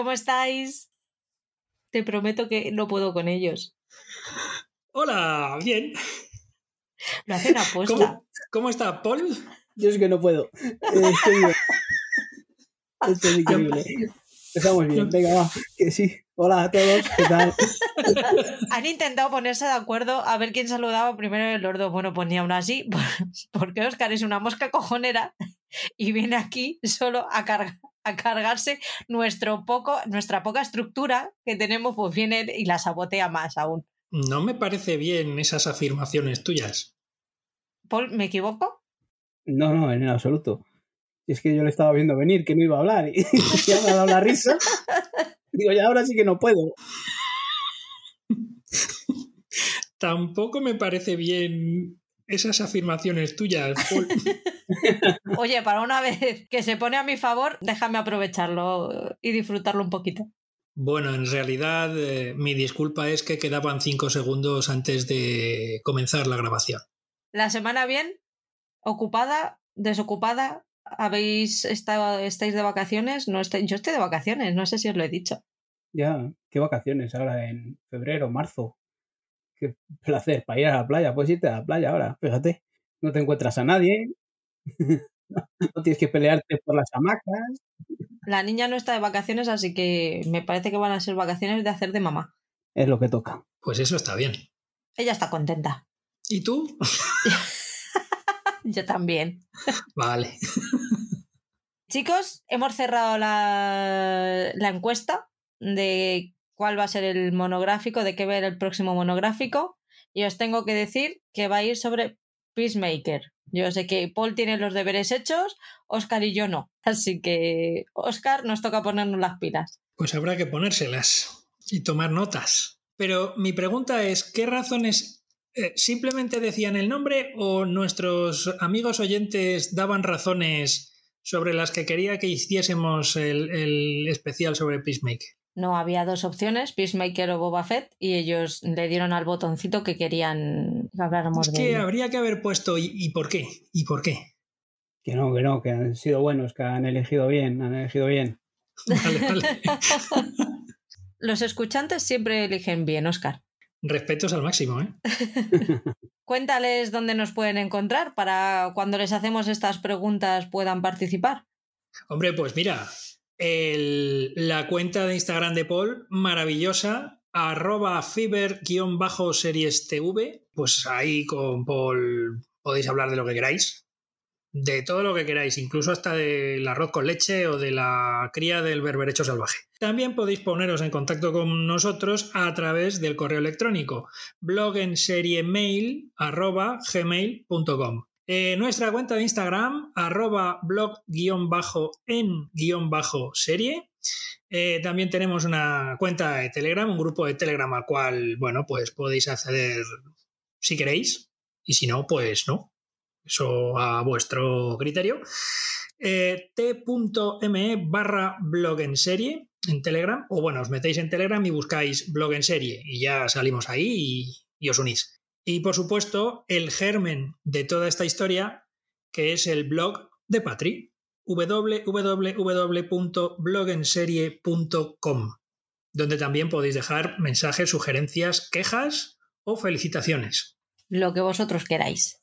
¿cómo estáis? Te prometo que no puedo con ellos. Hola, bien. Lo hacen a ¿Cómo, ¿Cómo, está, Paul? Yo es que no puedo. Eh, estoy bien. Esto es increíble. Estamos bien, venga, va, que sí. Hola a todos, ¿qué tal? Han intentado ponerse de acuerdo a ver quién saludaba primero el lordo. Bueno, pues ni aún así, porque Oscar es una mosca cojonera y viene aquí solo a, a cargarse nuestro poco, nuestra poca estructura que tenemos, pues viene y la sabotea más aún. No me parece bien esas afirmaciones tuyas. Paul, ¿me equivoco? No, no, en absoluto. Es que yo le estaba viendo venir que no iba a hablar y ya me ha dado la risa. Digo, ya ahora sí que no puedo. Tampoco me parece bien esas afirmaciones tuyas. Oye, para una vez que se pone a mi favor, déjame aprovecharlo y disfrutarlo un poquito. Bueno, en realidad eh, mi disculpa es que quedaban cinco segundos antes de comenzar la grabación. ¿La semana bien? ¿Ocupada? ¿Desocupada? ¿Habéis estado, estáis de vacaciones? No estoy, yo estoy de vacaciones, no sé si os lo he dicho. Ya, ¿qué vacaciones ahora en febrero, marzo? Qué placer para ir a la playa. Puedes irte a la playa ahora, fíjate. No te encuentras a nadie. no tienes que pelearte por las hamacas. La niña no está de vacaciones, así que me parece que van a ser vacaciones de hacer de mamá. Es lo que toca. Pues eso está bien. Ella está contenta. ¿Y tú? Yo también. Vale. Chicos, hemos cerrado la, la encuesta de cuál va a ser el monográfico, de qué ver el próximo monográfico. Y os tengo que decir que va a ir sobre Peacemaker. Yo sé que Paul tiene los deberes hechos, Oscar y yo no. Así que, Oscar, nos toca ponernos las pilas. Pues habrá que ponérselas y tomar notas. Pero mi pregunta es, ¿qué razones eh, simplemente decían el nombre o nuestros amigos oyentes daban razones sobre las que quería que hiciésemos el, el especial sobre Peacemaker? No, había dos opciones, Peacemaker o Boba Fett, y ellos le dieron al botoncito que querían que habláramos es que habría que haber puesto ¿y, por qué? ¿Y por qué? Que no, que no, que han sido buenos, que han elegido bien, han elegido bien. Vale, vale. Los escuchantes siempre eligen bien, Oscar. Respetos al máximo, ¿eh? Cuéntales dónde nos pueden encontrar para cuando les hacemos estas preguntas puedan participar. Hombre, pues mira, la cuenta de Instagram de Paul, maravillosa, arroba fiber-series TV, pues ahí con Paul podéis hablar de lo que queráis, de todo lo que queráis, incluso hasta del arroz con leche o de la cría del berberecho salvaje. También podéis poneros en contacto con nosotros a través del correo electrónico blogenseriemail.gmail.com eh, nuestra cuenta de Instagram, arroba blog-en-serie. Eh, también tenemos una cuenta de Telegram, un grupo de Telegram al cual, bueno, pues podéis acceder si queréis y si no, pues no. Eso a vuestro criterio. Eh, t.me barra blog en serie en Telegram, o bueno, os metéis en Telegram y buscáis blog en serie y ya salimos ahí y os unís. Y por supuesto, el germen de toda esta historia, que es el blog de Patri, www.blogenserie.com, donde también podéis dejar mensajes, sugerencias, quejas o felicitaciones. Lo que vosotros queráis.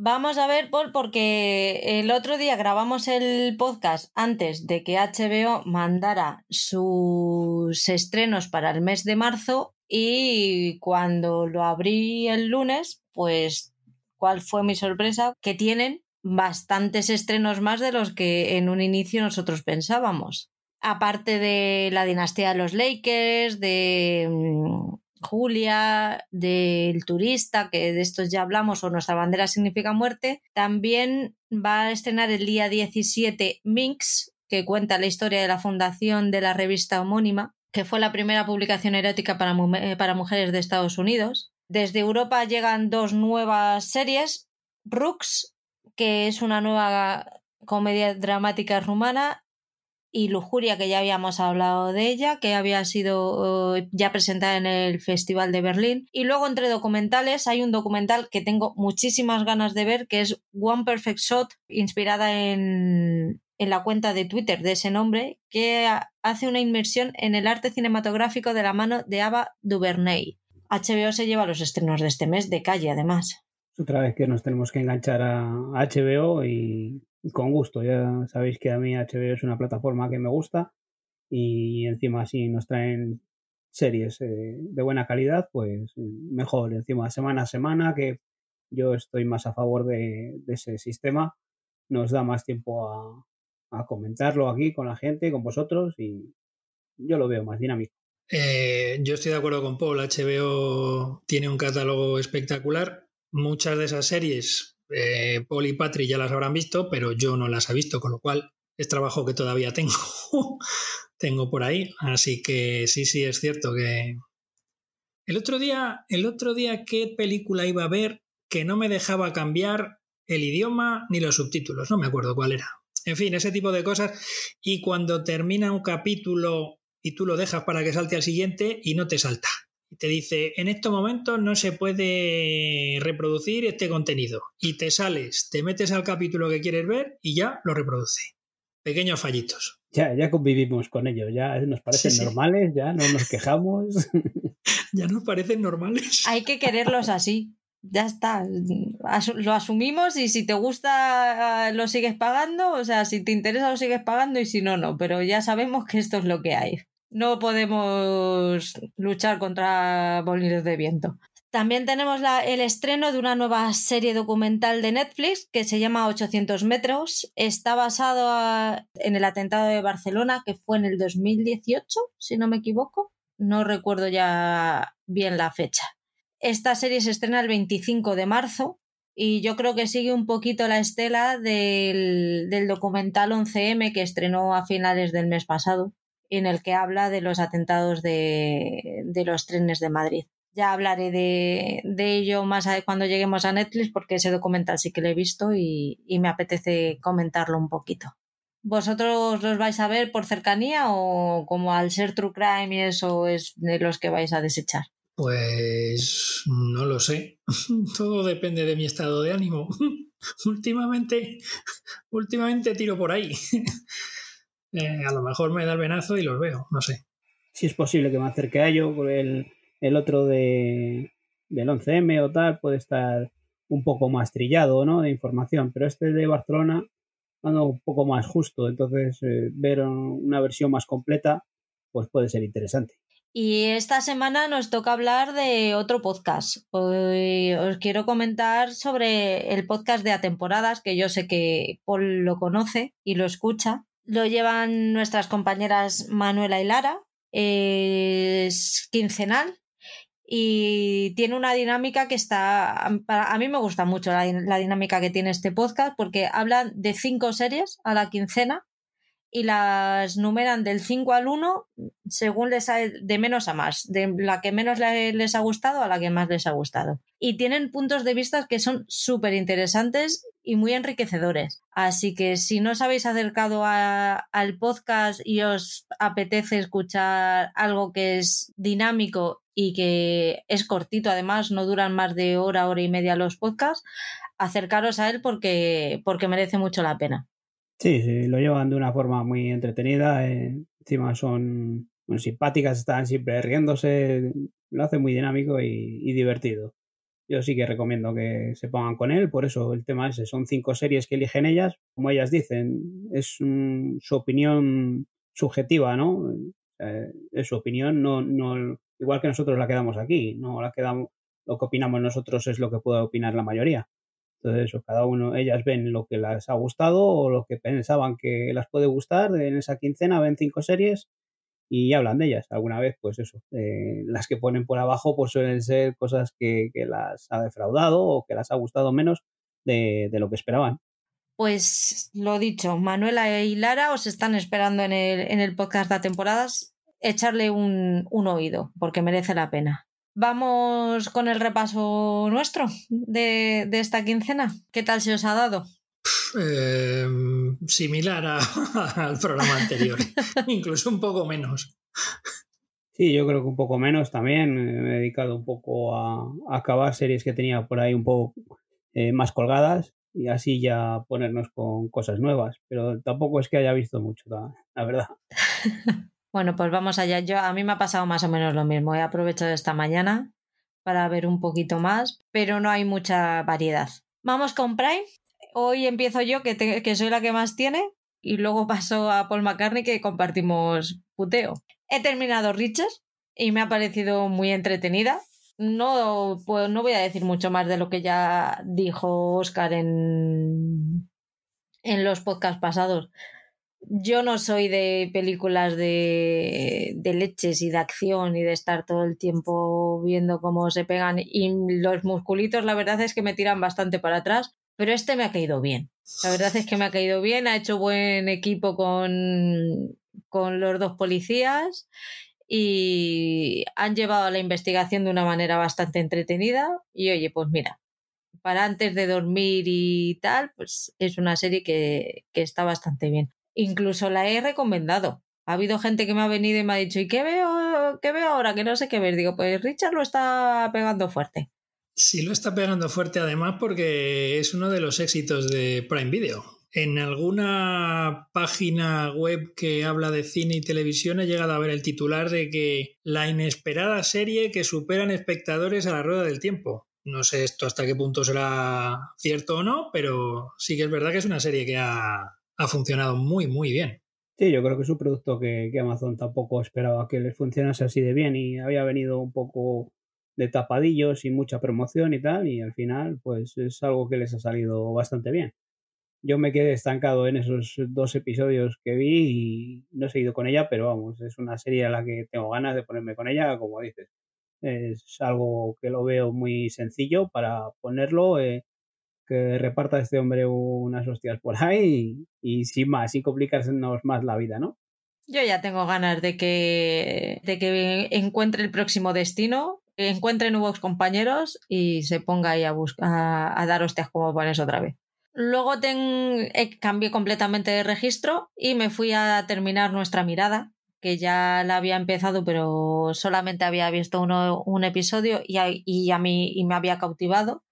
Vamos a ver, Paul, porque el otro día grabamos el podcast antes de que HBO mandara sus estrenos para el mes de marzo y cuando lo abrí el lunes, pues, ¿cuál fue mi sorpresa? Que tienen bastantes estrenos más de los que en un inicio nosotros pensábamos. Aparte de la dinastía de los Lakers, de mm, Julia, del turista, que de estos ya hablamos, o nuestra bandera significa muerte, también va a estrenar el día 17 Minx, que cuenta la historia de la fundación de la revista homónima, que fue la primera publicación erótica para, eh, para mujeres de Estados Unidos. Desde Europa llegan dos nuevas series, Rux, que es una nueva comedia dramática rumana, y Lujuria, que ya habíamos hablado de ella, que había sido eh, ya presentada en el Festival de Berlín. Y luego entre documentales hay un documental que tengo muchísimas ganas de ver, que es One Perfect Shot, inspirada en, en la cuenta de Twitter de ese nombre que hace una inmersión en el arte cinematográfico de la mano de Ava DuVernay. HBO se lleva los estrenos de este mes de calle, además. Otra vez que nos tenemos que enganchar a HBO y con gusto. Ya sabéis que a mí HBO es una plataforma que me gusta y encima si nos traen series eh, de buena calidad, pues mejor. Encima semana a semana, que yo estoy más a favor de, ese sistema, nos da más tiempo a, a comentarlo aquí con la gente, con vosotros y yo lo veo más dinámico. Eh, yo estoy de acuerdo con Paul. HBO tiene un catálogo espectacular. Muchas de esas series, eh, Paul y Patrick ya las habrán visto, pero yo no las he visto, con lo cual es trabajo que todavía tengo, tengo por ahí. Así que sí, sí, es cierto que. El otro día, el otro día, ¿qué película iba a ver que no me dejaba cambiar el idioma ni los subtítulos? No me acuerdo cuál era. En fin, ese tipo de cosas. Y cuando termina un capítulo y tú lo dejas para que salte al siguiente y no te salta. Y te dice, en estos momentos no se puede reproducir este contenido. Y te sales, te metes al capítulo que quieres ver y ya lo reproduce. Pequeños fallitos. Ya, ya convivimos con ellos, ya nos parecen normales, ya no nos quejamos. ya nos parecen normales. Hay que quererlos así. Ya está, lo asumimos y si te gusta lo sigues pagando, o sea, si te interesa lo sigues pagando y si no, no, pero ya sabemos que esto es lo que hay no podemos luchar contra bolinos de viento. También tenemos el estreno de una nueva serie documental de Netflix que se llama 800 metros. Está basado en el atentado de Barcelona que fue en el 2018, si no me equivoco. No recuerdo ya bien la fecha. Esta serie se estrena el 25 de marzo y yo creo que sigue un poquito la estela del, documental 11M que estrenó a finales del mes pasado en el que habla de los atentados de, los trenes de Madrid. Ya hablaré de, ello más cuando lleguemos a Netflix porque ese documental sí que lo he visto y, me apetece comentarlo un poquito. ¿Vosotros los vais a ver por cercanía o como al ser True Crime y eso es de los que vais a desechar? Pues no lo sé. Todo depende de mi estado de ánimo. últimamente, últimamente tiro por ahí. Eh, a lo mejor me da el venazo y los veo, no sé. Si es posible que me acerque a ello, el, el otro de, del 11M o tal puede estar un poco más trillado, ¿no? De información, pero este de Barcelona ando un poco más justo, entonces eh, ver una versión más completa pues puede ser interesante. Y esta semana nos toca hablar de otro podcast. Os quiero comentar sobre el podcast de A Temporadas, que yo sé que Paul lo conoce y lo escucha. Lo llevan nuestras compañeras Manuela y Lara. Es quincenal y tiene una dinámica que está. A mí me gusta mucho la, la dinámica que tiene este podcast porque hablan de cinco series a la quincena y las numeran del 5 al 1 según les ha, de menos a más, de la que menos les ha gustado a la que más les ha gustado. Y tienen puntos de vista que son súper interesantes y muy enriquecedores. Así que si no os habéis acercado al podcast y os apetece escuchar algo que es dinámico y que es cortito, además no duran más de hora, hora y media los podcasts, acercaros a él porque, porque merece mucho la pena. Sí, sí, lo llevan de una forma muy entretenida. Eh, encima son simpáticas, están siempre riéndose. Lo hace muy dinámico y, divertido. Yo sí que recomiendo que se pongan con él. Por eso el tema ese. Son cinco series que eligen ellas. Como ellas dicen, es su opinión subjetiva, ¿no? es su opinión, no, no, igual que nosotros la quedamos aquí. No la quedamos, lo que opinamos nosotros es lo que puede opinar la mayoría. Entonces, cada uno, ellas ven lo que les ha gustado o lo que pensaban que las puede gustar en esa quincena, ven cinco series y hablan de ellas. Alguna vez, pues eso, eh, las que ponen por abajo pues suelen ser cosas que, las ha defraudado o que las ha gustado menos de, lo que esperaban. Pues lo dicho, Manuela y Lara os están esperando en el, en el podcast de temporadas. Echarle un, un oído, porque merece la pena. Vamos con el repaso nuestro de, esta quincena. ¿Qué tal se os ha dado? Em, similar al programa anterior, incluso un poco menos. Sí, yo creo que un poco menos también. Me he dedicado un poco a, acabar series que tenía por ahí un poco eh, más colgadas y así ya ponernos con cosas nuevas. Pero tampoco es que haya visto mucho, la, la verdad. Bueno, pues vamos allá. Yo a mí me ha pasado más o menos lo mismo. He aprovechado esta mañana para ver un poquito más, pero no hay mucha variedad. Vamos con Prime. Hoy empiezo yo, que, soy la que más tiene, y luego paso a Paul McCartney, que compartimos puteo. He terminado Riches y me ha parecido muy entretenida. No, pues, no voy a decir mucho más de lo que ya dijo Oscar en, en los podcasts pasados. Yo no soy de películas de, leches y de acción y de estar todo el tiempo viendo cómo se pegan y los musculitos la verdad es que me tiran bastante para atrás, pero este me ha caído bien. La verdad es que me ha caído bien, ha hecho buen equipo con, los dos policías y han llevado la investigación de una manera bastante entretenida y oye, pues mira, para antes de dormir y tal, pues es una serie que está bastante bien. Incluso la he recomendado. Ha habido gente que me ha venido y me ha dicho, ¿y qué veo, qué veo ahora? Que no sé qué ver. Digo, pues Richard lo está pegando fuerte. Sí, lo está pegando fuerte además porque es uno de los éxitos de Prime Video. En alguna página web que habla de cine y televisión he llegado a ver el titular de que la inesperada serie que superan espectadores a la rueda del tiempo. No sé esto hasta qué punto será cierto o no, pero sí que es verdad que es una serie que ha, ha funcionado muy, muy bien. Sí, yo creo que es un producto que, Amazon tampoco esperaba que les funcionase así de bien y había venido un poco de tapadillos y mucha promoción y tal, y al final, pues es algo que les ha salido bastante bien. Yo me quedé estancado en esos dos episodios que vi y no he seguido con ella, pero vamos, es una serie a la que tengo ganas de ponerme con ella, como dices. Es algo que lo veo muy sencillo para ponerlo, eh, que reparta este hombre unas hostias por ahí y, y sin más, sin complicarnos más la vida, ¿no? Yo ya tengo ganas de que, de que encuentre el próximo destino, que encuentre nuevos compañeros y se ponga ahí a, a, a dar hostias como pones otra vez. Luego ten, eh, cambié completamente de registro y me fui a terminar nuestra mirada, que ya la había empezado, pero solamente había visto uno, un episodio y, y a mí y me había cautivado.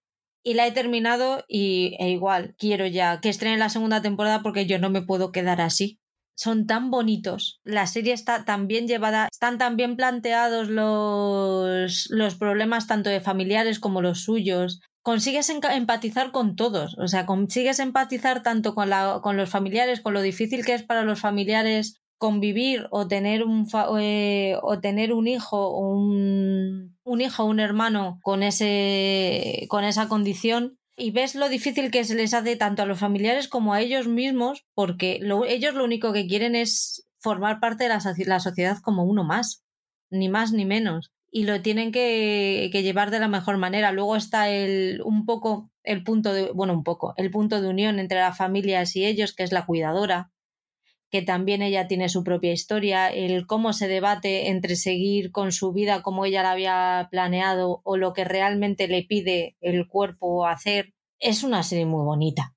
Y la he terminado y e igual quiero ya que estrene la segunda temporada porque yo no me puedo quedar así. Son tan bonitos. La serie está tan bien llevada, están tan bien planteados los, los problemas tanto de familiares como los suyos consigues empatizar con todos, o sea, consigues empatizar tanto con, la, con los familiares, con lo difícil que es para los familiares convivir o tener un, eh, o tener un hijo o un, un hijo o un hermano con, ese, con esa condición y ves lo difícil que se les hace tanto a los familiares como a ellos mismos porque lo, ellos lo único que quieren es formar parte de la, la sociedad como uno más, ni más ni menos y lo tienen que, que, llevar de la mejor manera. Luego está el un poco el punto de, bueno, un poco, el punto de unión entre las familias y ellos, que es la cuidadora, que también ella tiene su propia historia, el cómo se debate entre seguir con su vida como ella la había planeado o lo que realmente le pide el cuerpo hacer. Es una serie muy bonita.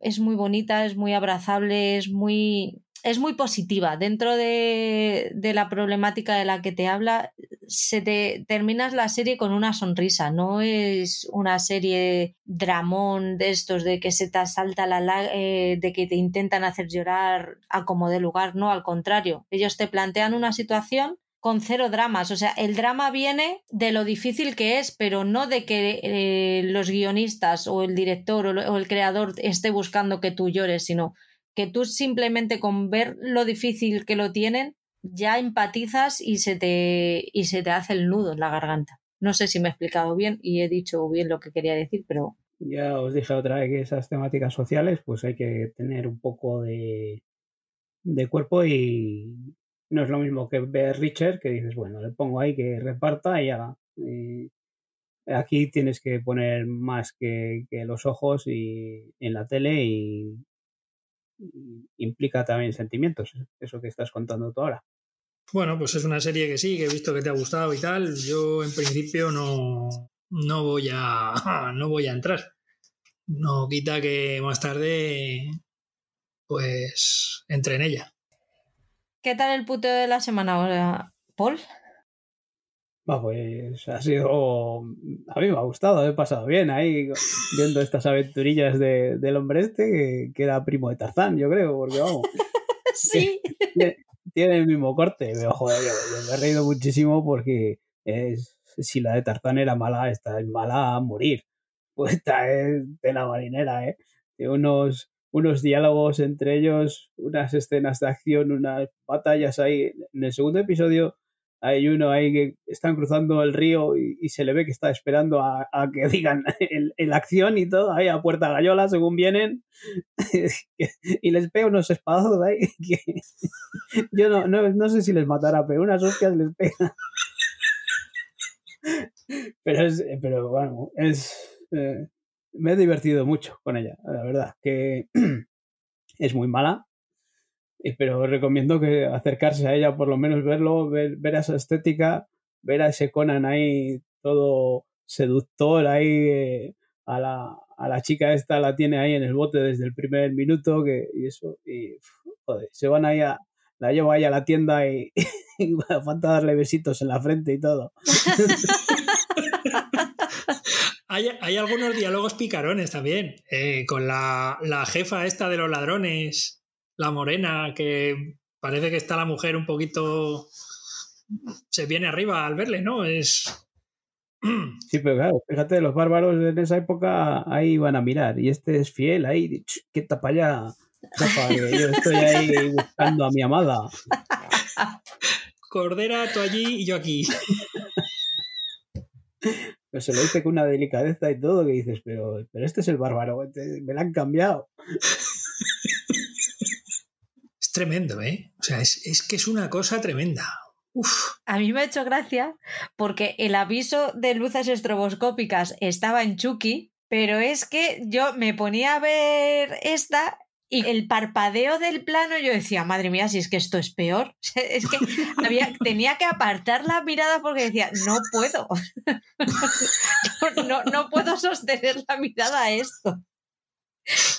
Es muy bonita, es muy abrazable, es muy es muy positiva. Dentro de, de, la problemática de la que te habla, se te terminas la serie con una sonrisa. No es una serie dramón de estos de que se te salta la eh, de que te intentan hacer llorar a como de lugar. No, al contrario. Ellos te plantean una situación con cero dramas. O sea, el drama viene de lo difícil que es, pero no de que eh, los guionistas o el director o el creador esté buscando que tú llores, sino que tú simplemente con ver lo difícil que lo tienen ya empatizas y se te, y se te hace el nudo en la garganta. No sé si me he explicado bien y he dicho bien lo que quería decir, pero... Ya os dije otra vez que esas temáticas sociales pues hay que tener un poco de, de cuerpo y no es lo mismo que ver Richard que dices, bueno, le pongo ahí que reparta y haga. Y aquí tienes que poner más que, que los ojos y en la tele y, implica también sentimientos, eso que estás contando tú ahora. Bueno, pues es una serie que sí, que he visto que te ha gustado y tal. Yo en principio no, no voy a no voy a entrar. No quita que más tarde pues entre en ella. ¿Qué tal el puteo de la semana ahora, Paul? Va, pues ha sido. A mí me ha gustado, he pasado bien ahí viendo estas aventurillas de, del hombre este, que, que, era primo de Tarzán, yo creo, porque vamos. sí. Tiene, tiene, el mismo corte. Pero, joder, yo, yo, me he reído muchísimo porque es, si la de Tarzán era mala, esta es mala a morir. Pues esta es de la marinera, ¿eh? De unos, unos diálogos entre ellos, unas escenas de acción, unas batallas ahí. En el segundo episodio hay uno ahí que están cruzando el río y, se le ve que está esperando a, que digan el, acción y todo, ahí a puerta gallola según vienen y les pega unos espadazos ahí que yo no, no, no, sé si les matará, pero unas hostias les pega. Pero es, pero bueno, es eh, me he divertido mucho con ella, la verdad, que es muy mala, pero recomiendo que acercarse a ella, por lo menos verlo, ver, ver esa estética, ver a ese Conan ahí todo seductor ahí eh, a, la, a la chica esta la tiene ahí en el bote desde el primer minuto que, y eso y joder, se van ahí a la llevo ahí a la tienda y, y falta darle besitos en la frente y todo. Hay, hay, algunos diálogos picarones también eh, con la, la jefa esta de los ladrones la morena, que parece que está la mujer un poquito. se viene arriba al verle, ¿no? Es. Sí, pero claro, fíjate, los bárbaros en esa época ahí iban a mirar, y este es fiel ahí, ¿qué tapa allá? Yo estoy ahí buscando a mi amada. Cordera, tú allí y yo aquí. Pero se lo dice con una delicadeza y todo, que dices, pero, pero este es el bárbaro, me lo han cambiado tremendo, ¿eh? O sea, es, es que es una cosa tremenda. Uf. A mí me ha hecho gracia porque el aviso de luces estroboscópicas estaba en Chucky, pero es que yo me ponía a ver esta y el parpadeo del plano yo decía, madre mía, si es que esto es peor. Es que había, tenía que apartar la mirada porque decía, no puedo. No, no, no puedo sostener la mirada a esto.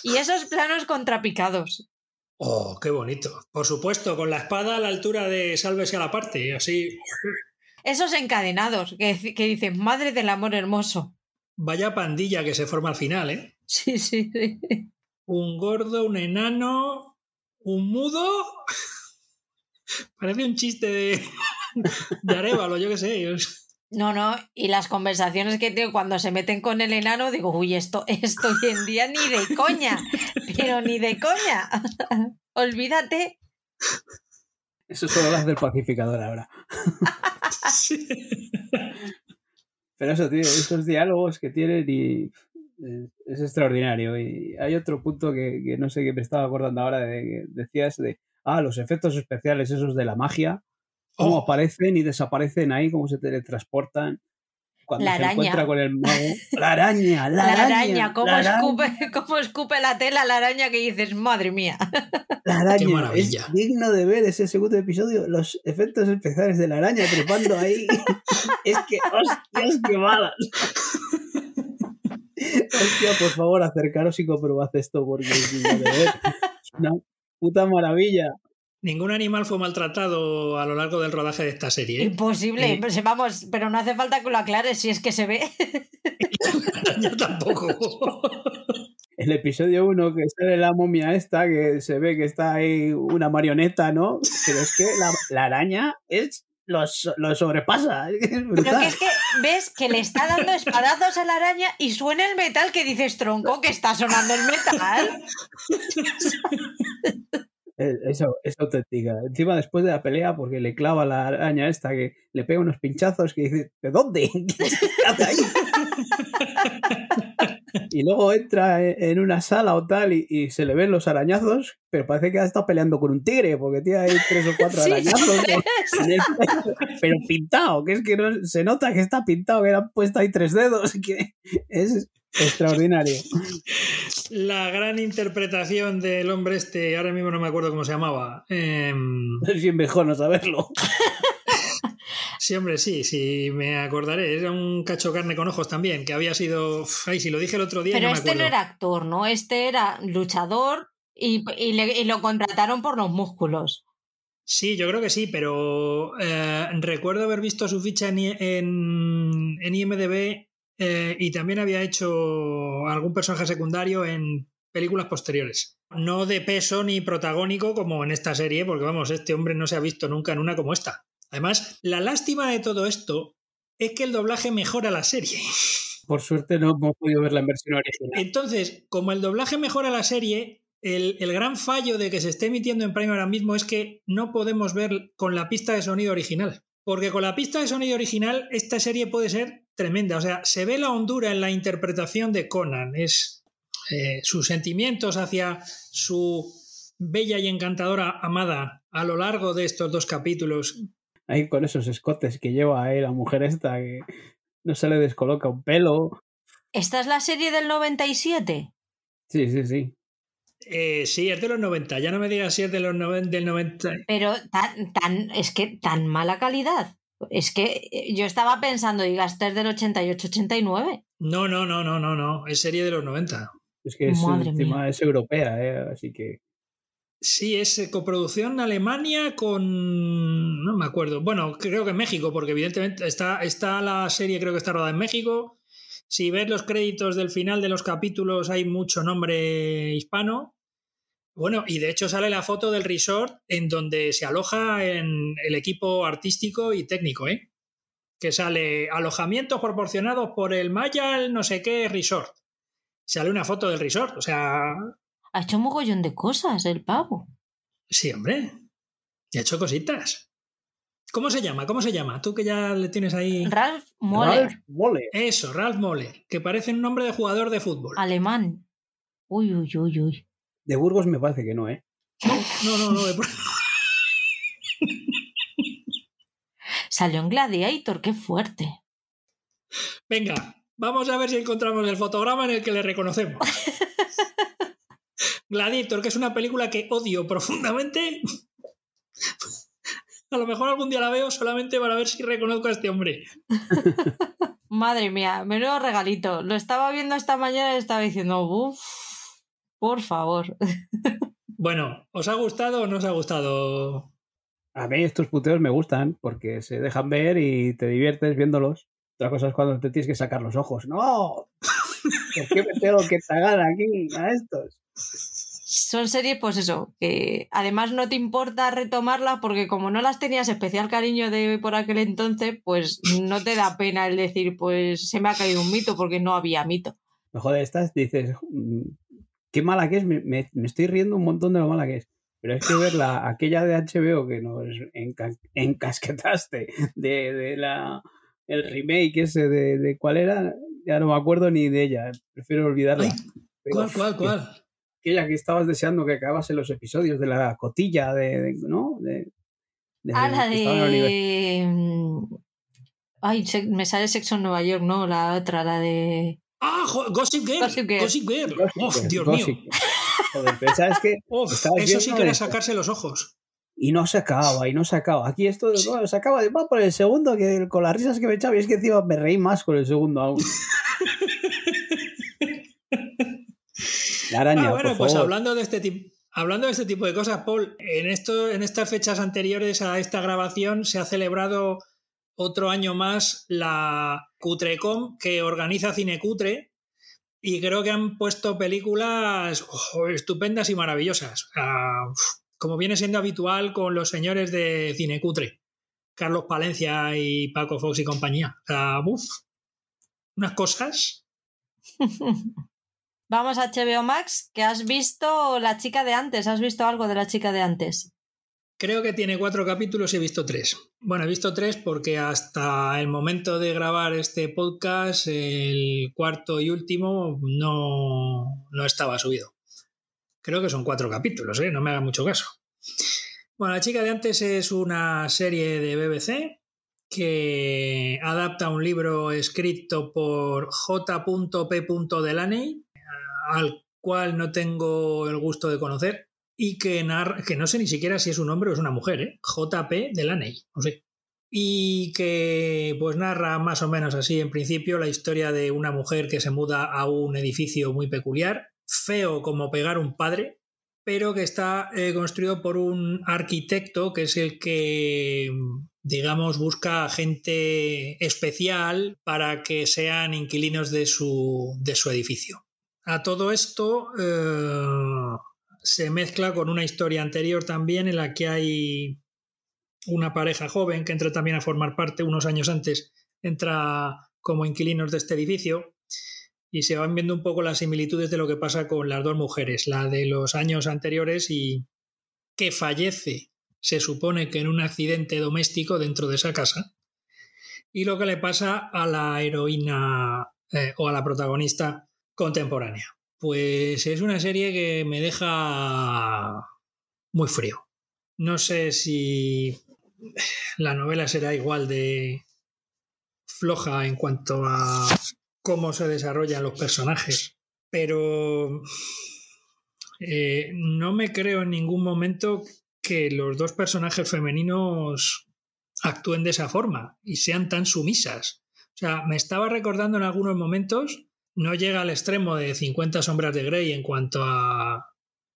Y esos planos contrapicados. Oh, qué bonito. Por supuesto, con la espada a la altura de Sálvese a la parte, así. Esos encadenados que, que dicen, madre del amor hermoso. Vaya pandilla que se forma al final, ¿eh? Sí, sí, sí. Un gordo, un enano, un mudo. Parece un chiste de, de Arevalo, yo qué sé. No, no, y las conversaciones que tengo cuando se meten con el enano, digo, uy, esto, esto hoy en día ni de coña, pero ni de coña. Olvídate. Eso solo lo hace el pacificador ahora. Sí. Pero eso, tío, esos diálogos que tienen y es extraordinario. Y hay otro punto que, que no sé qué me estaba acordando ahora de que decías de, ah, los efectos especiales esos de la magia cómo oh. aparecen y desaparecen ahí, cómo se teletransportan. Cuando la se araña. encuentra con el mago. La araña, la, La araña. araña, ¿cómo, la araña, Escupe, cómo escupe la tela la araña que dices, madre mía. la araña. Qué maravilla. Es digno de ver ese segundo episodio, los efectos especiales de la araña trepando ahí. es que, hostias, qué malas. Hostia, por favor, acercaros y comprobad esto porque es digno de ver. Una puta maravilla. Ningún animal fue maltratado a lo largo del rodaje de esta serie. ¿eh? Imposible, Eh. pues, vamos, pero no hace falta que lo aclares si es que se ve. Yo tampoco. El episodio 1 que sale la momia esta, que se ve que está ahí una marioneta, ¿no? Pero es que la, la araña es lo, lo sobrepasa. Es Pero brutal. que es que ves que le está dando espadazos a la araña y suena el metal que dices, tronco, que está sonando el metal. Es, eso, es auténtica. Encima después de la pelea, porque le clava la araña esta, que le pega unos pinchazos que dice, ¿de dónde? ¿Qué hace ahí? y luego entra en en una sala o tal y, y se le ven los arañazos, pero parece que ha estado peleando con un tigre, porque tiene ahí tres o cuatro Sí, arañazos. sí. en el pecho, pero pintado, que es que no, se nota que está pintado, que le han puesto ahí tres dedos, que es extraordinario. La gran interpretación del hombre este, ahora mismo no me acuerdo cómo se llamaba. Em, Es bien mejor no saberlo. sí, hombre, sí, sí, me acordaré. Era un cacho carne con ojos también, que había sido. Ay, si lo dije el otro día, Pero no me este acuerdo. no era actor, ¿no? Este era luchador y, y le- y lo contrataron por los músculos. Sí, yo creo que sí, pero eh, recuerdo haber visto su ficha en, en, en IMDB eh, y también había hecho algún personaje secundario en películas posteriores. No de peso ni protagónico como en esta serie, porque vamos, este hombre no se ha visto nunca en una como esta. Además, la lástima de todo esto es que el doblaje mejora la serie. Por suerte no hemos podido ver la versión original. Entonces, como el doblaje mejora la serie, el, el, gran fallo de que se esté emitiendo en Prime ahora mismo es que no podemos ver con la pista de sonido original. Porque con la pista de sonido original, esta serie puede ser tremenda. O sea, se ve la hondura en la interpretación de Conan. Es eh, sus sentimientos hacia su bella y encantadora amada a lo largo de estos dos capítulos. Ahí con esos escotes que lleva ahí la mujer esta, que no se le descoloca un pelo. ¿Esta es la serie del 97? Sí, sí, sí. Eh, sí, es de los 90. Ya no me digas si es de los no, del 90. Pero tan, tan, es que tan mala calidad. Es que eh, yo estaba pensando, diga, esta es del 88-89. No, no, no, no, no, no. Es serie de los 90. Es que es, encima, es europea, ¿eh? así que. Sí, es coproducción Alemania con. No me acuerdo. Bueno, creo que México, porque evidentemente está, está la serie, creo que está rodada en México. Si ves los créditos del final de los capítulos, hay mucho nombre hispano. Bueno, y de hecho sale la foto del resort en donde se aloja en el equipo artístico y técnico, ¿eh? Que sale alojamientos proporcionados por el Mayal no sé qué resort. Sale una foto del resort, o sea. Ha hecho un mogollón de cosas el pavo. Sí, hombre. Y ha hecho cositas. ¿Cómo se llama? ¿Cómo se llama? Tú que ya le tienes ahí. Ralph Moller. Ralph Moller. Eso, Ralph Moller, que parece un nombre de jugador de fútbol. Alemán. Uy, uy, uy, uy. De Burgos me parece que no, ¿eh? No, no, no. De... Salió en Gladiator, qué fuerte. Venga, vamos a ver si encontramos el fotograma en el que le reconocemos. Gladiator, que es una película que odio profundamente. A lo mejor algún día la veo solamente para ver si reconozco a este hombre. Madre mía, menudo regalito. Lo estaba viendo esta mañana y estaba diciendo, uff, por favor. Bueno, ¿os ha gustado o no os ha gustado? A mí estos puteos me gustan porque se dejan ver y te diviertes viéndolos. Otra cosa es cuando te tienes que sacar los ojos. ¡No! ¿Por qué me tengo que tragar aquí a estos? Son series, pues eso, que además no te importa retomarlas porque como no las tenías especial cariño de por aquel entonces, pues no te da pena el decir, pues se me ha caído un mito porque no había mito. Mejor de estas dices, qué mala que es, me, me, me, estoy riendo un montón de lo mala que es. Pero es que ver la, aquella de HBO que nos enca, encasquetaste de, de, la, el remake ese de, de, cuál era, ya no me acuerdo ni de ella, prefiero olvidarla. Ay, ¿Cuál, cuál, cuál? Aquella que estabas deseando que acabase los episodios de la cotilla, de, ¿no? De, ah, la de... Ay, me sale Sexo en Nueva York, ¿no? La otra, la de... ¡Ah! Gossip Girl. Gossip Girl. Gossip Girl. Gossip Oh, Dios Gossip. mío. Joder, pero ¿sabes qué? Uf, Estabas eso sí que era sacarse los ojos. Y no se acaba, y no se acaba. Aquí esto no, se acaba de va por el segundo, que con las risas que me echaba, y es que encima me reí más con el segundo aún. La araña, Ah, bueno, por pues favor. hablando de este tipo. Hablando de este tipo de cosas, Paul, en, esto, en estas fechas anteriores a esta grabación se ha celebrado otro año más la Cutrecom que organiza Cinecutre y creo que han puesto películas oh, estupendas y maravillosas, uh, como viene siendo habitual con los señores de Cinecutre, Carlos Palencia y Paco Fox y compañía. Uh, uf, unas cosas. Vamos a HBO Max, que has visto la chica de antes, ¿has visto algo de la chica de antes? Creo que tiene cuatro capítulos y he visto tres. Bueno, he visto tres porque hasta el momento de grabar este podcast, el cuarto y último no, no estaba subido. Creo que son cuatro capítulos, ¿eh? no me haga mucho caso. Bueno, La chica de antes es una serie de BBC que adapta un libro escrito por J.P. Delaney, al cual no tengo el gusto de conocer, y que, narra, que no sé ni siquiera si es un hombre o es una mujer, ¿eh? JP Delaney, no sé. Y que pues narra más o menos así en principio la historia de una mujer que se muda a un edificio muy peculiar, feo como pegar un padre, pero que está eh, construido por un arquitecto que es el que, digamos, busca gente especial para que sean inquilinos de su, de su edificio. A todo esto eh, se mezcla con una historia anterior también en la que hay una pareja joven que entra también a formar parte unos años antes, entra como inquilinos de este edificio y se van viendo un poco las similitudes de lo que pasa con las dos mujeres, la de los años anteriores y que fallece, se supone que en un accidente doméstico dentro de esa casa, y lo que le pasa a la heroína eh, o a la protagonista contemporánea. Pues es una serie que me deja muy frío. No sé si la novela será igual de floja en cuanto a cómo se desarrollan los personajes. Pero eh, no me creo en ningún momento que los dos personajes femeninos actúen de esa forma y sean tan sumisas. O sea, me estaba recordando en algunos momentos, no llega al extremo de 50 sombras de Grey en cuanto a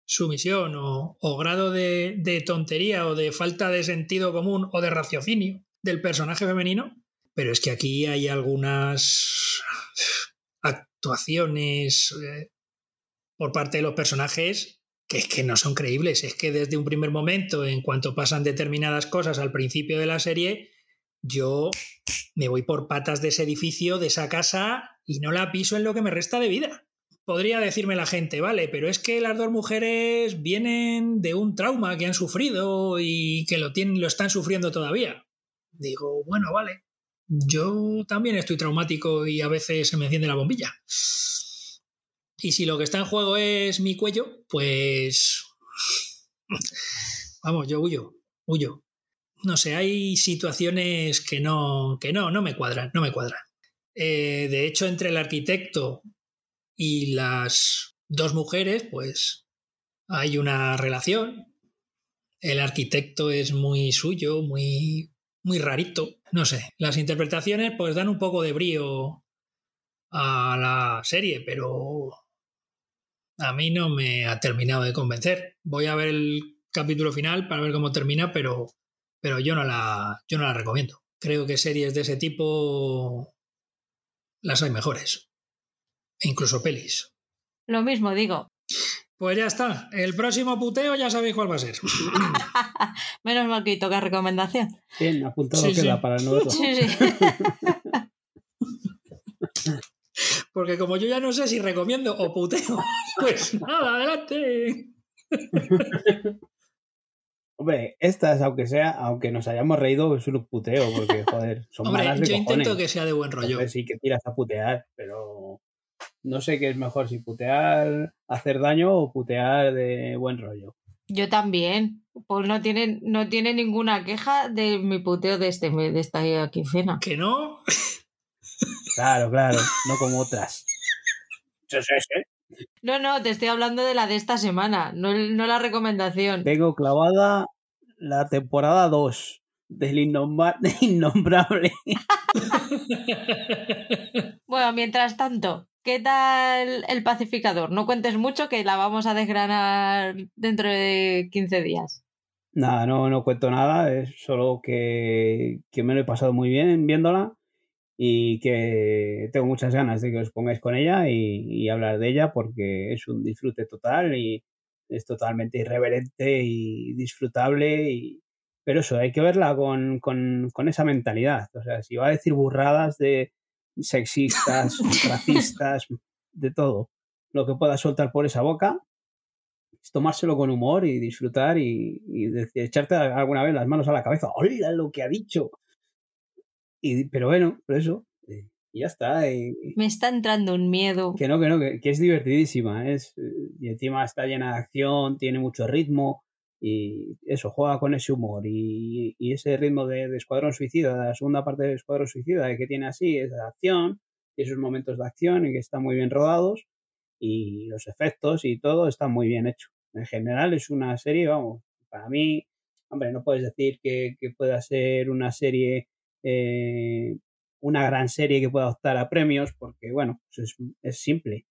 sumisión o, grado de, de tontería o de falta de sentido común o de raciocinio del personaje femenino, pero es que aquí hay algunas actuaciones eh, por parte de los personajes que es que no son creíbles. Es que desde un primer momento, en cuanto pasan determinadas cosas al principio de la serie, yo me voy por patas de ese edificio, de esa casa, y no la piso en lo que me resta de vida. Podría decirme la gente, vale, pero es que las dos mujeres vienen de un trauma que han sufrido y que lo, tienen, lo están sufriendo todavía. Digo, bueno, vale, yo también estoy traumático y a veces se me enciende la bombilla. Y si lo que está en juego es mi cuello, pues... Vamos, yo huyo, huyo. No sé, hay situaciones que no, que no, no me cuadran, no me cuadran. Eh, de hecho, entre el arquitecto y las dos mujeres, pues hay una relación. El arquitecto es muy suyo, muy muy rarito. No sé, las interpretaciones pues dan un poco de brío a la serie, pero a mí no me ha terminado de convencer. Voy a ver el capítulo final para ver cómo termina, pero, pero yo, no la, yo no la recomiendo. Creo que series de ese tipo las hay mejores. E incluso pelis. Lo mismo digo. Pues ya está. El próximo puteo ya sabéis cuál va a ser. Menos mal que toca recomendación. Bien, apuntado sí, queda sí. para nosotros. Sí, sí. Porque como yo ya no sé si recomiendo o puteo, pues nada, adelante. Hombre, estas, aunque sea, aunque nos hayamos reído, es un puteo, porque, joder, son Hombre, malas de yo cojones. intento que sea de buen rollo. Entonces sí que tiras a putear, pero no sé qué es mejor, si putear, hacer daño o putear de buen rollo. Yo también. Pues no tiene, no tiene ninguna queja de mi puteo de, este, de esta quincena. ¿Que no? Claro, claro, no como otras. Sí, sí, sí. No, no, te estoy hablando de la de esta semana, no, no la recomendación. Tengo clavada la temporada 2 del Innombrable. Bueno, mientras tanto, ¿qué tal el pacificador? No cuentes mucho que la vamos a desgranar dentro de 15 días. Nada, no, no cuento nada, es solo que, que me lo he pasado muy bien viéndola y que tengo muchas ganas de que os pongáis con ella y, y hablar de ella porque es un disfrute total y es totalmente irreverente y disfrutable y, pero eso, hay que verla con, con, con, esa mentalidad. O sea, si va a decir burradas de sexistas, racistas, de todo, lo que pueda soltar por esa boca, es tomárselo con humor y disfrutar y, y echarte alguna vez las manos a la cabeza. ¡Hola lo que ha dicho! Y, pero bueno, por eso, y ya está. Y, Me está entrando un miedo. Que no, que no, que, que es divertidísima. Es, y encima está llena de acción, tiene mucho ritmo y eso, juega con ese humor y, y ese ritmo de, de, Escuadrón Suicida, de la segunda parte de Escuadrón Suicida que tiene así, es de acción, y esos momentos de acción y que están muy bien rodados y los efectos y todo está muy bien hecho. En general es una serie, vamos, para mí, hombre, no puedes decir que, que pueda ser una serie, eh, una gran serie que pueda optar a premios, porque bueno, es, es simple,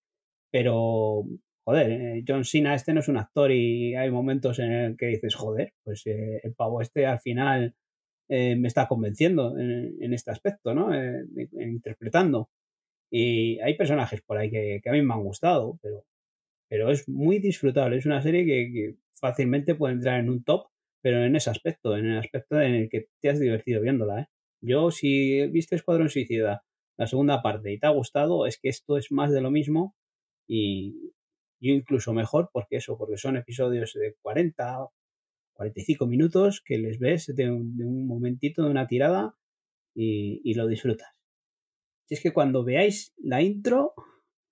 pero joder, eh, John Cena este no es un actor y hay momentos en el que dices, joder, pues eh, el pavo este al final eh, me está convenciendo en, este aspecto, ¿no? interpretando. Y hay personajes por ahí que, a mí me han gustado, pero, pero es muy disfrutable. Es una serie que, fácilmente puede entrar en un top, pero en ese aspecto, en el aspecto en el que te has divertido viéndola. ¿eh? Yo, si viste Escuadrón Suicida, la segunda parte, y te ha gustado, es que esto es más de lo mismo y yo incluso mejor porque eso, porque son episodios de 40, 45 minutos que les ves de un, momentito, de una tirada y, y, lo disfrutas. Y es que cuando veáis la intro,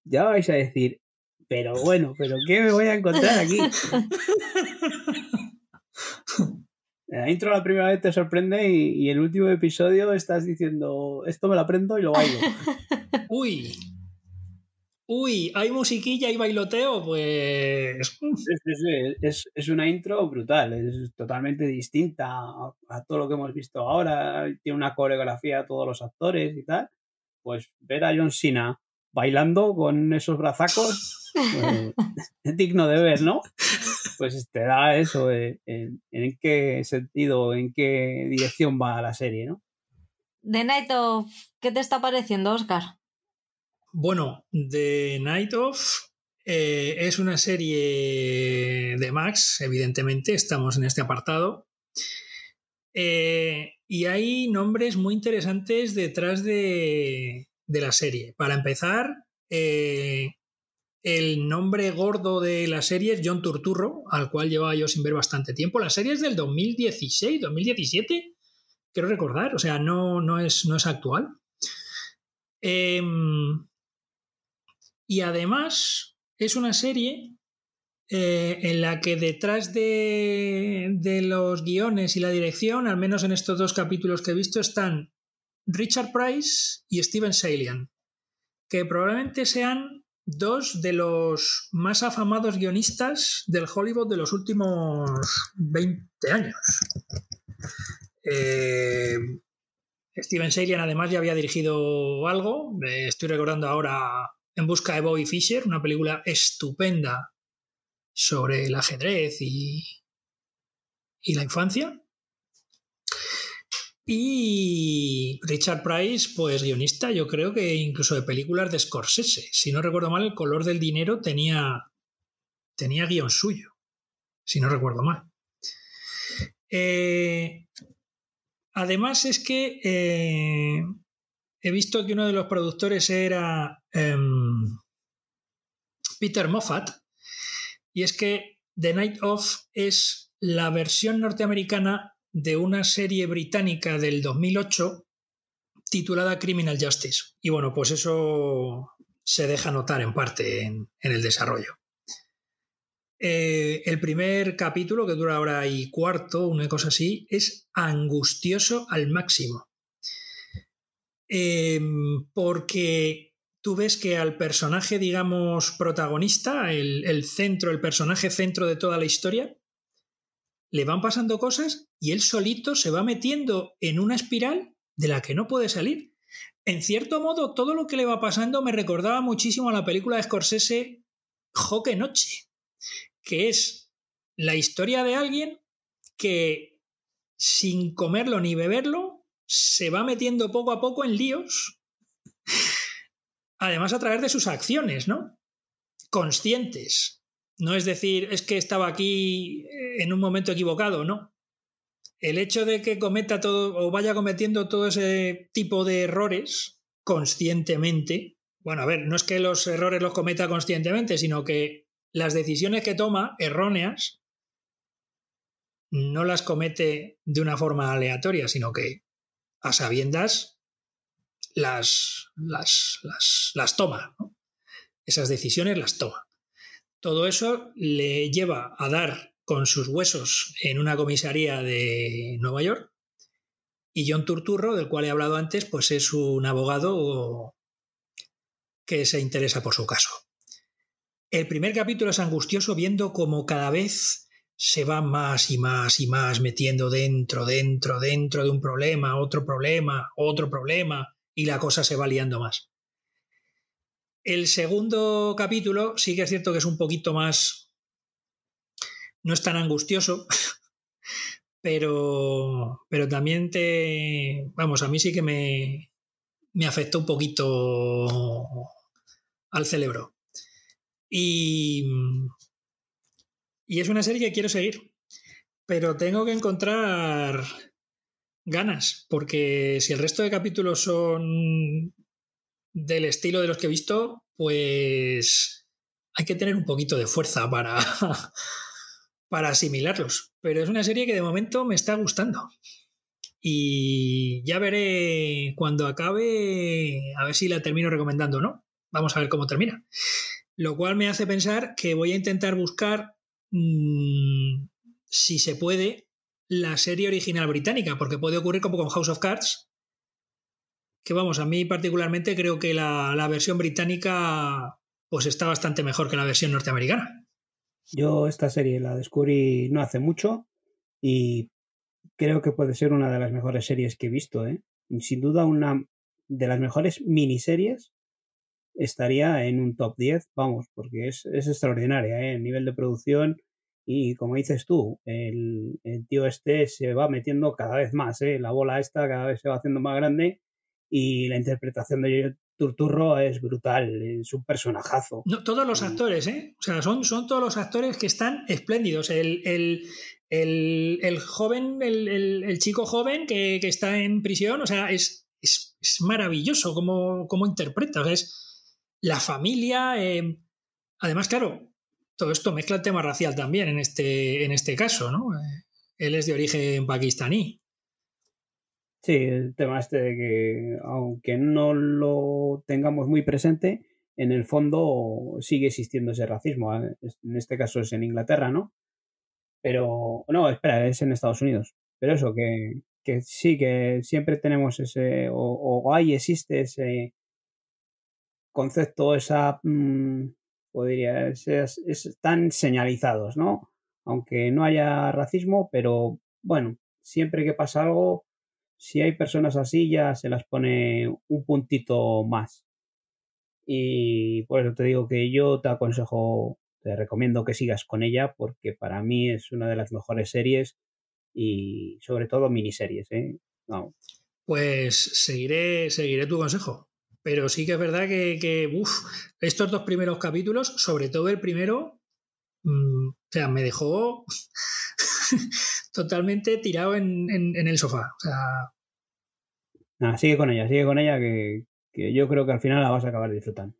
ya vais a decir, pero bueno, pero ¿qué me voy a encontrar aquí? La intro la primera vez te sorprende y, el último episodio estás diciendo, esto me lo aprendo y lo bailo. Uy, uy, hay musiquilla y bailoteo, pues... Es, una intro brutal, es totalmente distinta a, todo lo que hemos visto ahora, tiene una coreografía a todos los actores y tal. Pues ver a John Cena bailando con esos brazacos pues, es digno de ver, ¿no? Pues te da eso, en, en qué sentido, en qué dirección va la serie, ¿no? The Night of, ¿qué te está pareciendo, Oscar? Bueno, The Night of eh, es una serie de Max, evidentemente, estamos en este apartado. Eh, y hay nombres muy interesantes detrás de, la serie. Para empezar, eh, el nombre gordo de la serie es John Turturro, al cual llevaba yo sin ver bastante tiempo. La serie es del 2016, 2017, quiero recordar, o sea, no, no, es, no es actual. Em, y además es una serie eh, en la que detrás de, los guiones y la dirección, al menos en estos dos capítulos que he visto, están Richard Price y Steven Salian, que probablemente sean dos de los más afamados guionistas del Hollywood de los últimos 20 años. Eh, Steven Salian además ya había dirigido algo, estoy recordando ahora en busca de Bobby Fischer, una película estupenda sobre el ajedrez y, y la infancia. Y Richard Price, pues guionista, yo creo que incluso de películas de Scorsese. Si no recuerdo mal, El color del dinero tenía, tenía guion suyo, si no recuerdo mal. Eh, además es que eh, he visto que uno de los productores era em, Peter Moffat, y es que The Night Of es la versión norteamericana de una serie británica del 2008 titulada Criminal Justice. Y bueno, pues eso se deja notar en parte en, el desarrollo. Eh, el primer capítulo, que dura hora y cuarto, una cosa así, es angustioso al máximo. Em, porque tú ves que al personaje, digamos, protagonista, el, centro, el personaje centro de toda la historia, le van pasando cosas y él solito se va metiendo en una espiral de la que no puede salir. En cierto modo, todo lo que le va pasando me recordaba muchísimo a la película de Scorsese Joque Noche, que es la historia de alguien que sin comerlo ni beberlo se va metiendo poco a poco en líos, además a través de sus acciones, ¿no? Conscientes. No es decir, es que estaba aquí en un momento equivocado, no. El hecho de que cometa todo o vaya cometiendo todo ese tipo de errores conscientemente, bueno, a ver, no es que los errores los cometa conscientemente, sino que las decisiones que toma, erróneas, no las comete de una forma aleatoria, sino que a sabiendas las, las, las, toma, esas decisiones las toma. Todo eso le lleva a dar con sus huesos en una comisaría de Nueva York y John Turturro, del cual he hablado antes, pues es un abogado que se interesa por su caso. El primer capítulo es angustioso viendo como cada vez se va más y más y más metiendo dentro, dentro, dentro de un problema, otro problema, otro problema, y la cosa se va liando más. El segundo capítulo sí que es cierto que es un poquito más... No es tan angustioso, pero, pero también te... Vamos, a mí sí que me, me afectó un poquito al cerebro. Y, y es una serie que quiero seguir, pero tengo que encontrar ganas, porque si el resto de capítulos son del estilo de los que he visto, pues hay que tener un poquito de fuerza para, para asimilarlos. Pero es una serie que de momento me está gustando. Y ya veré cuando acabe, a ver si la termino recomendando o no. Vamos a ver cómo termina. Lo cual me hace pensar que voy a intentar buscar, mmm, si se puede, la serie original británica, porque puede ocurrir como con House of Cards, que vamos, a mí particularmente creo que la, la, versión británica pues está bastante mejor que la versión norteamericana. Yo esta serie la descubrí no hace mucho y creo que puede ser una de las mejores series que he visto, ¿eh? Sin duda una de las mejores miniseries estaría en un top 10, vamos, porque es, es extraordinaria, ¿eh? El nivel de producción y como dices tú, el, el, tío este se va metiendo cada vez más, ¿eh? La bola esta cada vez se va haciendo más grande y la interpretación de Turturro es brutal, es un personajazo. No, todos los actores, ¿eh? O sea, son, son todos los actores que están espléndidos. El, el, el, el joven, el, chico joven que, que, está en prisión, o sea, es, es, es maravilloso como, como interpreta. O sea, es la familia. Eh, además, claro, todo esto mezcla el tema racial también en este, en este caso, ¿no? Eh, él es de origen pakistaní. Sí, el tema este de que aunque no lo tengamos muy presente, en el fondo sigue existiendo ese racismo. En este caso es en Inglaterra, ¿no? Pero, no, espera, es en Estados Unidos. Pero eso, que, que sí, que siempre tenemos ese, o, o hay, existe ese concepto, esa, mmm, podría, es, están señalizados, ¿no? Aunque no haya racismo, pero bueno, siempre que pasa algo, si hay personas así ya se las pone un puntito más. Y por eso te digo que yo te aconsejo, te recomiendo que sigas con ella porque para mí es una de las mejores series y sobre todo miniseries. ¿eh? No. Pues seguiré, seguiré tu consejo. Pero sí que es verdad que, que estos dos primeros capítulos, sobre todo el primero, mmm, o sea, me dejó totalmente tirado en, en, en, el sofá. O sea... Nada, sigue con ella, sigue con ella, que, que yo creo que al final la vas a acabar disfrutando.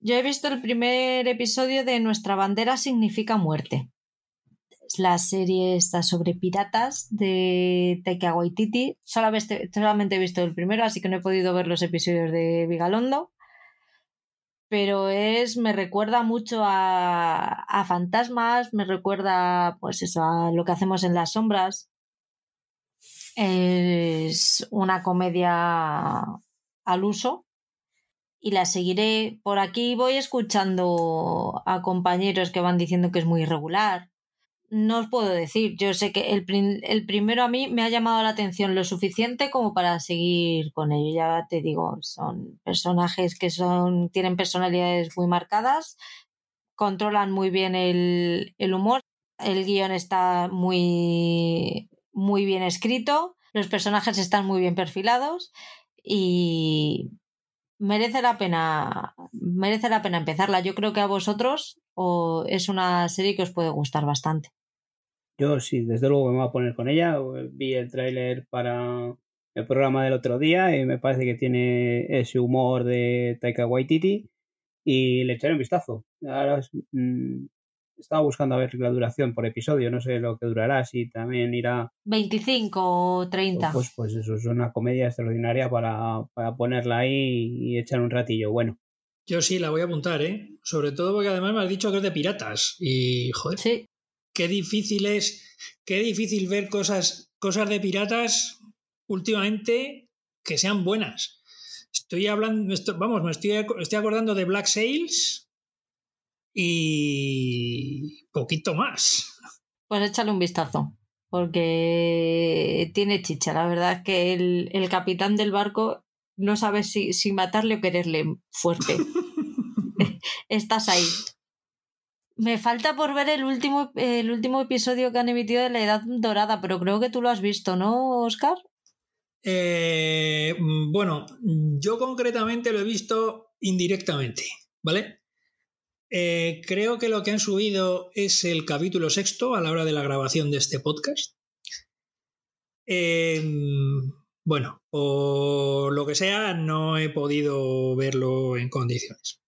Yo he visto el primer episodio de Nuestra bandera significa muerte. La serie está sobre piratas de Taika Waititi. Solamente he visto el primero, así que no he podido ver los episodios de Vigalondo. Pero es, me recuerda mucho a, a fantasmas, me recuerda, pues eso, a lo que hacemos en las sombras. Es una comedia al uso y la seguiré. Por aquí voy escuchando a compañeros que van diciendo que es muy irregular. No os puedo decir, yo sé que el, el, primero a mí me ha llamado la atención lo suficiente como para seguir con ello. Ya te digo, son personajes que son, tienen personalidades muy marcadas, controlan muy bien el, el humor, el guion está muy, muy bien escrito, los personajes están muy bien perfilados y merece la pena merece la pena empezarla. Yo creo que a vosotros o es una serie que os puede gustar bastante. Yo sí, desde luego me voy a poner con ella. Vi el tráiler para el programa del otro día y me parece que tiene ese humor de Taika Waititi y le echaré un vistazo. Ahora mmm, estaba buscando a ver la duración por episodio, no sé lo que durará, si también irá 25 o 30. Pues, pues eso es una comedia extraordinaria para, para ponerla ahí y echar un ratillo. Bueno, yo sí, la voy a apuntar, ¿eh? Sobre todo porque además me has dicho que es de piratas. Y, joder, sí. qué difícil es, qué difícil ver cosas, cosas de piratas últimamente que sean buenas. Estoy hablando, vamos, me estoy, estoy acordando de Black Sails y poquito más. Pues échale un vistazo, porque tiene chicha. La verdad es que el, el capitán del barco no sabes si, si matarle o quererle fuerte. estás ahí. Me falta por ver el último, el último episodio que han emitido de La Edad Dorada, pero creo que tú lo has visto, ¿no, Oscar? Eh, bueno, yo concretamente lo he visto indirectamente, ¿vale? Eh, creo que lo que han subido es el capítulo sexto a la hora de la grabación de este podcast. Eh, bueno, por lo que sea, no he podido verlo en condiciones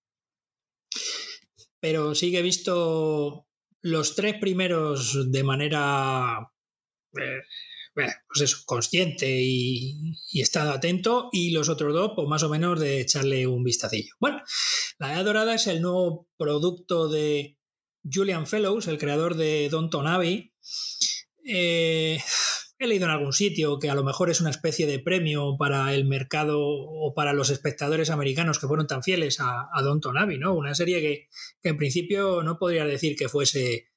pero sí que he visto los tres primeros de manera, eh, pues eso, consciente y, estado atento, y los otros dos, pues más o menos de echarle un vistacillo. Bueno, La Edad Dorada es el nuevo producto de Julian Fellows, el creador de Don Tonavi. Eh, he leído en algún sitio que a lo mejor es una especie de premio para el mercado o para los espectadores americanos que fueron tan fieles a, Don Tonavi, ¿no? Una serie que, en principio no podría decir que fuese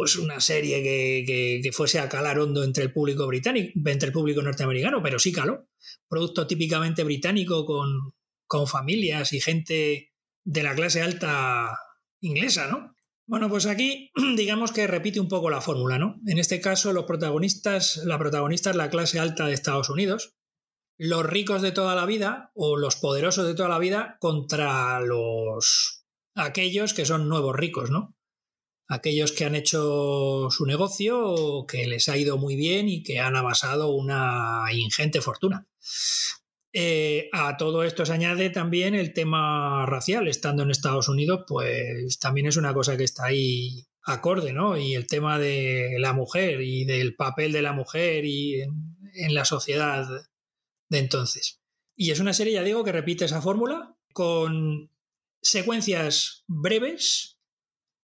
pues una serie que, que, fuese a calar hondo entre el público británico, entre el público norteamericano, pero sí caló. Producto típicamente británico con, con familias y gente de la clase alta inglesa, ¿no? Bueno, pues aquí digamos que repite un poco la fórmula, ¿no? En este caso, los protagonistas, la protagonista es la clase alta de Estados Unidos, los ricos de toda la vida o los poderosos de toda la vida contra los aquellos que son nuevos ricos, ¿no? Aquellos que han hecho su negocio, que les ha ido muy bien y que han amasado una ingente fortuna. Eh, a todo esto se añade también el tema racial. Estando en Estados Unidos, pues también es una cosa que está ahí acorde, ¿no? Y el tema de la mujer y del papel de la mujer y en, la sociedad de entonces. Y es una serie, ya digo, que repite esa fórmula con secuencias breves,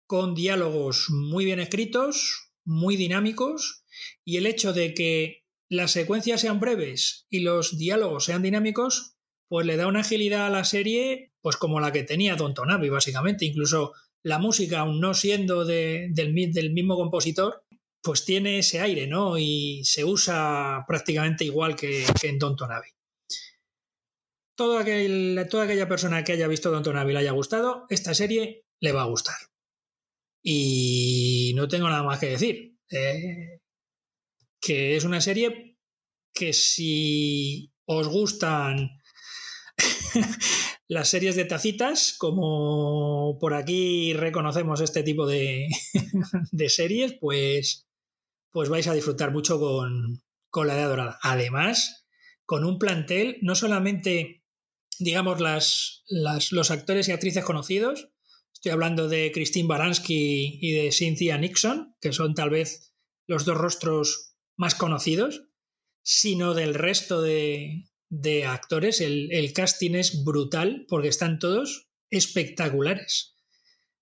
con diálogos muy bien escritos, muy dinámicos, y el hecho de que las secuencias sean breves y los diálogos sean dinámicos, pues le da una agilidad a la serie, pues como la que tenía Don Tonavi, básicamente. Incluso la música, aún no siendo del, del, mismo compositor, pues tiene ese aire, ¿no? Y se usa prácticamente igual que, en Don Tonavi. Todo aquel, toda aquella persona que haya visto Don Tonavi le haya gustado, esta serie le va a gustar. Y no tengo nada más que decir. Eh, que es una serie que si os gustan las series de tacitas, como por aquí reconocemos este tipo de, de series, pues, pues vais a disfrutar mucho con, con la Edad Dorada. Además, con un plantel, no solamente, digamos, las, las, los actores y actrices conocidos, estoy hablando de Christine Baranski y de Cynthia Nixon, que son tal vez los dos rostros más conocidos, sino del resto de, actores. El, casting es brutal porque están todos espectaculares.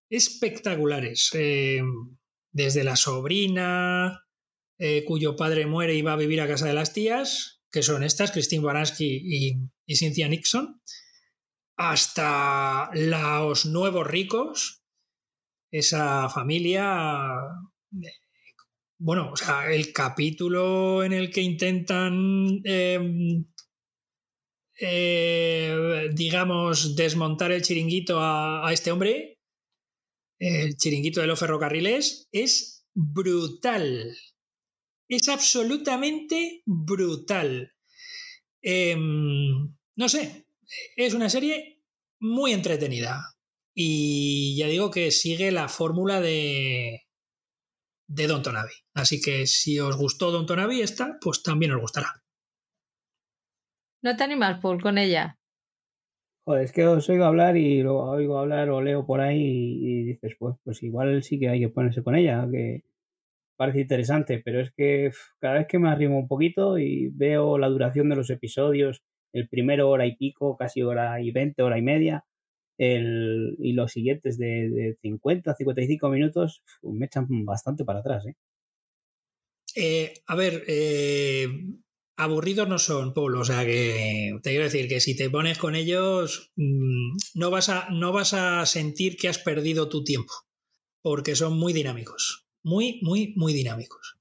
Espectaculares. Eh, desde la sobrina, eh, cuyo padre muere y va a vivir a casa de las tías, que son estas, Christine Baranski y Cynthia Nixon, hasta los nuevos ricos, esa familia bueno, o sea, el capítulo en el que intentan, em, eh, digamos, desmontar el chiringuito a, este hombre, el chiringuito de los ferrocarriles, es brutal. Es absolutamente brutal. Em, no sé, es una serie muy entretenida. Y ya digo que sigue la fórmula de, de Don Tonavi. Así que si os gustó Don Tonavi esta, pues también os gustará. ¿No te animas, Paul, con ella? Joder, es que os oigo hablar y lo oigo hablar o leo por ahí y, dices, pues, pues igual sí que hay que ponerse con ella, que parece interesante, pero es que cada vez que me arrimo un poquito y veo la duración de los episodios, el primero hora y pico, casi hora y veinte, hora y media, el, y los siguientes de, de 50, 55 minutos me echan bastante para atrás. ¿eh? Eh, a ver, eh, aburridos no son, Paul. O sea que te quiero decir que si te pones con ellos, mm, no vas a, no vas a sentir que has perdido tu tiempo, porque son muy dinámicos. Muy, muy, muy dinámicos.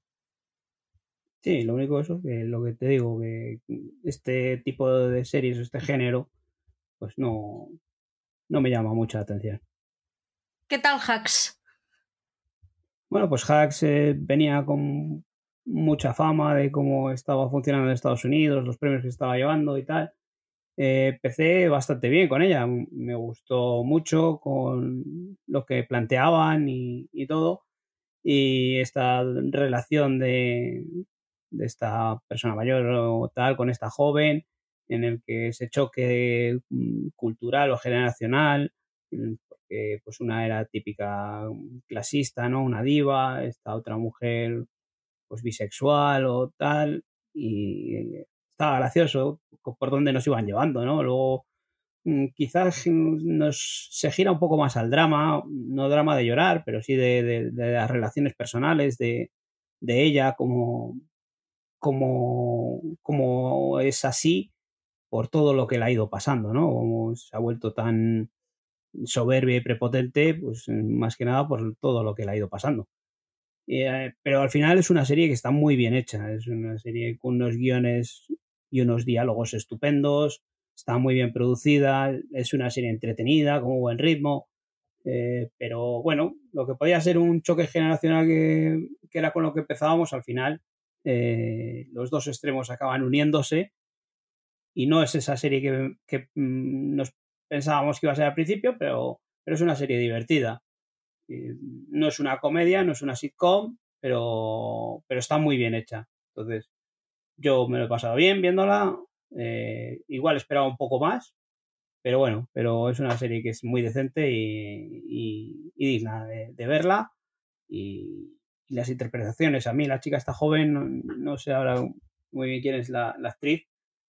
Sí, lo único eso, que lo que te digo, que este tipo de series, este género, pues no, no me llama mucha atención. ¿Qué tal Hacks? Bueno, pues Hacks eh, venía con mucha fama de cómo estaba funcionando en Estados Unidos, los premios que estaba llevando y tal. Eh, empecé bastante bien con ella, me gustó mucho con lo que planteaban y, todo. Y esta relación de, de, esta persona mayor o tal con esta joven, en el que ese choque mm, cultural o generacional, mm, porque pues una era típica clasista, ¿no? Una diva, esta otra mujer pues bisexual o tal, y estaba gracioso por dónde nos iban llevando, ¿no? Luego mm, quizás nos, se gira un poco más al drama, no drama de llorar, pero sí de, las relaciones personales de, ella, como, como, como es así por todo lo que le ha ido pasando, ¿no? Se ha vuelto tan soberbia y prepotente, pues más que nada por todo lo que le ha ido pasando. Eh, pero al final es una serie que está muy bien hecha, es una serie con unos guiones y unos diálogos estupendos, está muy bien producida, es una serie entretenida, con un buen ritmo, eh, pero bueno, lo que podía ser un choque generacional que, era con lo que empezábamos, al final eh, los dos extremos acaban uniéndose y no es esa serie que, mm, nos pensábamos que iba a ser al principio, pero, pero es una serie divertida. No es una comedia, no es una sitcom, pero, pero está muy bien hecha. Entonces, yo me lo he pasado bien viéndola. Eh, igual esperaba un poco más, pero bueno, pero es una serie que es muy decente y, digna de, verla. Y, las interpretaciones, a mí la chica está joven, no, sé ahora muy bien quién es la, actriz,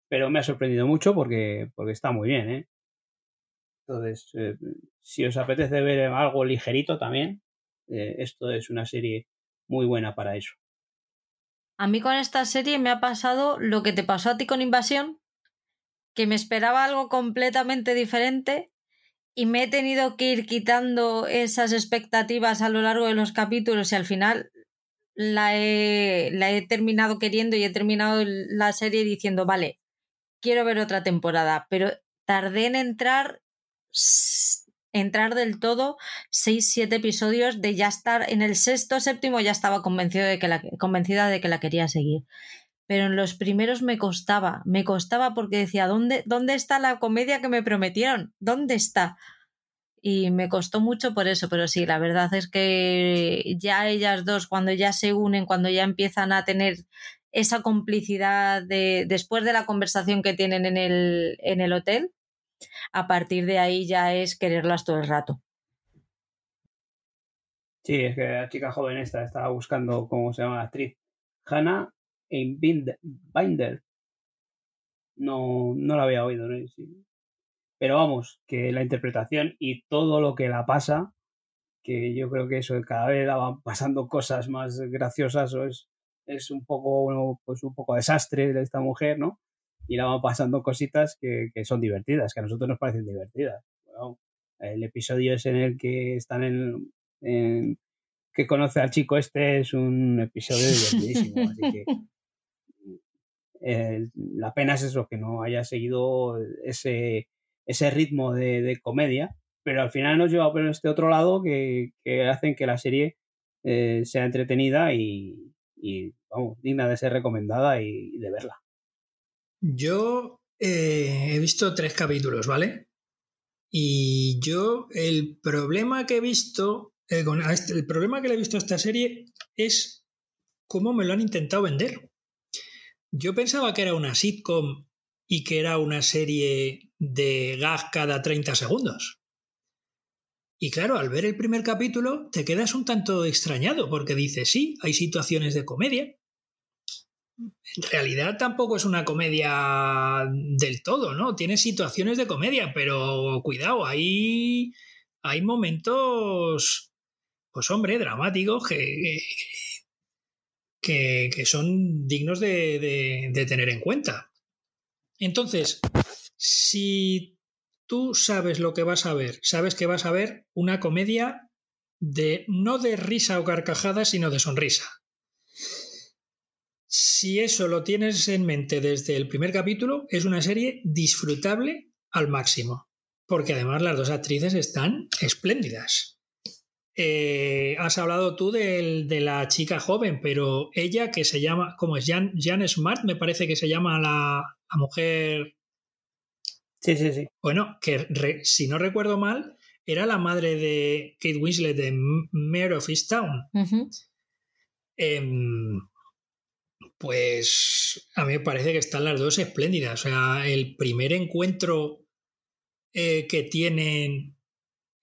pero me ha sorprendido mucho porque, porque está muy bien. ¿eh? Entonces, eh, si os apetece ver algo ligerito también, eh, esto es una serie muy buena para eso. A mí con esta serie me ha pasado lo que te pasó a ti con Invasión, que me esperaba algo completamente diferente y me he tenido que ir quitando esas expectativas a lo largo de los capítulos y al final la he, la he terminado queriendo y he terminado la serie diciendo, vale, quiero ver otra temporada, pero tardé en entrar entrar del todo seis, siete episodios de ya estar en el sexto, séptimo, ya estaba convencido de que la, convencida de que la quería seguir. Pero en los primeros me costaba, me costaba porque decía, ¿dónde, ¿dónde está la comedia que me prometieron? ¿Dónde está? Y me costó mucho por eso, pero sí, la verdad es que ya ellas dos, cuando ya se unen, cuando ya empiezan a tener esa complicidad de, después de la conversación que tienen en el, en el hotel, a partir de ahí ya es quererlas todo el rato. Sí, es que la chica joven esta estaba buscando cómo se llama la actriz. Hannah Binder. No, no la había oído, ¿no? Pero vamos, que la interpretación y todo lo que la pasa, que yo creo que eso cada vez la van pasando cosas más graciosas o es, es un poco pues un poco desastre de esta mujer, ¿no? y la van pasando cositas que, son divertidas, que a nosotros nos parecen divertidas. el episodio es en el que están en, que conoce al chico este es un episodio divertidísimo, así que eh, la pena es eso, que no haya seguido ese, ese ritmo de, comedia, pero al final nos lleva por este otro lado que, hacen que la serie eh, sea entretenida y, vamos, digna de ser recomendada y de verla. Yo eh, he visto tres capítulos, ¿vale? Y yo el problema que he visto, eh, con este, el problema que le he visto a esta serie es cómo me lo han intentado vender. Yo pensaba que era una sitcom y que era una serie de gas cada 30 segundos. Y claro, al ver el primer capítulo te quedas un tanto extrañado porque dices, sí, hay situaciones de comedia, en realidad tampoco es una comedia del todo, ¿no? Tiene situaciones de comedia, pero cuidado, hay, hay momentos, pues hombre, dramáticos que, que, son dignos de, de tener en cuenta. Entonces, si tú sabes lo que vas a ver, sabes que vas a ver una comedia de no de risa o carcajada, sino de sonrisa. Si eso lo tienes en mente desde el primer capítulo, es una serie disfrutable al máximo, porque además las dos actrices están espléndidas. Eh, has hablado tú de la chica joven, pero ella que se llama, ¿cómo es? Jan, Jan Smart, me parece que se llama la, mujer. Sí, sí, sí. Bueno, que si no recuerdo mal, era la madre de Kate Winslet de Mayor of Easttown. Em, pues a mí me parece que están las dos espléndidas. O sea, el primer encuentro eh, que tienen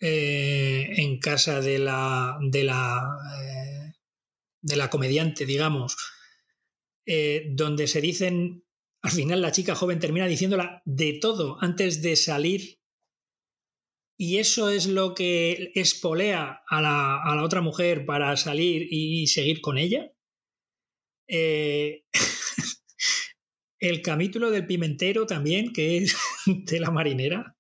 eh, en casa de la, de la, eh, de la comediante, digamos, eh, donde se dicen, al final la chica joven termina diciéndola de todo antes de salir. Y eso es lo que espolea a la, a la otra mujer para salir y seguir con ella. el capítulo del pimentero también, que es de la marinera.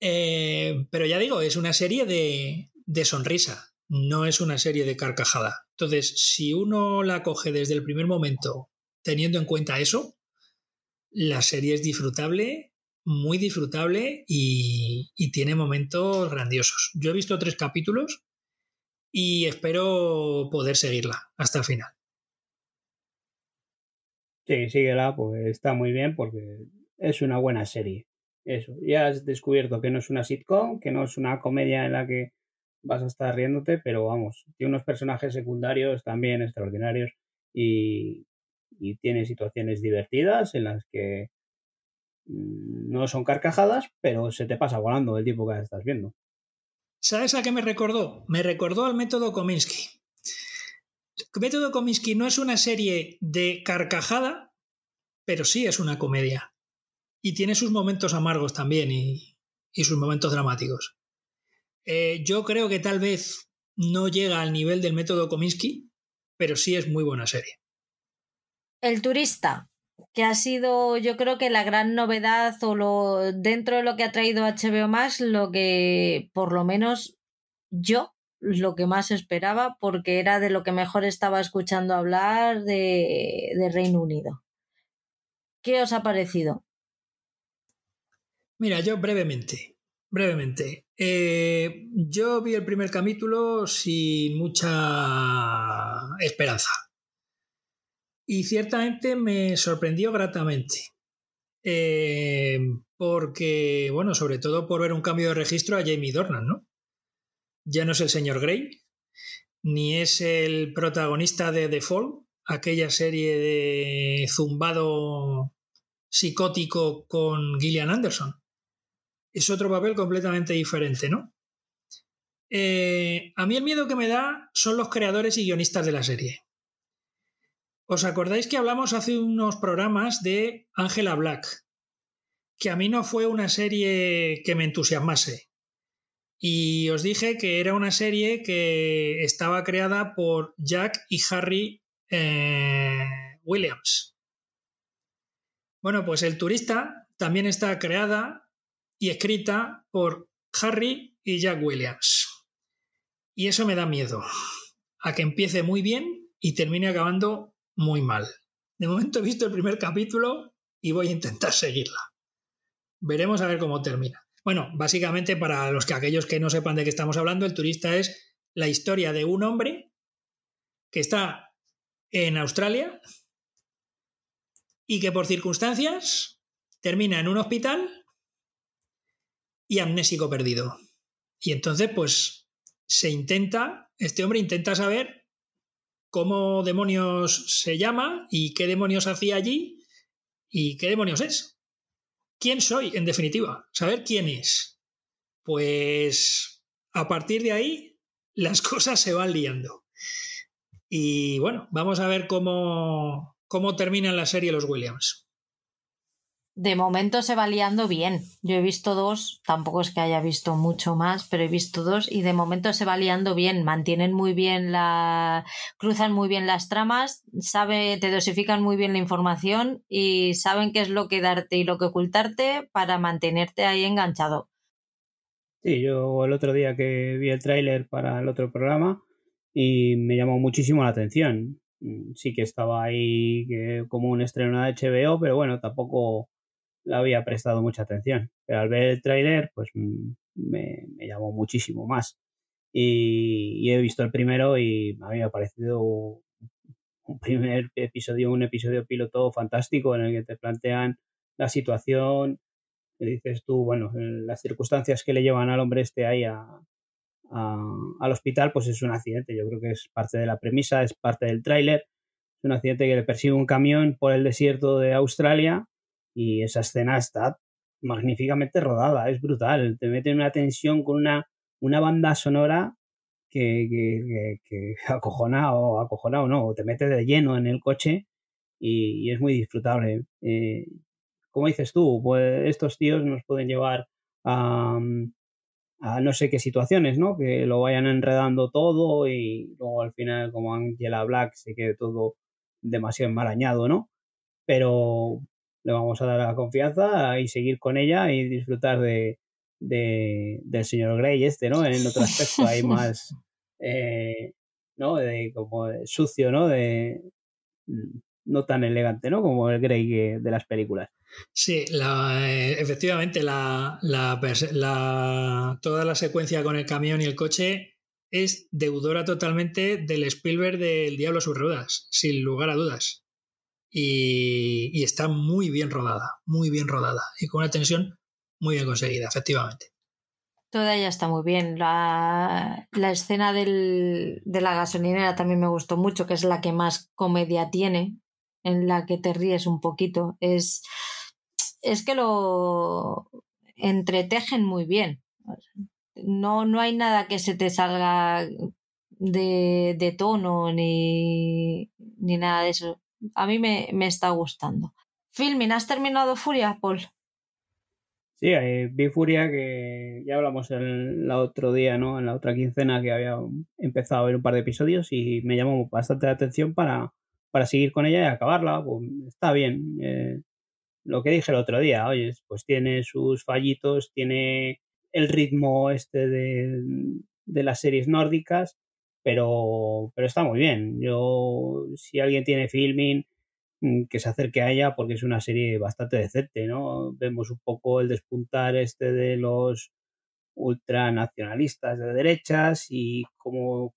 Eh, pero ya digo, es una serie de, de sonrisa, no es una serie de carcajada. Entonces, si uno la coge desde el primer momento teniendo en cuenta eso, la serie es disfrutable, muy disfrutable y, y, tiene momentos grandiosos. Yo he visto tres capítulos y espero poder seguirla hasta el final. Sí, síguela, pues está muy bien porque es una buena serie eso, ya has descubierto que no es una sitcom, que no es una comedia en la que vas a estar riéndote, pero vamos, tiene unos personajes secundarios también extraordinarios y, tiene situaciones divertidas en las que mm, no son carcajadas, pero se te pasa volando el tipo que estás viendo. ¿Sabes a qué me recordó? Me recordó al método Kominsky. Método Kominsky no es una serie de carcajada, pero sí es una comedia. Y tiene sus momentos amargos también y, sus momentos dramáticos. Eh, yo creo que tal vez no llega al nivel del método Kominsky, pero sí es muy buena serie. El turista, que ha sido yo creo que la gran novedad o lo dentro de lo que ha traído HBO más, lo que por lo menos yo lo que más esperaba porque era de lo que mejor estaba escuchando hablar de, de Reino Unido. ¿Qué os ha parecido? Mira, yo brevemente, brevemente. Eh, yo vi el primer capítulo sin mucha esperanza. Y ciertamente me sorprendió gratamente. Eh, porque, bueno, sobre todo por ver un cambio de registro a Jamie Dornan, ¿no? Ya no es el señor Grey, ni es el protagonista de The Fall, aquella serie de zumbado psicótico con Gillian Anderson es otro papel completamente diferente, ¿no? Eh, a mí el miedo que me da son los creadores y guionistas de la serie. ¿Os acordáis que hablamos hace unos programas de Angela Black? Que a mí no fue una serie que me entusiasmase. Y os dije que era una serie que estaba creada por Jack y Harry eh, Williams. Bueno, pues El Turista también está creada y escrita por Harry y Jack Williams. Y eso me da miedo, a que empiece muy bien y termine acabando muy mal. De momento he visto el primer capítulo y voy a intentar seguirla. Veremos a ver cómo termina. Bueno, básicamente para los que aquellos que no sepan de qué estamos hablando, el turista es la historia de un hombre que está en Australia y que por circunstancias termina en un hospital y amnésico perdido. Y entonces, pues, se intenta, este hombre intenta saber cómo demonios se llama y qué demonios hacía allí y qué demonios es. ¿Quién soy, en definitiva? Saber quién es. Pues a partir de ahí las cosas se van liando. Y bueno, vamos a ver cómo, cómo termina la serie los Williams de momento se va liando bien. Yo he visto dos, tampoco es que haya visto mucho más, pero he visto dos y de momento se va liando bien. Mantienen muy bien la. cruzan muy bien las tramas, sabe, te dosifican muy bien la información y saben qué es lo que darte y lo que ocultarte para mantenerte ahí enganchado. Sí, yo el otro día que vi el tráiler para el otro programa y me llamó muchísimo la atención. Sí que estaba ahí como un estreno de HBO, pero bueno, tampoco había prestado mucha atención. Pero al ver el tráiler, pues mm, me, llamó muchísimo más. y, he visto el primero y a mí me ha parecido un primer episodio, un episodio piloto fantástico en el que te plantean la situación, dices tú, bueno, las circunstancias que le llevan al hombre este ahí a, al hospital, pues es un accidente. Yo creo que es parte de la premisa, es parte del tráiler. Es un accidente que le persigue un camión por el desierto de Australia y esa escena está magníficamente rodada, es brutal. Te mete en una tensión con una, una banda sonora que, que, que, acojona o acojona o no, te mete de lleno en el coche y, es muy disfrutable. Eh, como dices tú, pues estos tíos nos pueden llevar a, a no sé qué situaciones, ¿no? Que lo vayan enredando todo y luego al final, como Angela Black, se quede todo demasiado enmarañado, ¿no? Pero le vamos a dar la confianza y seguir con ella y disfrutar de, del señor Grey este, ¿no? En otro aspecto hay más, eh, ¿no? De como sucio, ¿no? De no tan elegante, ¿no? Como el Grey de las películas. Sí, eh, efectivamente, la, toda la secuencia con el camión y el coche es deudora totalmente del Spielberg del Diablo a sus ruedas, sin lugar a dudas. Y, está muy bien rodada, muy bien rodada y con una tensión muy bien conseguida, efectivamente. Toda ella está muy bien. La, escena de la gasolinera también me gustó mucho, que es la que más comedia tiene, en la que te ríes un poquito. Es, es que lo entretejen muy bien. No, no hay nada que se te salga de, de tono ni, ni, nada de eso. A mí me, me, está gustando. Filmin, ¿has terminado Furia, Paul? Sí, vi Furia que ya hablamos el, otro día, ¿no? En la otra quincena que había empezado a ver un par de episodios y me llamó bastante la atención para, para seguir con ella y acabarla. Pues, está bien. Eh, lo que dije el otro día, oye, pues tiene sus fallitos, tiene el ritmo este de, de las series nórdicas, pero, pero está muy bien. Yo, si alguien tiene filming, mm, que se acerque a ella porque es una serie bastante decente, ¿no? Vemos un poco el despuntar este de los ultranacionalistas de derechas y como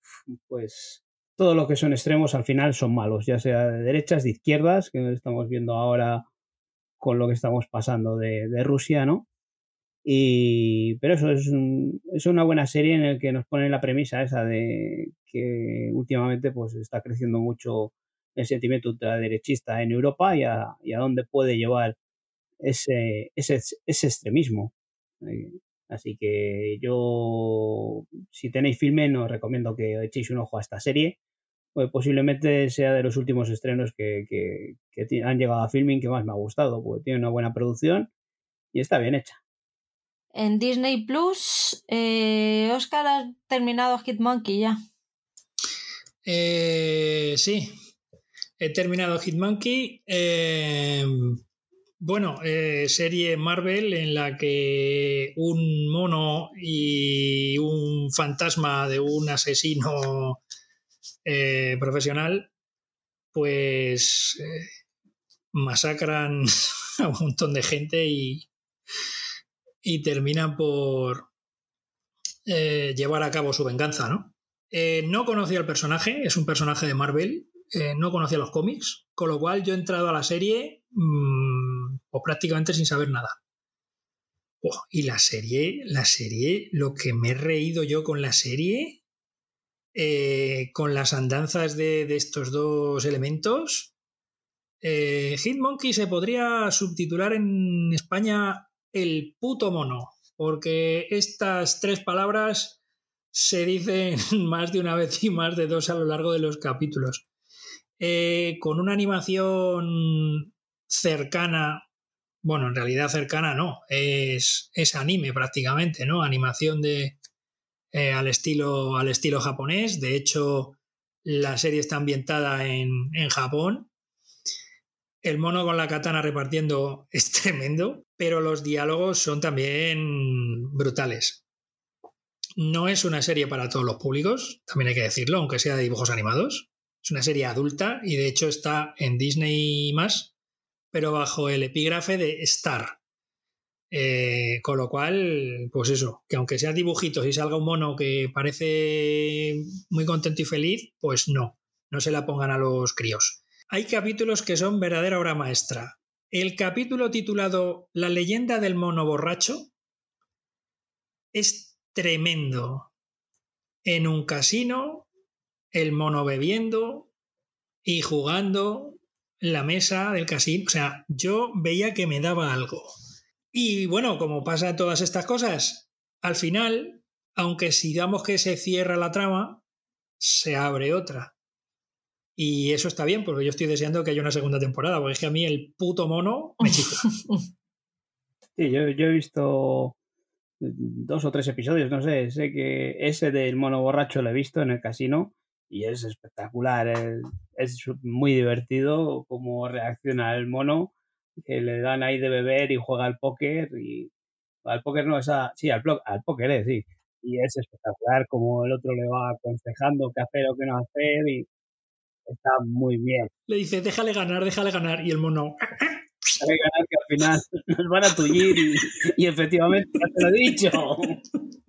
pues todo lo que son extremos al final son malos, ya sea de derechas, de izquierdas, que estamos viendo ahora con lo que estamos pasando de, Rusia, ¿no? Y, pero eso es, es, una buena serie en la que nos pone la premisa esa de que últimamente pues está creciendo mucho el sentimiento ultraderechista en Europa y a, y a dónde puede llevar ese, ese, ese extremismo. Eh, así que yo, si tenéis filme, os recomiendo que echéis un ojo a esta serie pues posiblemente sea de los últimos estrenos que, han llegado a filming que más me ha gustado, porque tiene una buena producción y está bien hecha. En Disney Plus, eh, Oscar ha terminado Hitmonkey ya. Eh, sí, he terminado Hitmonkey. Eh, bueno, serie Marvel en la que un mono y un fantasma de un asesino eh, profesional, pues eh, masacran a un montón de gente y, y terminan por eh, llevar a cabo su venganza, ¿no? no conocía al personaje, es un personaje de Marvel, no conocía los cómics, con lo cual yo he entrado a la serie mm, o prácticamente sin saber nada. Y la serie, la serie, lo que me he reído yo con la serie, eh, con las andanzas de, estos dos elementos. Eh, Hitmonkey se podría subtitular en España el puto mono, porque estas tres palabras se dicen más de una vez y más de dos a lo largo de los capítulos. Eh, con una animación cercana, bueno, en realidad cercana no, es, es anime prácticamente, ¿no? Animación de, eh, al, estilo, al estilo japonés. De hecho, la serie está ambientada en, Japón. El mono con la katana repartiendo es tremendo, pero los diálogos son también brutales. No es una serie para todos los públicos, también hay que decirlo, aunque sea de dibujos animados. Es una serie adulta y de hecho está en Disney más, pero bajo el epígrafe de Star. Eh, con lo cual, pues eso, que aunque sea dibujitos y salga un mono que parece muy contento y feliz, pues no, no se la pongan a los críos. Hay capítulos que son verdadera obra maestra. El capítulo titulado La leyenda del mono borracho es tremendo. En un casino, el mono bebiendo y jugando la mesa del casino. O sea, yo veía que me daba algo. Y bueno, como pasa todas estas cosas, al final, aunque sigamos que se cierra la trama, se abre otra. Y eso está bien, porque yo estoy deseando que haya una segunda temporada, porque es que a mí el puto mono me. Sí, yo, yo he visto dos o tres episodios, no sé, sé que ese del mono borracho lo he visto en el casino y es espectacular, es, es muy divertido cómo reacciona el mono que le dan ahí de beber y juega al póker y al póker no, esa, sí, al, al póker, eh, sí. Y es espectacular como el otro le va aconsejando qué hacer o qué no hacer y está muy bien. Le dice, déjale ganar, déjale ganar y el mono... Déjale ganar que al final nos van a tullir y, y efectivamente, ya te lo he dicho.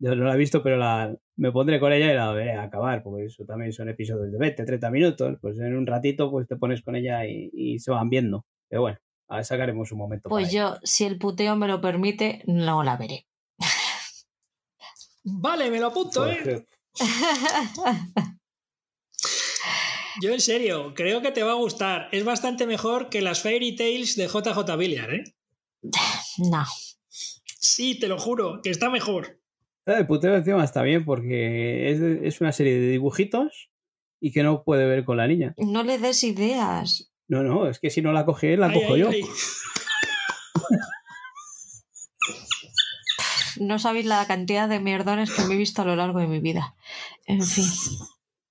Yo no la he visto, pero la, me pondré con ella y la veré a acabar, porque eso también son episodios de 20, 30 minutos. Pues en un ratito pues te pones con ella y, y se van viendo. Pero bueno, a ver, sacaremos un momento. Pues para yo, si el puteo me lo permite, no la veré. Vale, me lo apunto. ¿eh? Yo en serio, creo que te va a gustar. Es bastante mejor que las Fairy Tales de JJ Billiard, ¿eh? No. Sí, te lo juro, que está mejor. El puteo encima está bien porque es, es, una serie de dibujitos y que no puede ver con la niña. No le des ideas. No, no, es que si no la coge él, la Ay, cojo ay, yo. ay. No sabéis la cantidad de mierdones que me he visto a lo largo de mi vida. En fin.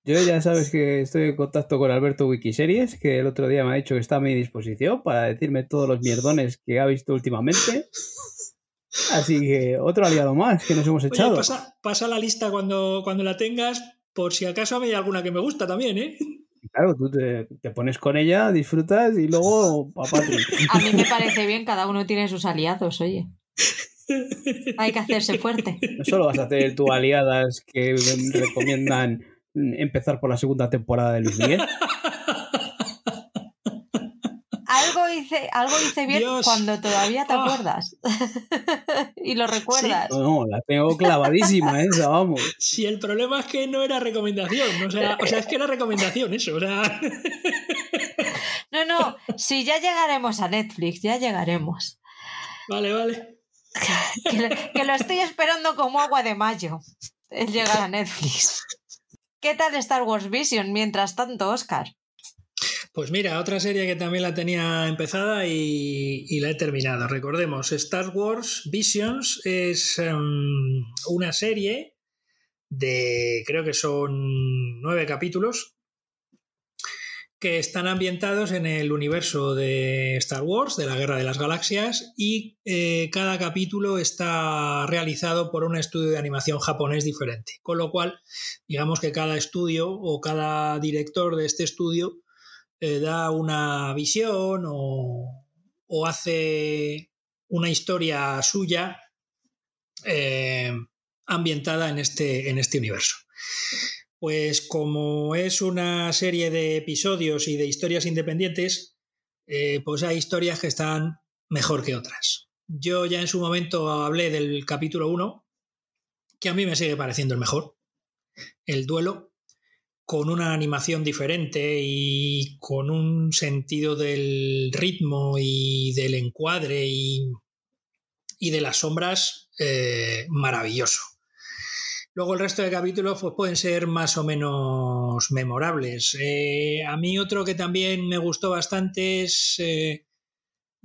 Yo ya sabes que estoy en contacto con Alberto Wikiseries, que el otro día me ha dicho que está a mi disposición para decirme todos los mierdones que ha visto últimamente. Así que otro aliado más que nos hemos Oye, echado. pasa, pasa la lista cuando, cuando la tengas, por si acaso hay alguna que me gusta también, ¿eh? Claro, tú te, te pones con ella, disfrutas y luego a. A mí me parece bien, cada uno tiene sus aliados, oye. Hay que hacerse fuerte. No solo vas a tener tú aliadas que recomiendan empezar por la segunda temporada de Luis Miguel. Algo hice, algo hice bien Dios. cuando todavía te Ah. acuerdas. y lo recuerdas. No, no, la tengo clavadísima esa, vamos. Si el problema es que no era recomendación, o sea, o sea es que era recomendación eso, o sea. No, no, si ya llegaremos a Netflix, ya llegaremos. Vale, vale. Que, lo- estoy esperando como agua de mayo. El llegar a Netflix. ¿Qué tal Star Wars Vision mientras tanto, Oscar? Pues mira, otra serie que también la tenía empezada y, y la he terminado. Recordemos, Star Wars Visions es em, una serie de, creo que son nueve capítulos, que están ambientados en el universo de Star Wars, de la Guerra de las Galaxias, y eh, cada capítulo está realizado por un estudio de animación japonés diferente. Con lo cual, digamos que cada estudio o cada director de este estudio eh, da una visión o, hace una historia suya eh, ambientada en este, en este universo. Pues como es una serie de episodios y de historias independientes, eh, pues hay historias que están mejor que otras. Yo ya en su momento hablé del capítulo 1, que a mí me sigue pareciendo el mejor, el duelo, con una animación diferente y con un sentido del ritmo y del encuadre y, y de las sombras eh, maravilloso. Luego el resto de capítulos pues, pueden ser más o menos memorables. Eh, a mí otro que también me gustó bastante es eh,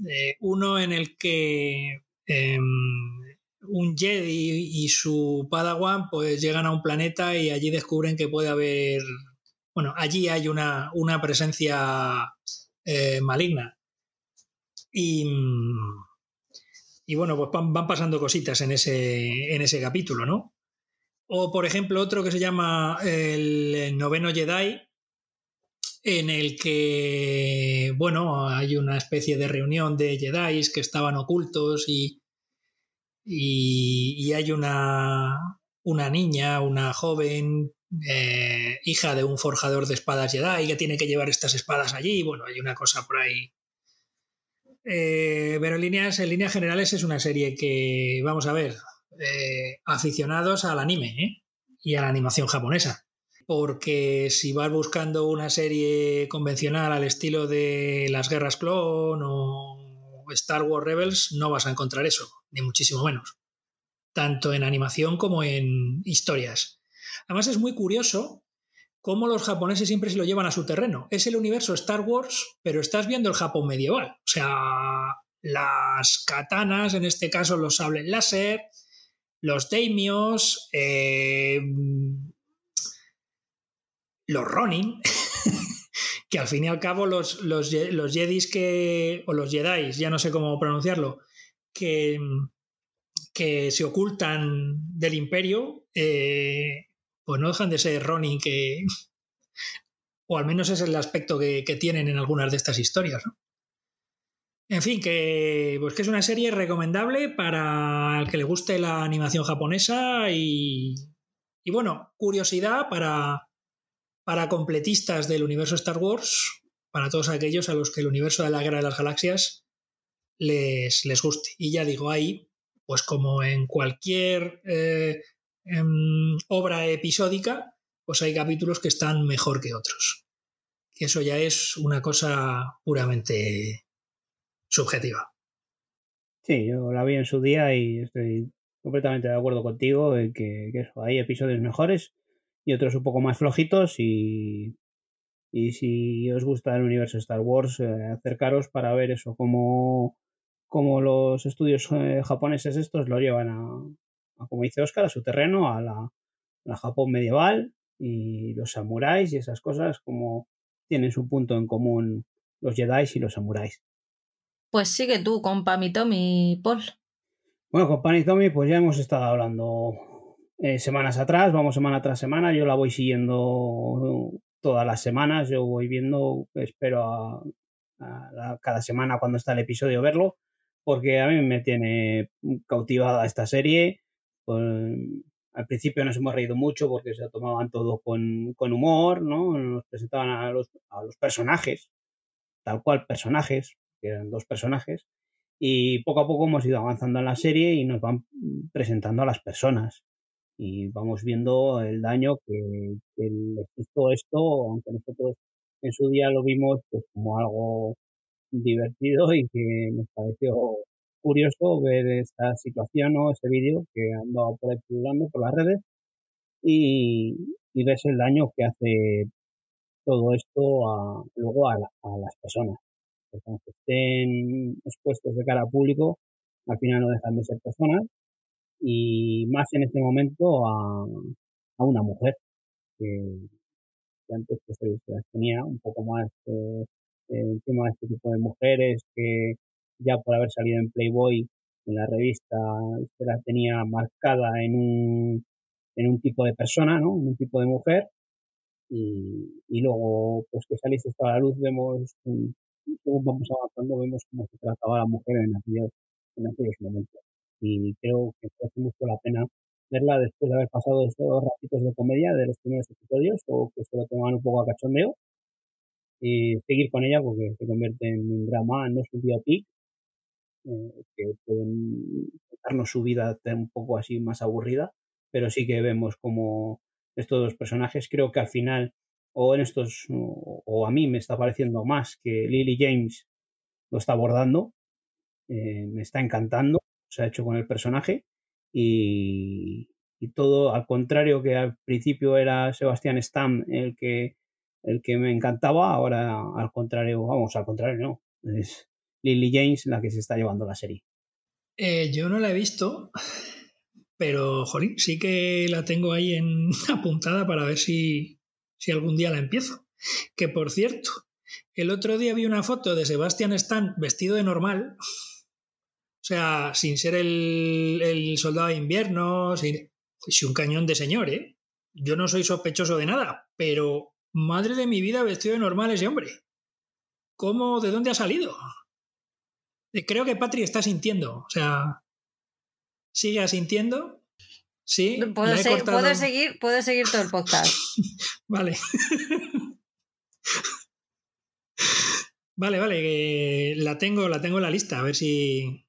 eh, uno en el que em, un Jedi y su Padawan pues llegan a un planeta y allí descubren que puede haber, bueno, allí hay una, una presencia maligna. Y, y bueno, pues van, van pasando cositas en ese, en ese capítulo, ¿no? O, por ejemplo, otro que se llama El Noveno Jedi, en el que, bueno, hay una especie de reunión de Jedi que estaban ocultos y, y, hay una, una niña, una joven, eh, hija de un forjador de espadas Jedi que tiene que llevar estas espadas allí. Bueno, hay una cosa por ahí. Eh, pero en líneas, en líneas generales es una serie que, vamos a ver, eh, aficionados al anime y a la animación japonesa porque si vas buscando una serie convencional al estilo de las guerras clon o Star Wars Rebels, no vas a encontrar eso, ni muchísimo menos, tanto en animación como en historias. Además es muy curioso cómo los japoneses siempre se lo llevan a su terreno. Es el universo Star Wars, pero estás viendo el Japón medieval. O sea, las katanas, en este caso los sables láser, los daimios, eh, los Ronin, que al fin y al cabo los, los, los Jedis que, o los Jedi, ya no sé cómo pronunciarlo, que, que se ocultan del imperio, eh, pues no dejan de ser Ronin que... O al menos es el aspecto que, tienen en algunas de estas historias. En fin, que, pues que es una serie recomendable para el que le guste la animación japonesa y, y bueno, curiosidad para, para completistas del universo Star Wars, para todos aquellos a los que el universo de la Guerra de las Galaxias les, les guste. Y ya digo, ahí, pues como en cualquier eh, em, obra episódica, pues hay capítulos que están mejor que otros. Eso ya es una cosa puramente subjetiva. Sí, yo la vi en su día y estoy completamente de acuerdo contigo en que, eso, hay episodios mejores y otros un poco más flojitos y, y si os gusta el universo Star Wars, eh, acercaros para ver eso, cómo, los estudios eh, japoneses estos lo llevan a, como dice Oscar, a su terreno, a la, Japón medieval y los samuráis y esas cosas, como tienen su punto en común los Jedi y los samuráis. Pues sigue tú con Pam Tommy, Paul. Bueno, con Pam y Tommy, pues ya hemos estado hablando eh, semanas atrás, vamos semana tras semana, yo la voy siguiendo todas las semanas, yo voy viendo, espero a, cada semana cuando está el episodio verlo, porque a mí me tiene cautivada esta serie. al principio nos hemos reído mucho porque se tomaban todo con, con humor, ¿no? Nos presentaban a los, a los personajes, tal cual personajes, que eran dos personajes, y poco a poco hemos ido avanzando en la serie y nos van presentando a las personas y vamos viendo el daño que, que hizo esto, aunque nosotros en su día lo vimos pues como algo divertido y que nos pareció curioso ver esta situación o este vídeo que andaba por ahí por las redes y, y ves el daño que hace todo esto a, luego a, a las personas. Porque aunque estén expuestos de cara al público, al final no dejan de ser personas y más en este momento a, a una mujer que, antes pues, se las tenía un poco más eh, encima de este tipo de mujeres que ya por haber salido en Playboy en la revista se las tenía marcada en un, en un tipo de persona, ¿no? Un tipo de mujer y, y luego pues que saliste a la luz vemos según vamos avanzando vemos cómo se trataba la mujer en aquellos, en aquellos momentos. Y creo que hace mucho la pena verla después de haber pasado estos ratitos de comedia de los primeros episodios o que se lo toman un poco a cachondeo y seguir con ella porque se convierte en un drama, no es un biopic eh, que pueden darnos su vida un poco así más aburrida, pero sí que vemos como estos dos personajes creo que al final o en estos o, a mí me está pareciendo más que Lily James lo está abordando eh, me está encantando se ha hecho con el personaje y, todo al contrario que al principio era Sebastián Stam el que el que me encantaba, ahora al contrario, vamos, al contrario no, es Lily James la que se está llevando la serie. Eh, yo no la he visto, pero jolín, sí que la tengo ahí en apuntada para ver si, si algún día la empiezo. Que por cierto, el otro día vi una foto de Sebastián Stan vestido de normal o sea, sin ser el, soldado de invierno, sin, un cañón de señor, ¿eh? Yo no soy sospechoso de nada, pero Madre de mi vida, vestido de normal ese hombre. ¿Cómo? ¿De dónde ha salido? Creo que Patri está sintiendo. O sea, sigue asintiendo. Sí. Puedo, seguir, puedo seguir todo el podcast. vale. vale, vale. la tengo, la tengo en la lista. A ver si.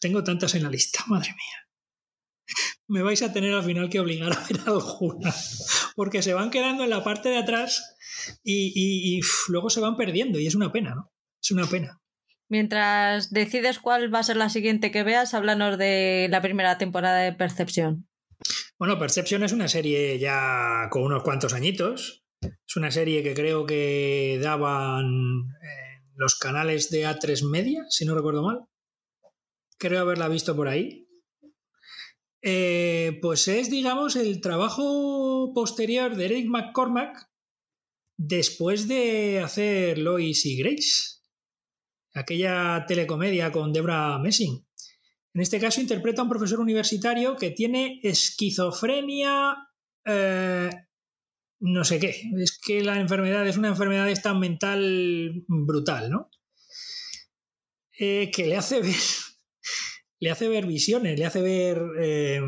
tengo tantas en la lista, madre mía me vais a tener al final que obligar a ver alguna, porque se van quedando en la parte de atrás y, luego se van perdiendo y es una pena, ¿no? Es una pena. Mientras decides cuál va a ser la siguiente que veas, háblanos de la primera temporada de Percepción. Bueno, Percepción es una serie ya con unos cuantos añitos. Es una serie que creo que daban los canales de A3 Media, si no recuerdo mal. Creo haberla visto por ahí. Eh, pues es, digamos, el trabajo posterior de Eric McCormack después de hacer Lois y Grace, aquella telecomedia con Debra Messing. En este caso interpreta a un profesor universitario que tiene esquizofrenia, eh, no sé qué. Es que la enfermedad es una enfermedad esta mental brutal, ¿no? Eh, que le hace ver le hace ver visiones, le hace ver, eh,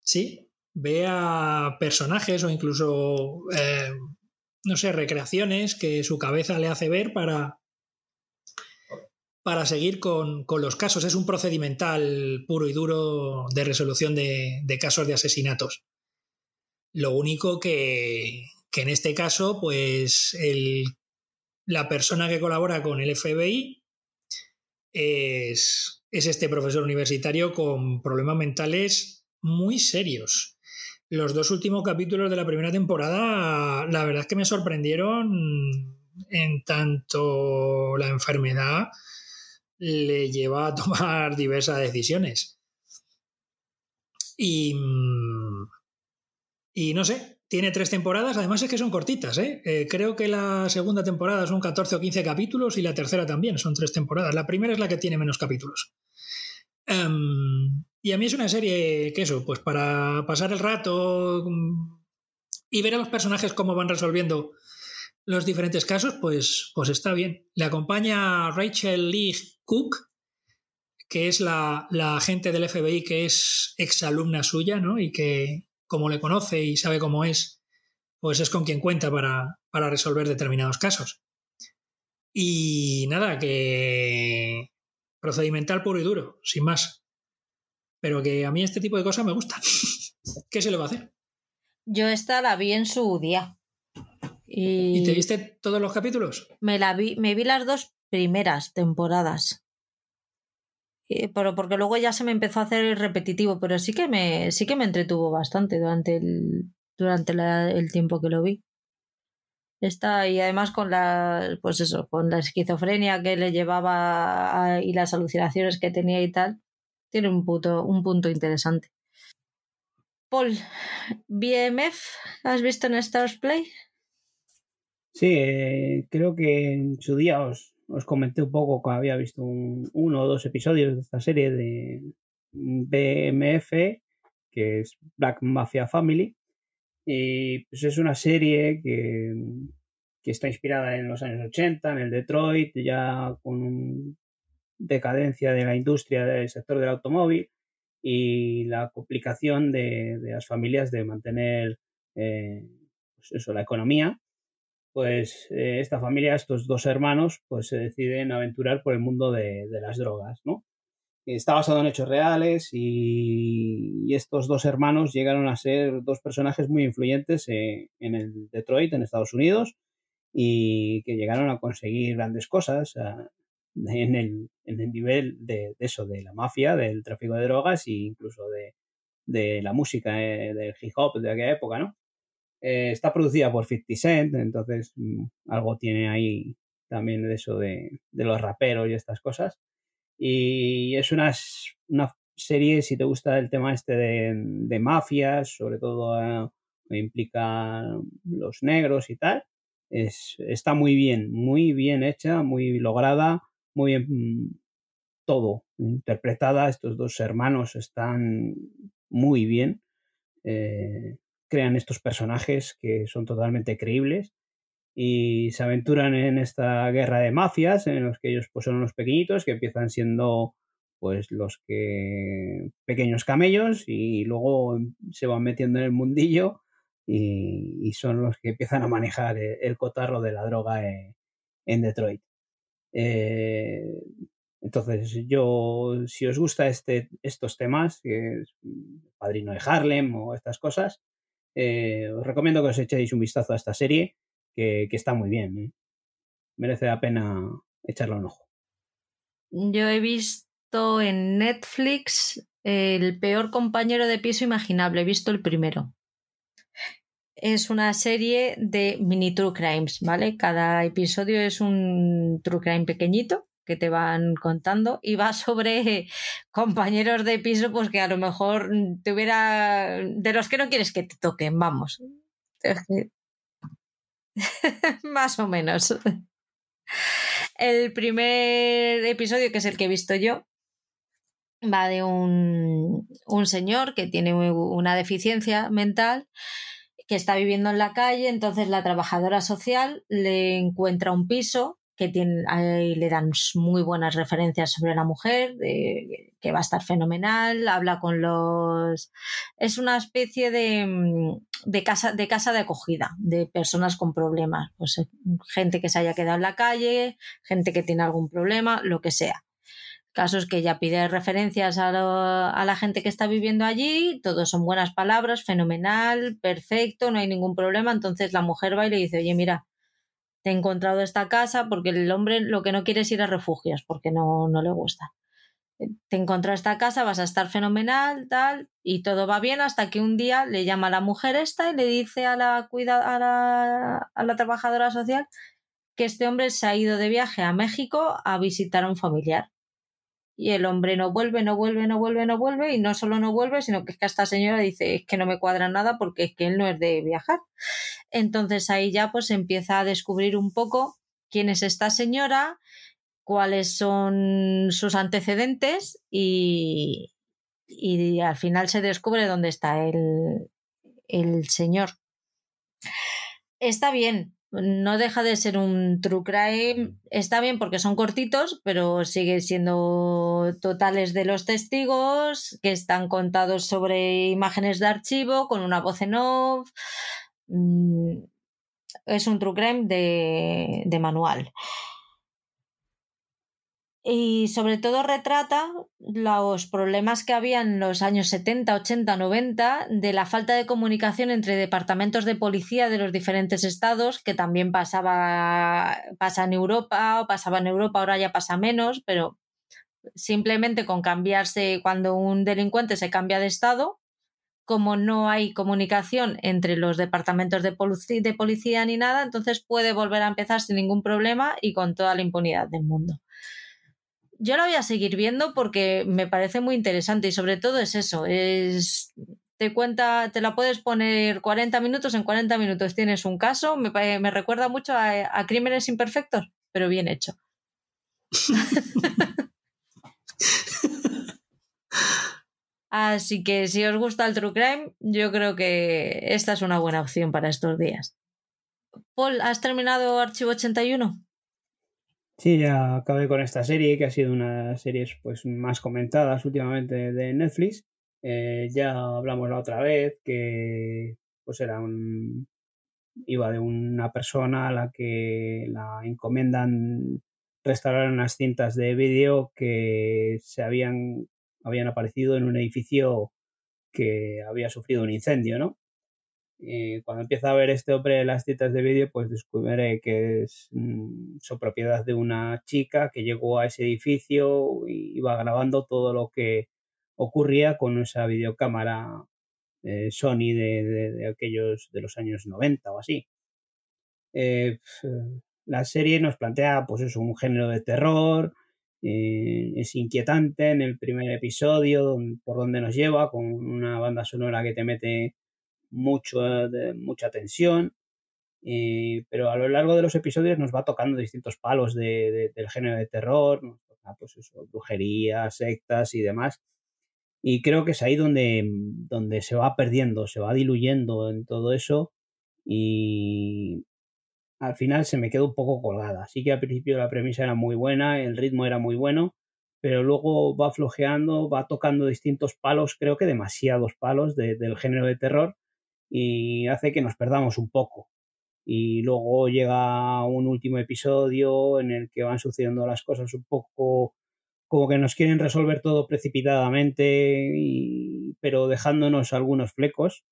sí, ve a personajes o incluso, no sé, recreaciones que su cabeza le hace ver para, para seguir con, los casos. Es un procedimental puro y duro de resolución de, casos de asesinatos. Lo único que, que en este caso, pues el, la persona que colabora con el FBI es es este profesor universitario con problemas mentales muy serios. Los dos últimos capítulos de la primera temporada, la verdad es que me sorprendieron en tanto la enfermedad le lleva a tomar diversas decisiones. Y, y no sé, tiene tres temporadas, además es que son cortitas, ¿eh? ¿eh? creo que la segunda temporada son 14 o 15 capítulos y la tercera también son tres temporadas. La primera es la que tiene menos capítulos. Em, y a mí es una serie que eso, pues para pasar el rato mm, y ver a los personajes cómo van resolviendo los diferentes casos, pues, pues está bien. Le acompaña Rachel Lee Cook, que es la, la agente del FBI que es exalumna suya, ¿no? Y que, como le conoce y sabe cómo es, pues es con quien cuenta para, resolver determinados casos. Y nada, que procedimental puro y duro, sin más. Pero que a mí este tipo de cosas me gustan. ¿Qué se le va a hacer? Yo esta la vi su día. ¿Y, te viste todos los capítulos? Me la vi, me vi las dos primeras temporadas. Eh, pero porque luego ya se me empezó a hacer repetitivo, pero sí que me, sí que me entretuvo bastante durante el, durante el tiempo que lo vi. Está, y además con la, pues eso, con la esquizofrenia que le llevaba y las alucinaciones que tenía y tal, tiene un, punto un punto interesante. Paul, ¿BMF has visto en Stars Play? Sí, eh, creo que en su día os, os comenté un poco que había visto uno o dos episodios de esta serie de BMF, que es Black Mafia Family. Y pues es una serie que, que está inspirada en los años 80, en el Detroit, ya con decadencia de la industria del sector del automóvil y la complicación de, las familias de mantener eh, pues eso, la economía pues eh, esta familia, estos dos hermanos, pues se deciden aventurar por el mundo de, las drogas, ¿no? Está basado en hechos reales y, estos dos hermanos llegaron a ser dos personajes muy influyentes en, el Detroit, en Estados Unidos, y que llegaron a conseguir grandes cosas en, el, nivel de, eso, de la mafia, del tráfico de drogas e incluso de, la música, eh, del hip hop de aquella época, ¿no? Eh, está producida por 50 Cent, entonces mm, algo tiene ahí también de eso de, los raperos y estas cosas. Y es una, una, serie, si te gusta el tema este de, mafias, sobre todo eh, implica los negros y tal, es, está muy bien, muy bien hecha, muy lograda, muy bien mm, todo interpretada. Estos dos hermanos están muy bien. Eh, crean estos personajes que son totalmente creíbles y se aventuran en esta guerra de mafias en los que ellos pues son unos pequeñitos que empiezan siendo pues los que pequeños camellos y luego se van metiendo en el mundillo y, son los que empiezan a manejar el, cotarro de la droga en, Detroit. Eh, entonces, yo, si os gusta este, estos temas, que es Padrino de Harlem o estas cosas, eh, os recomiendo que os echéis un vistazo a esta serie, que, está muy bien. ¿eh? Merece la pena echarle un ojo. Yo he visto en Netflix El peor compañero de piso imaginable, he visto el primero. Es una serie de mini true crimes, ¿vale? Cada episodio es un true crime pequeñito que te van contando y va sobre compañeros de piso pues que a lo mejor te hubiera de los que no quieres que te toquen, vamos. Más o menos. El primer episodio, que es el que he visto yo, va de un, un señor que tiene una deficiencia mental que está viviendo en la calle, entonces la trabajadora social le encuentra un piso que le dan muy buenas referencias sobre la mujer, que va a estar fenomenal, habla con los... Es una especie de, mm, de, casa, de casa de acogida de personas con problemas, pues eh, gente que se haya quedado en la calle, gente que tiene algún problema, lo que sea. Casos que ella pide referencias a, a, la gente que está viviendo allí, todos son buenas palabras, fenomenal, perfecto, no hay ningún problema. Entonces la mujer va y le dice, oye, mira, te he encontrado esta casa porque el hombre lo que no quiere es ir a refugios porque no, no le gusta. Te encontrado esta casa, vas a estar fenomenal, tal, y todo va bien hasta que un día le llama la mujer esta y le dice a la, cuida, a la, a la trabajadora social que este hombre se ha ido de viaje a México a visitar a un familiar y el hombre no vuelve, no vuelve, no vuelve, no vuelve, y no solo no vuelve, sino que es que esta señora dice, es que no me cuadra nada porque es que él no es de viajar. Entonces ahí ya pues empieza a descubrir un poco quién es esta señora, cuáles son sus antecedentes y, y al final se descubre dónde está el, el señor. Está bien, no deja de ser un true crime. Está bien porque son cortitos, pero sigue siendo totales de los testigos que están contados sobre imágenes de archivo con una voz en off. Mm, es un true crime de, de manual y sobre todo retrata los problemas que había en los años 70, 80, 90 de la falta de comunicación entre departamentos de policía de los diferentes estados, que también pasaba pasa en Europa o pasaba en Europa, ahora ya pasa menos, pero simplemente con cambiarse cuando un delincuente se cambia de estado, como no hay comunicación entre los departamentos de, de policía ni nada, entonces puede volver a empezar sin ningún problema y con toda la impunidad del mundo yo la voy a seguir viendo porque me parece muy interesante y sobre todo es eso, es te cuenta, te la puedes poner 40 minutos, en 40 minutos tienes un caso, me, me recuerda mucho a, Crímenes Imperfectos, pero bien hecho. Así que si os gusta el True Crime, yo creo que esta es una buena opción para estos días. Paul, ¿has terminado Archivo 81? Sí, ya acabé con esta serie, que ha sido una de las series pues, más comentadas últimamente de Netflix. Eh, ya hablamos la otra vez que pues era un iba de una persona a la que la encomendan restaurar unas cintas de vídeo que se habían, habían aparecido en un edificio que había sufrido un incendio, ¿no? Y cuando empieza a ver este hombre las citas de vídeo, pues descubre que es, mm, son propiedad de una chica que llegó a ese edificio y iba grabando todo lo que ocurría con esa videocámara eh, Sony de, aquellos de los años 90 o así. Eh, la serie nos plantea, pues eso, un género de terror, eh, es inquietante en el primer episodio, por donde nos lleva, con una banda sonora que te mete mucho, mucha tensión, pero a lo largo de los episodios nos va tocando distintos palos de, del género de terror, nos pues sectas y demás. Y creo que es ahí donde, donde se va perdiendo, se va diluyendo en todo eso y al final se me quedó un poco colgada. Sí que al principio la premisa era muy buena, el ritmo era muy bueno, pero luego va flojeando, va tocando distintos palos, creo que demasiados palos del género de terror y hace que nos perdamos un poco. Y luego llega un último episodio en el que van sucediendo las cosas un poco como que nos quieren resolver todo precipitadamente, pero dejándonos algunos flecos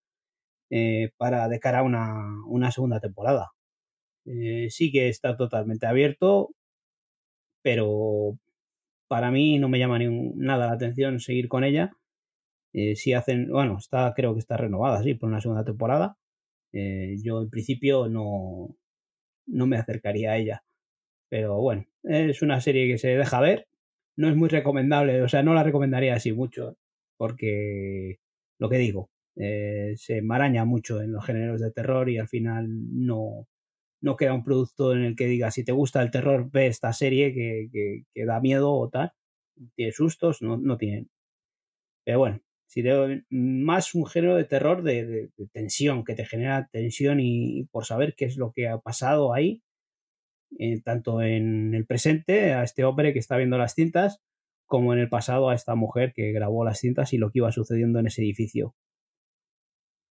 eh, para de cara a una, segunda temporada. Eh, sí que está totalmente abierto, pero para mí no me llama ni nada la atención seguir con ella. Eh, si hacen, bueno, está, creo que está renovada, sí, por una segunda temporada. yo en principio no, no me acercaría a ella. Pero bueno, es una serie que se deja ver no es muy recomendable, o sea, no la recomendaría así mucho, porque lo que digo, eh, se maraña mucho en los géneros de terror y al final no, no queda un producto en el que diga, si te gusta el terror, ve esta serie que, que, da miedo o tal, tiene sustos, no, no tienen. Pero bueno, si te, más un género de terror de, tensión, que te genera tensión y, por saber qué es lo que ha pasado ahí eh, tanto en el presente a este hombre que está viendo las cintas, como en el pasado a esta mujer que grabó las cintas y lo que iba sucediendo en ese edificio.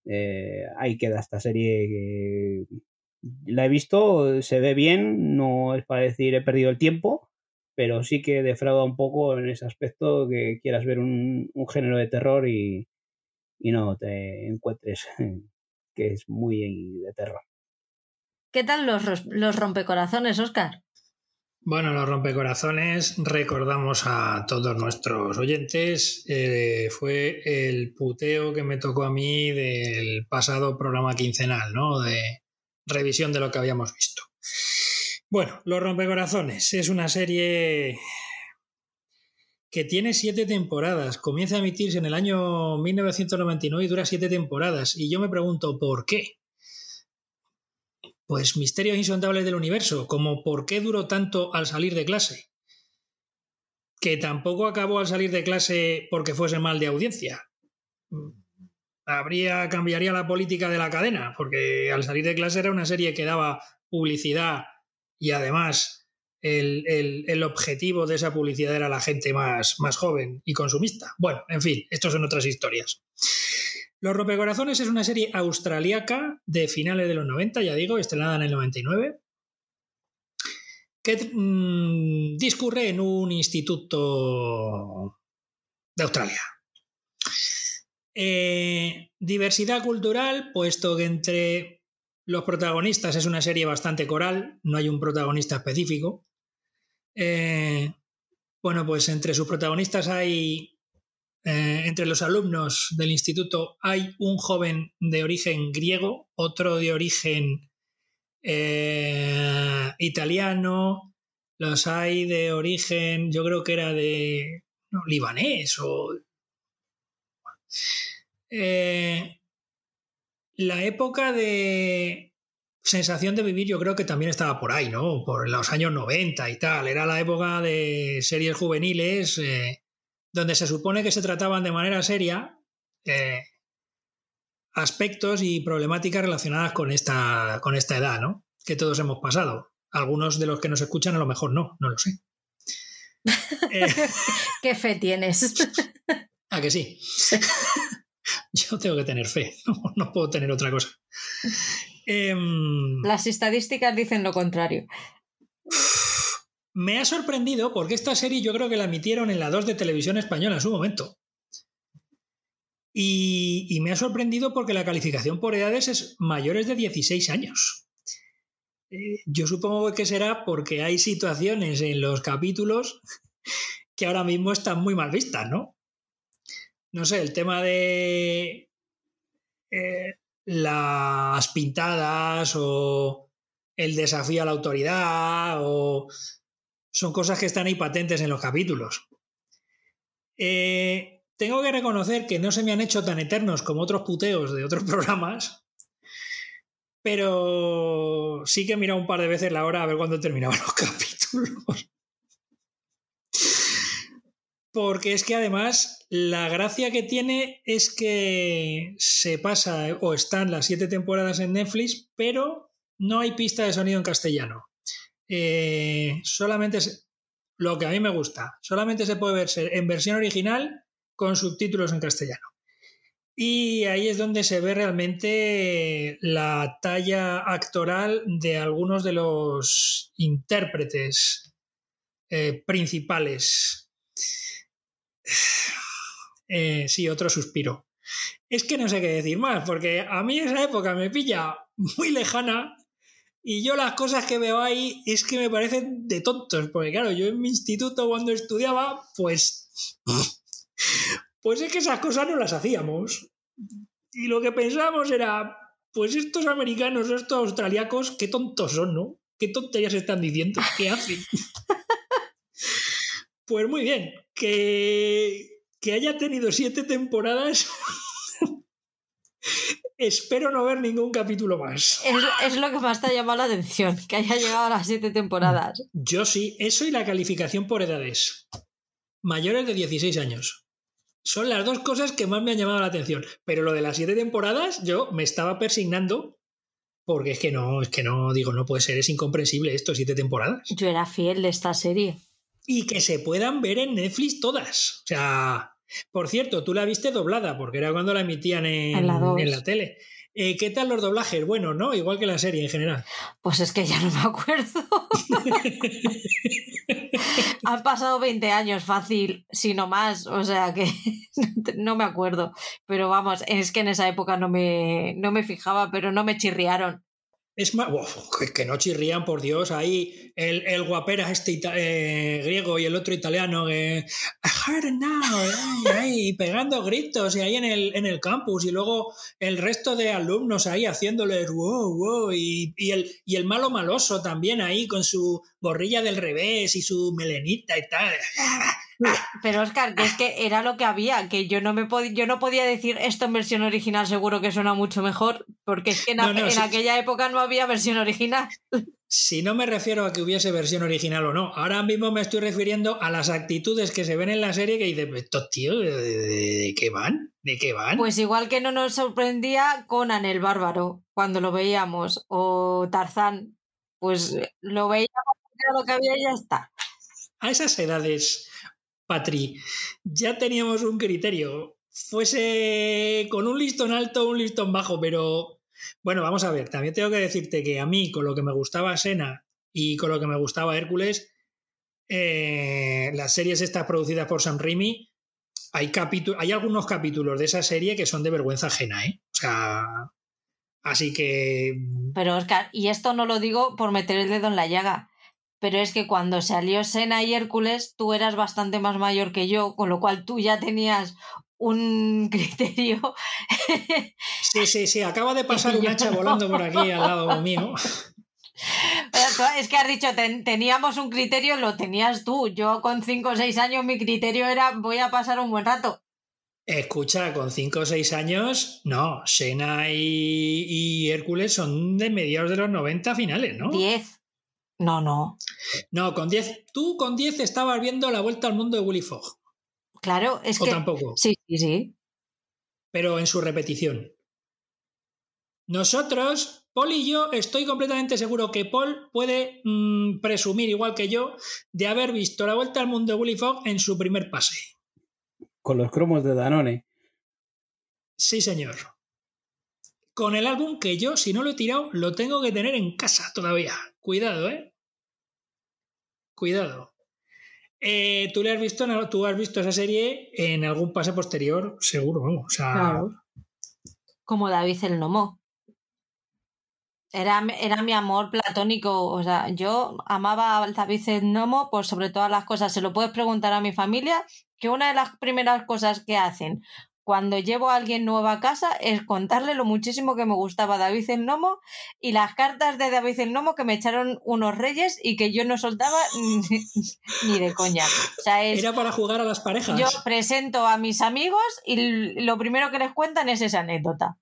Eh, ahí queda esta serie la he visto, se ve bien, no es para decir he perdido el tiempo, pero sí que defrauda un poco en ese aspecto que quieras ver un, género de terror y, y no te encuentres que es muy de terror. ¿Qué tal los, los rompecorazones, Oscar? Bueno, los rompecorazones, recordamos a todos nuestros oyentes, eh, fue el puteo que me tocó a mí del pasado programa quincenal, ¿no? De revisión de lo que habíamos visto. Bueno, Los rompecorazones es una serie que tiene siete temporadas, comienza a emitirse en el año 1999 y dura siete temporadas. Y yo me pregunto, ¿por qué? Pues misterios insondables del universo, como por qué duró tanto al salir de clase. Que tampoco acabó al salir de clase porque fuese mal de audiencia. Habría, cambiaría la política de la cadena, porque al salir de clase era una serie que daba publicidad y además el, el, objetivo de esa publicidad era la gente más, más joven y consumista. Bueno, en fin, estos son otras historias. Los Rompecorazones es una serie australiaca de finales de los 90, ya digo, estrenada en el 99, que mm, discurre en un instituto de Australia. Eh, diversidad cultural, puesto que entre los protagonistas es una serie bastante coral, no hay un protagonista específico. Eh, bueno, pues entre sus protagonistas hay eh, entre los alumnos del instituto hay un joven de origen griego, otro de origen eh, italiano, los hay de origen, yo creo que era de libanés o... Eh, la época de sensación de vivir yo creo que también estaba por ahí, ¿no? Por los años 90 y tal. Era la época de series juveniles donde se supone que se trataban de manera seria eh, aspectos y problemáticas relacionadas con esta, con esta edad, ¿no? Que todos hemos pasado. Algunos de los que nos escuchan a lo mejor no, no lo sé. Eh, ¿Qué fe tienes? ¿A que sí? Yo tengo que tener fe, no, puedo tener otra cosa. Em, Las estadísticas dicen lo contrario. Me ha sorprendido porque esta serie yo creo que la emitieron en la 2 de televisión española en su momento. Y, me ha sorprendido porque la calificación por edades es mayores de 16 años. Eh, yo supongo que será porque hay situaciones en los capítulos que ahora mismo están muy mal vistas, ¿no? No sé, el tema de eh, las pintadas o el desafío a la autoridad o son cosas que están ahí patentes en los capítulos. Eh, tengo que reconocer que no se me han hecho tan eternos como otros puteos de otros programas, pero sí que he mirado un par de veces la hora a ver cuándo terminaban los capítulos. Porque es que además la gracia que tiene es que se pasa o están las siete temporadas en Netflix, pero no hay pista de sonido en castellano. Eh, solamente es lo que a mí me gusta. Solamente se puede ver en versión original con subtítulos en castellano. Y ahí es donde se ve realmente la talla actoral de algunos de los intérpretes eh, principales. Eh, sí, otro suspiro. Es que no sé qué decir más, porque a mí esa época me pilla muy lejana y yo las cosas que veo ahí es que me parecen de tontos, porque claro, yo en mi instituto cuando estudiaba, pues pues es que esas cosas no las hacíamos. Y lo que pensábamos era, pues estos americanos, estos australiacos, qué tontos son, ¿no? ¿Qué tonterías están diciendo? ¿Qué hacen? pues muy bien, que, que haya tenido siete temporadas. Espero no ver ningún capítulo más. Es, es, lo que más te ha llamado la atención, que haya llegado a las siete temporadas. Yo sí, eso y la calificación por edades. Mayores de 16 años. Son las dos cosas que más me han llamado la atención. Pero lo de las siete temporadas, yo me estaba persignando porque es que no, es que no, digo, no puede ser, es incomprensible esto, siete temporadas. Yo era fiel de esta serie. Y que se puedan ver en Netflix todas. O sea, por cierto, tú la viste doblada, porque era cuando la emitían en, en la tele. Eh, ¿Qué tal los doblajes? Bueno, ¿no? Igual que la serie en general. Pues es que ya no me acuerdo. Han pasado 20 años fácil, si no más, o sea que no me acuerdo. Pero vamos, es que en esa época no me, no me fijaba, pero no me chirriaron. Es más, que no chirrían, por Dios, ahí el, el guapera este eh, griego y el otro italiano, eh, now, ahí, pegando gritos y ahí en el, en el campus y luego el resto de alumnos ahí haciéndoles wow, wow, y, y, el, y el malo maloso también ahí con su gorrilla del revés y su melenita y tal. Pero Oscar, que es que era lo que había, que yo no me yo no podía decir esto en versión original, seguro que suena mucho mejor, porque es que en, aquella época no había versión original. Si no me refiero a que hubiese versión original o no, ahora mismo me estoy refiriendo a las actitudes que se ven en la serie que dice, estos tíos, ¿de, qué van? ¿De qué van? Pues igual que no nos sorprendía Conan el bárbaro cuando lo veíamos, o Tarzán, pues lo veíamos, lo que había y ya está. A esas edades Patri, ya teníamos un criterio. Fuese con un listón alto o un listón bajo, pero bueno, vamos a ver. También tengo que decirte que a mí, con lo que me gustaba Sena y con lo que me gustaba Hércules, eh, las series estas producidas por Sam Raimi, hay, hay algunos capítulos de esa serie que son de vergüenza ajena, ¿eh? O sea, así que... Pero Oscar, y esto no lo digo por meter el dedo en la llaga pero es que cuando salió Sena y Hércules tú eras bastante más mayor que yo, con lo cual tú ya tenías un criterio. Sí, sí, sí, acaba de pasar un hacha volando por aquí al lado mío. es que has dicho, teníamos un criterio, lo tenías tú. Yo con 5 o 6 años mi criterio era voy a pasar un buen rato. Escucha, con 5 o 6 años, no, Sena y, y, Hércules son de mediados de los 90 finales, ¿no? 10. No, no. No, con 10. Tú con 10 estabas viendo la vuelta al mundo de Willy Fogg. Claro, es ¿O que. tampoco. Sí, sí, sí. Pero en su repetición. Nosotros, Paul y yo, estoy completamente seguro que Paul puede mm, presumir, igual que yo, de haber visto la vuelta al mundo de Willy Fogg en su primer pase. Con los cromos de Danone. Sí, señor. Con el álbum que yo, si no lo he tirado, lo tengo que tener en casa todavía. Cuidado, ¿eh? Cuidado. Eh, ¿Tú le has visto, tú has visto esa serie en algún pase posterior? Seguro, O sea, Como David el Nomo. Era, era, mi amor platónico. O sea, yo amaba a David el Nomo por sobre todas las cosas. Se lo puedes preguntar a mi familia, que una de las primeras cosas que hacen cuando llevo a alguien nuevo a casa es contarle lo muchísimo que me gustaba David el Nomo y las cartas de David el Nomo que me echaron unos reyes y que yo no soltaba ni, de coña. Era para jugar a las parejas. Yo presento a mis amigos y lo primero que les cuentan es esa anécdota.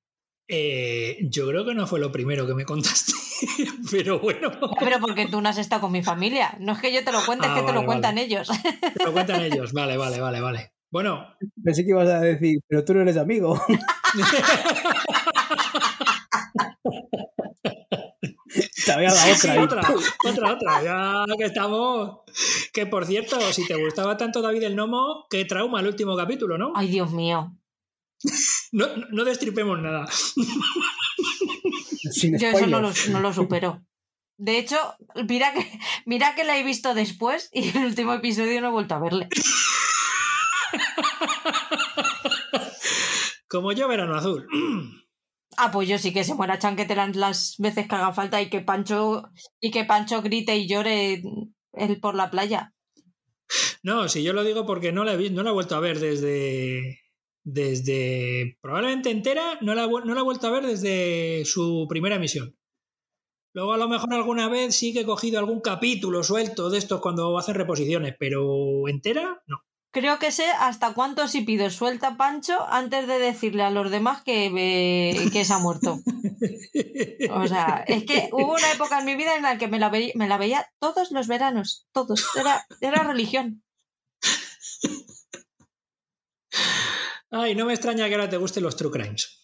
Eh, yo creo que no fue lo primero que me contaste. Pero bueno. Pero porque tú no has estado con mi familia. No es que yo te lo cuente, Ah, es que te vale, lo cuentan vale. ellos. Te lo cuentan ellos. Vale, vale, vale, vale. Bueno, Pensé que ibas a decir, pero tú no eres amigo. Había dado Sí, otra. ahí. otra, otra, otra. Ya que estamos. Que por cierto, si te gustaba tanto David el Nomo, qué trauma el último capítulo, ¿no? Ay, Dios mío. No, no destripemos nada. Yo eso no lo, no lo supero. De hecho, mira que, mira que la he visto después y el último episodio no he vuelto a verle. Como yo, verano azul. Ah, pues yo sí que se muera Chanquete las- veces que haga falta y que Pancho y que Pancho grite y llore él por la playa. No, si yo lo digo porque no la he visto, no la he vuelto a ver desde. Desde. Probablemente entera, no la, no la he vuelto a ver desde su primera emisión. Luego, a lo mejor alguna vez sí que he cogido algún capítulo suelto de estos cuando hacen reposiciones, pero entera, no. Creo que sé hasta cuántos hípidos suelta Pancho antes de decirle a los demás que, eh, que se ha muerto. O sea, es que hubo una época en mi vida en la que me la, veía, me la veía todos los veranos, todos. Era, era religión. Ay, no me extraña que ahora te gusten los True Crimes.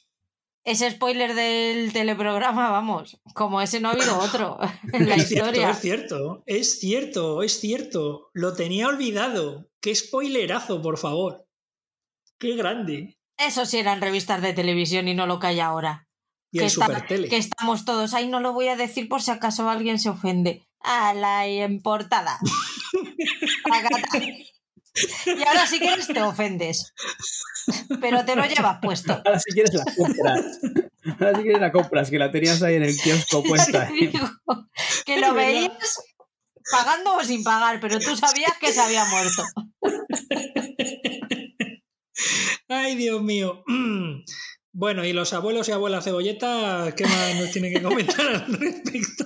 Ese spoiler del teleprograma, vamos, como ese no ha habido otro en la es cierto, historia. es cierto, es cierto, es cierto. Lo tenía olvidado. Qué spoilerazo, por favor. Qué grande. Eso sí eran revistas de televisión y no lo que hay ahora. Y que, el está- que estamos todos ahí, no lo voy a decir por si acaso alguien se ofende. A la en portada. Tacata. Y ahora si quieres te ofendes. Pero te lo llevas puesto. Ahora si quieres la compras. Ahora si quieres la compras, que la tenías ahí en el kiosco puesta. Digo, que lo veías pagando o sin pagar, pero tú sabías que se había muerto. Ay, Dios mío. Bueno, y los abuelos y abuelas cebolletas, ¿qué más nos tienen que comentar al respecto?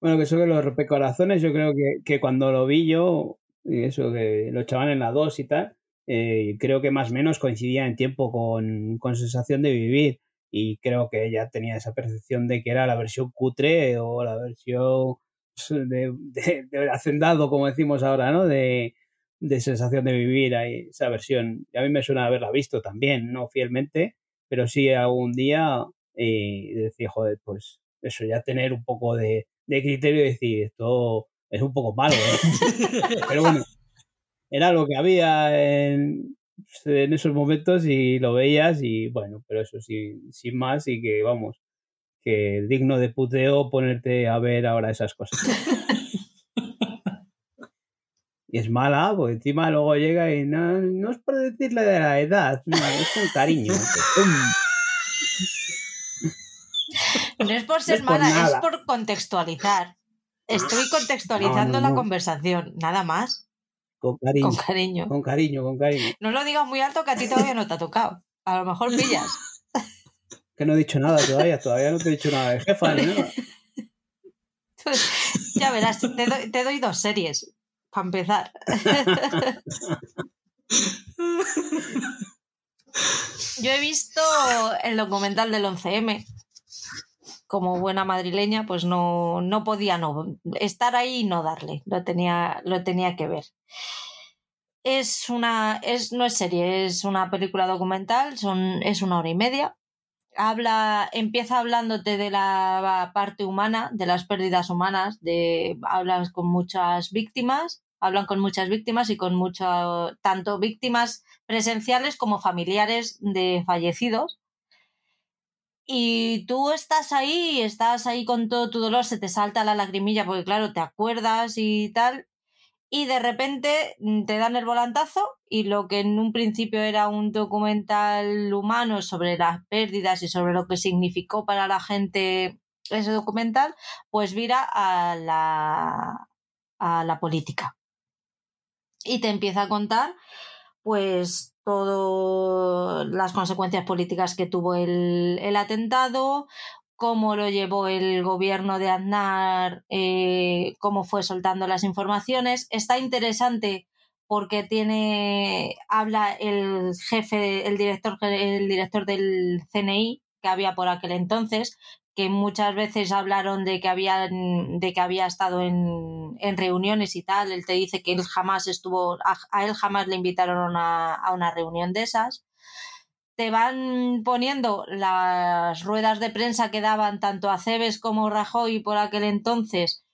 Bueno, que eso que los rompecorazones, yo creo que, que cuando lo vi yo, y eso que lo echaban en la 2 y tal, eh, creo que más o menos coincidía en tiempo con, con Sensación de Vivir. Y creo que ella tenía esa percepción de que era la versión cutre o la versión de, de, hacendado, como decimos ahora, ¿no? De, de Sensación de Vivir, ahí, esa versión. A mí me suena haberla visto también, no fielmente, pero sí algún día y decir, joder, pues eso, ya tener un poco de, de criterio y decir, esto es un poco malo, ¿eh? pero bueno, era lo que había en, en esos momentos y lo veías y bueno, pero eso sí, sin más y que vamos, que digno de puteo ponerte a ver ahora esas cosas. Y es mala, porque encima luego llega y no, no es por decirle de la edad, no, es con cariño. No es por ser es por mala, es por contextualizar. Estoy contextualizando No, no, la conversación, nada más, Con cariño, con cariño. con cariño, con cariño. No lo digas muy alto que a ti todavía no te ha tocado. A lo mejor pillas. Que no he dicho nada todavía, todavía no te he dicho nada de jefa ni nada. ya verás, te doy, te doy dos series para empezar. Yo he visto el documental del 11M. Como buena madrileña, pues no, no podía no estar ahí y no darle. Lo tenía, lo tenía que ver. Es una. Es, no es serie, es una película documental, son, es una hora y media. Habla, empieza hablándote de la parte humana, de las pérdidas humanas, de hablas con muchas víctimas, hablan con muchas víctimas y con mucho, tanto víctimas presenciales como familiares de fallecidos. Y tú estás ahí, estás ahí con todo tu dolor, se te salta la lagrimilla porque claro, te acuerdas y tal, y de repente mm, te dan el volantazo y lo que en un principio era un documental humano sobre las pérdidas y sobre lo que significó para la gente ese documental, pues vira a la, a la política. Y te empieza a contar pues todas las consecuencias políticas que tuvo el, el atentado, cómo lo llevó el gobierno de Aznar, eh, cómo fue soltando las informaciones. Está interesante porque tiene habla el jefe, el director, el director del CNI que había por aquel entonces, que muchas veces hablaron de que había, de que había estado en, en, reuniones y tal. Él te dice que él jamás estuvo, a, él jamás le invitaron a, a, una reunión de esas. Te van poniendo las ruedas de prensa que daban tanto a Cebes como Rajoy por aquel entonces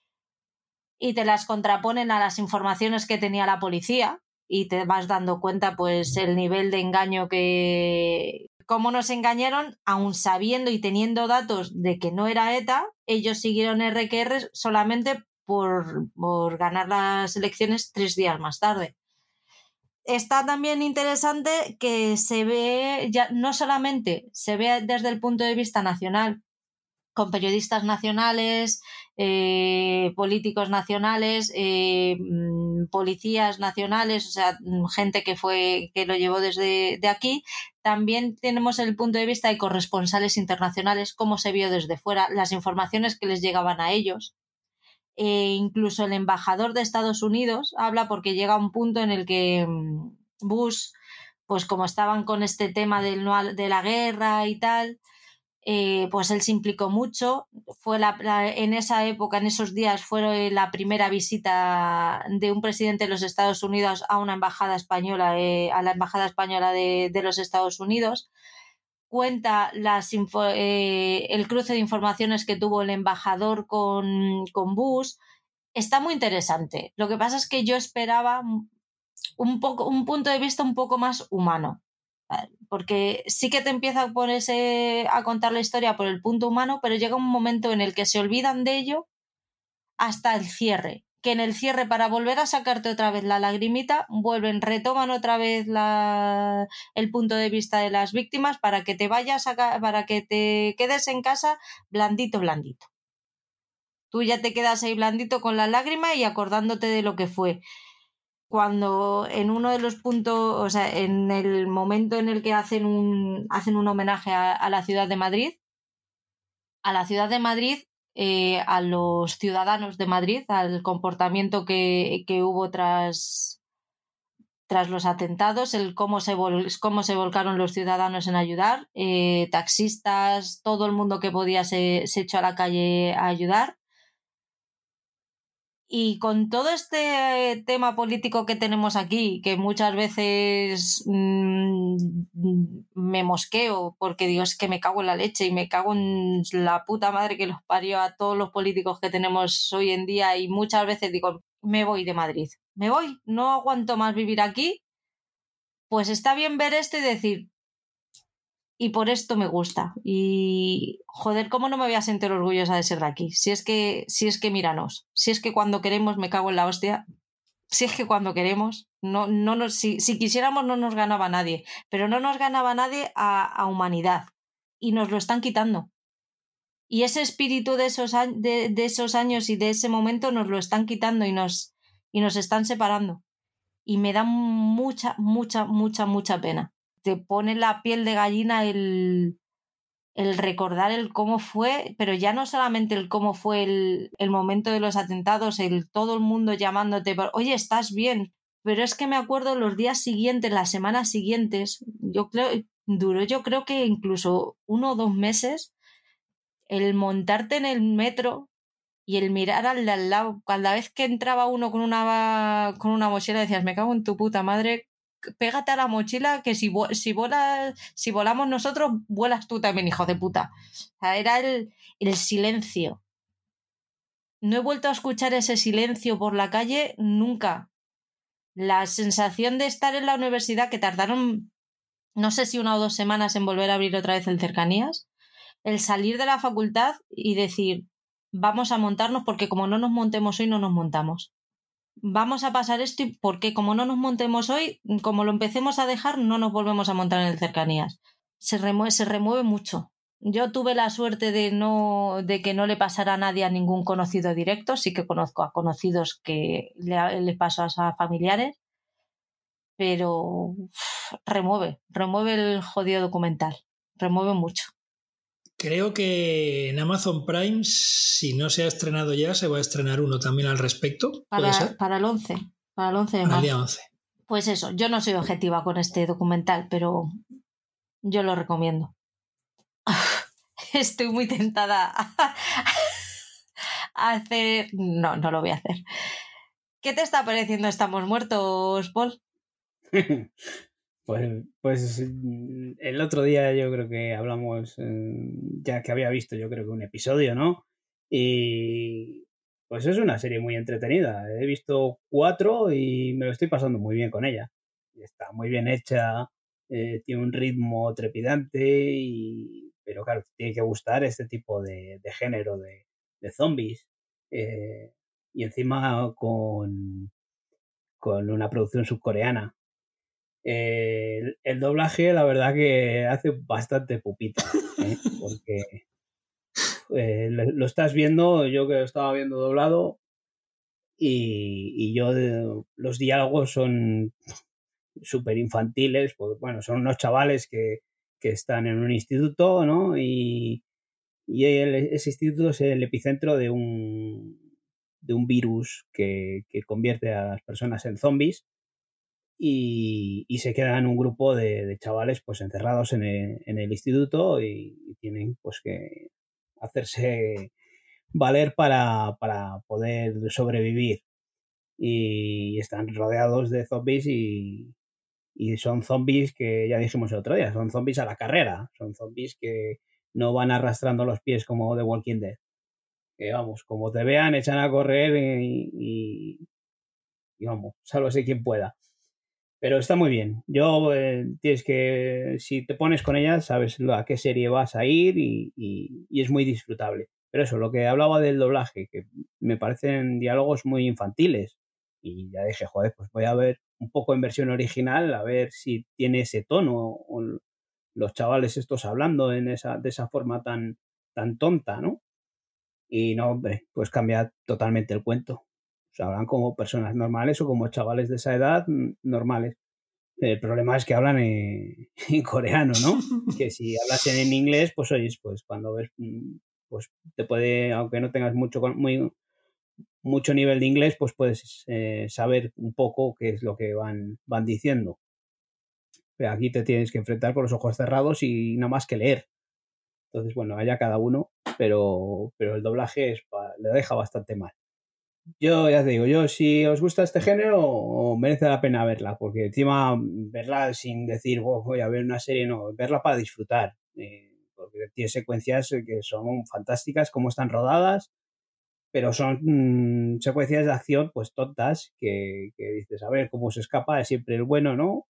y te las contraponen a las informaciones que tenía la policía y te vas dando cuenta pues el nivel de engaño que, cómo nos engañaron, aún sabiendo y teniendo datos de que no era ETA, ellos siguieron RQR solamente por, por ganar las elecciones tres días más tarde. Está también interesante que se ve, ya no solamente se ve desde el punto de vista nacional, con periodistas nacionales, eh, políticos nacionales, eh, mm, policías nacionales, o sea, mm, gente que fue que lo llevó desde de aquí. También tenemos el punto de vista de corresponsales internacionales, cómo se vio desde fuera, las informaciones que les llegaban a ellos. E incluso el embajador de Estados Unidos habla porque llega un punto en el que mm, Bush, pues como estaban con este tema del, de la guerra y tal, eh, pues él se implicó mucho. Fue la, en esa época, en esos días, fue la primera visita de un presidente de los Estados Unidos a una embajada española, eh, a la embajada española de, los Estados Unidos. Cuenta eh, el cruce de informaciones que tuvo el embajador con, con Bush. Está muy interesante. Lo que pasa es que yo esperaba un, poco, un punto de vista un poco más humano porque sí que te empieza a ponerse a contar la historia por el punto humano, pero llega un momento en el que se olvidan de ello hasta el cierre. Que en el cierre, para volver a sacarte otra vez la lagrimita, vuelven, retoman otra vez la, el punto de vista de las víctimas para que te vayas a, para que te quedes en casa blandito, blandito. Tú ya te quedas ahí blandito con la lágrima y acordándote de lo que fue cuando en uno de los puntos, o sea, en el momento en el que hacen un, hacen un homenaje a, la ciudad de Madrid, a la ciudad de Madrid, eh, a los ciudadanos de Madrid, al comportamiento que, que hubo tras, tras los atentados, el cómo se, cómo se volcaron los ciudadanos en ayudar, eh, taxistas, todo el mundo que podía se, se echó a la calle a ayudar. Y con todo este tema político que tenemos aquí, que muchas veces mmm, me mosqueo porque digo es que me cago en la leche y me cago en la puta madre que los parió a todos los políticos que tenemos hoy en día y muchas veces digo, me voy de Madrid, me voy, no aguanto más vivir aquí, pues está bien ver esto y decir, y por esto me gusta. Y joder, ¿cómo no me voy a sentir orgullosa de ser de aquí? Si es que, si es que míranos, si es que cuando queremos me cago en la hostia, si es que cuando queremos, no, no nos, si, si quisiéramos no nos ganaba nadie, pero no nos ganaba nadie a, a, humanidad y nos lo están quitando. Y ese espíritu de esos, de, de esos años y de ese momento nos lo están quitando y nos, y nos están separando. Y me da mucha, mucha, mucha, mucha pena te pone la piel de gallina el, el recordar el cómo fue, pero ya no solamente el cómo fue el, el momento de los atentados, el todo el mundo llamándote, oye, estás bien, pero es que me acuerdo los días siguientes, las semanas siguientes, yo creo, duró yo creo que incluso uno o dos meses, el montarte en el metro y el mirar al de al lado, cada vez que entraba uno con una, con una mochila decías, me cago en tu puta madre, pégate a la mochila que si, si, si volamos nosotros, vuelas tú también, hijo de puta. Era el, el silencio. No he vuelto a escuchar ese silencio por la calle nunca. La sensación de estar en la universidad que tardaron, no sé si una o dos semanas en volver a abrir otra vez el cercanías, el salir de la facultad y decir, vamos a montarnos porque como no nos montemos hoy, no nos montamos vamos a pasar esto porque como no nos montemos hoy, como lo empecemos a dejar, no nos volvemos a montar en el cercanías. Se remueve, se remueve mucho. Yo tuve la suerte de no de que no le pasara a nadie a ningún conocido directo, sí que conozco a conocidos que le, le pasó a familiares, pero remueve, remueve el jodido documental, remueve mucho. Creo que en Amazon Prime, si no se ha estrenado ya, se va a estrenar uno también al respecto. Para, para el 11, para el 11 de marzo. día 11. Pues eso, yo no soy objetiva con este documental, pero yo lo recomiendo. estoy muy tentada a hacer... No, no lo voy a hacer. ¿Qué te está pareciendo Estamos Muertos, Paul? Pues, pues mm, el otro día yo creo que hablamos, eh, ya que había visto yo creo que un episodio, ¿no? Y pues es una serie muy entretenida. He visto cuatro y me lo estoy pasando muy bien con ella. Está muy bien hecha, eh, tiene un ritmo trepidante, y, pero claro, tiene que gustar este tipo de, género de, zombies. Eh, y encima con, con una producción subcoreana. El, doblaje, la verdad que hace bastante pupita, ¿eh? porque lo estás viendo, yo que lo estaba viendo doblado, y, y yo los diálogos son súper infantiles, pues bueno, son unos chavales que, que están en un instituto, ¿no? Y, y ese instituto es el epicentro de un, de un virus que, que convierte a las personas en zombies y, se quedan un grupo de, chavales pues encerrados en el, en el instituto y, tienen pues que hacerse valer para, para poder sobrevivir y están rodeados de zombies y, y son zombies que ya dijimos el otro día, son zombies a la carrera, son zombies que no van arrastrando los pies como The Walking Dead. Que vamos, como te vean, echan a correr y, vamos, sálvese quien pueda. Pero está muy bien. Yo eh, tienes que, si te pones con ella, sabes a qué serie vas a ir y, y, es muy disfrutable. Pero eso, lo que hablaba del doblaje, que me parecen diálogos muy infantiles. Y ya dije, joder, pues voy a ver un poco en versión original, a ver si tiene ese tono o los chavales estos hablando en esa, de esa forma tan, tan tonta, ¿no? Y no, hombre, pues cambia totalmente el cuento. Hablan como personas normales o como chavales de esa edad mm, normales. El problema es que hablan en, coreano, ¿no? que si hablasen en inglés, pues oyes, pues cuando ves, mm, pues te puede, aunque no tengas mucho, muy, mucho nivel de inglés, pues puedes eh, saber un poco qué es lo que van, van diciendo. Pero aquí te tienes que enfrentar con los ojos cerrados y nada más que leer. Entonces, bueno, haya cada uno, pero, pero el doblaje es, le deja bastante mal. Yo ya te digo, yo si os gusta este género, merece la pena verla, porque encima verla sin decir voy a ver una serie, no, verla para disfrutar, eh, porque tiene secuencias que son fantásticas, cómo están rodadas, pero son mm, secuencias de acción pues tontas que, dices, a ver cómo se escapa, es siempre el bueno, ¿no?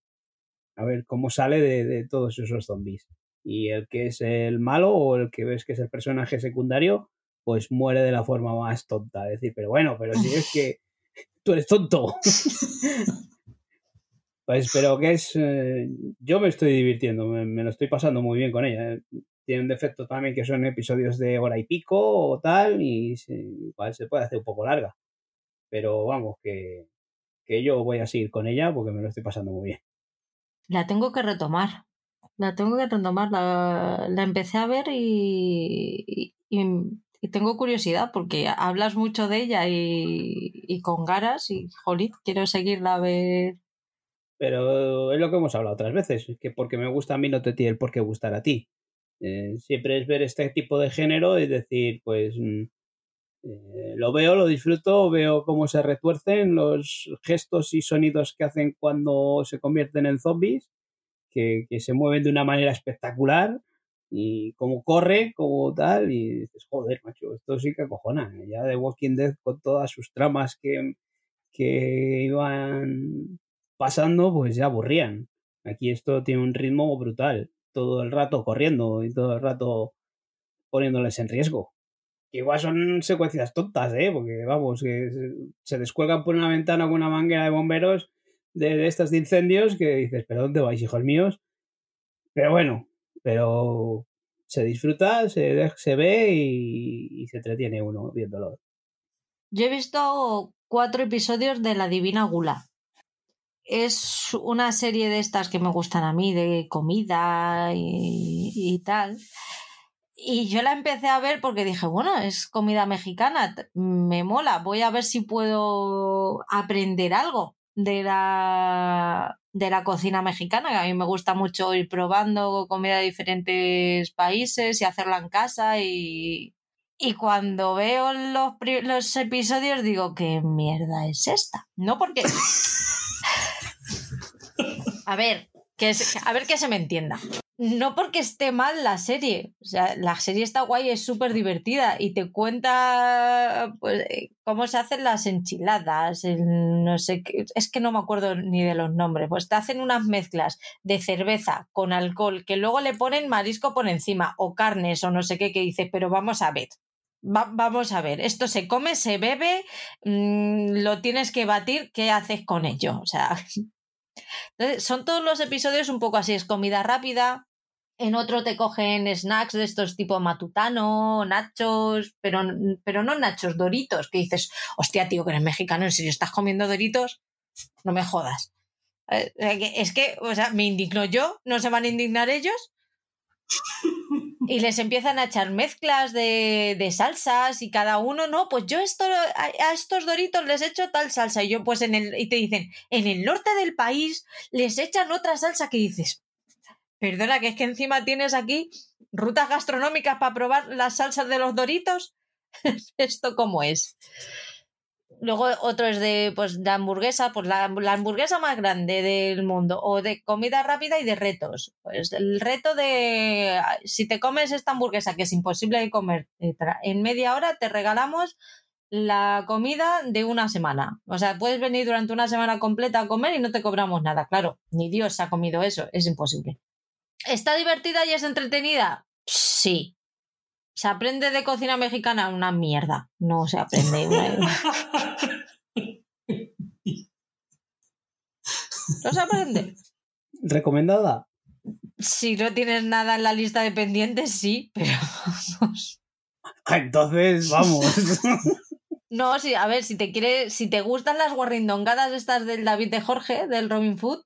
A ver cómo sale de, todos esos zombies. Y el que es el malo o el que ves que es el personaje secundario, pues muere de la forma más tonta. Es decir, pero bueno, pero si es que tú eres tonto. pues, pero que es. Eh, yo me estoy divirtiendo, me, me, lo estoy pasando muy bien con ella. ¿eh? tiene un defecto también que son episodios de hora y pico o tal, y se, igual se puede hacer un poco larga. Pero vamos, que, que yo voy a seguir con ella porque me lo estoy pasando muy bien. La tengo que retomar. La tengo que retomar. La, la empecé a ver y, y, tengo curiosidad porque hablas mucho de ella y, y con garas y, jolín, quiero seguirla a ver. Pero es lo que hemos hablado otras veces, que porque me gusta a mí no te tiene por qué gustar a ti. Eh, siempre es ver este tipo de género y decir, pues mm, eh, lo veo, lo disfruto, veo cómo se retuercen los gestos y sonidos que hacen cuando se convierten en zombies, que, se mueven de una manera espectacular y cómo corre, como tal, y dices, joder, macho, esto sí que acojona. Ya de Walking Dead con todas sus tramas que, que iban pasando, pues ya aburrían. Aquí esto tiene un ritmo brutal todo el rato corriendo y todo el rato poniéndoles en riesgo. igual son secuencias tontas, ¿eh? Porque vamos, que se descuelgan por una ventana con una manguera de bomberos de, estas de incendios que dices, ¿pero dónde vais, hijos míos? Pero bueno, pero se disfruta, se, se ve y, y se entretiene uno viéndolo. Yo he visto cuatro episodios de La Divina Gula es una serie de estas que me gustan a mí, de comida y, tal. Y yo la empecé a ver porque dije, bueno, es comida mexicana, me mola, voy a ver si puedo aprender algo de la, de la cocina mexicana, que a mí me gusta mucho ir probando comida de diferentes países y hacerla en casa y, y cuando veo los, los episodios digo, ¿qué mierda es esta? No porque... A ver, que a ver que se me entienda. No porque esté mal la serie. O sea, la serie está guay, es súper divertida y te cuenta pues, eh, cómo se hacen las enchiladas, el no sé qué. Es que no me acuerdo ni de los nombres. Pues te hacen unas mezclas de cerveza con alcohol que luego le ponen marisco por encima o carnes o no sé qué que dices, pero vamos a ver. Va- vamos a ver, esto se come, se bebe, mm, lo tienes que batir, ¿qué haces con ello? O sea, son todos los episodios un poco así, es comida rápida, en otro te cogen snacks de estos tipo matutano, nachos, pero, pero no nachos, doritos, que dices, hostia, tío, que eres mexicano, ¿en serio estás comiendo doritos? No me jodas. Eh, Es que, o sea, me indigno yo, no se van a indignar ellos. Y les empiezan a echar mezclas de, de salsas y cada uno, no, pues yo esto, a, a estos doritos les echo tal salsa. Y yo, pues en el, y te dicen, en el norte del país les echan otra salsa que dices, perdona, que es que encima tienes aquí rutas gastronómicas para probar las salsas de los doritos. ¿Esto cómo es? Luego otro es de, pues, hamburguesa, pues la, la hamburguesa más grande del mundo, o de comida rápida y de retos. Pues el reto de, si te comes esta hamburguesa, que es imposible de comer, en media hora te regalamos la comida de una semana. O sea, puedes venir durante una semana completa a comer y no te cobramos nada. Claro, ni Dios ha comido eso, es imposible. ¿Está divertida y es entretenida? Sí. ¿Se aprende de cocina mexicana? Una mierda. No se aprende. ¿No se aprende? ¿Recomendada? Si no tienes nada en la lista de pendientes, sí, pero vamos. Ah, Entonces, vamos. No, sí, a ver, si te quiere, si te gustan las guarrindongadas estas del David de Jorge, del Robin Food,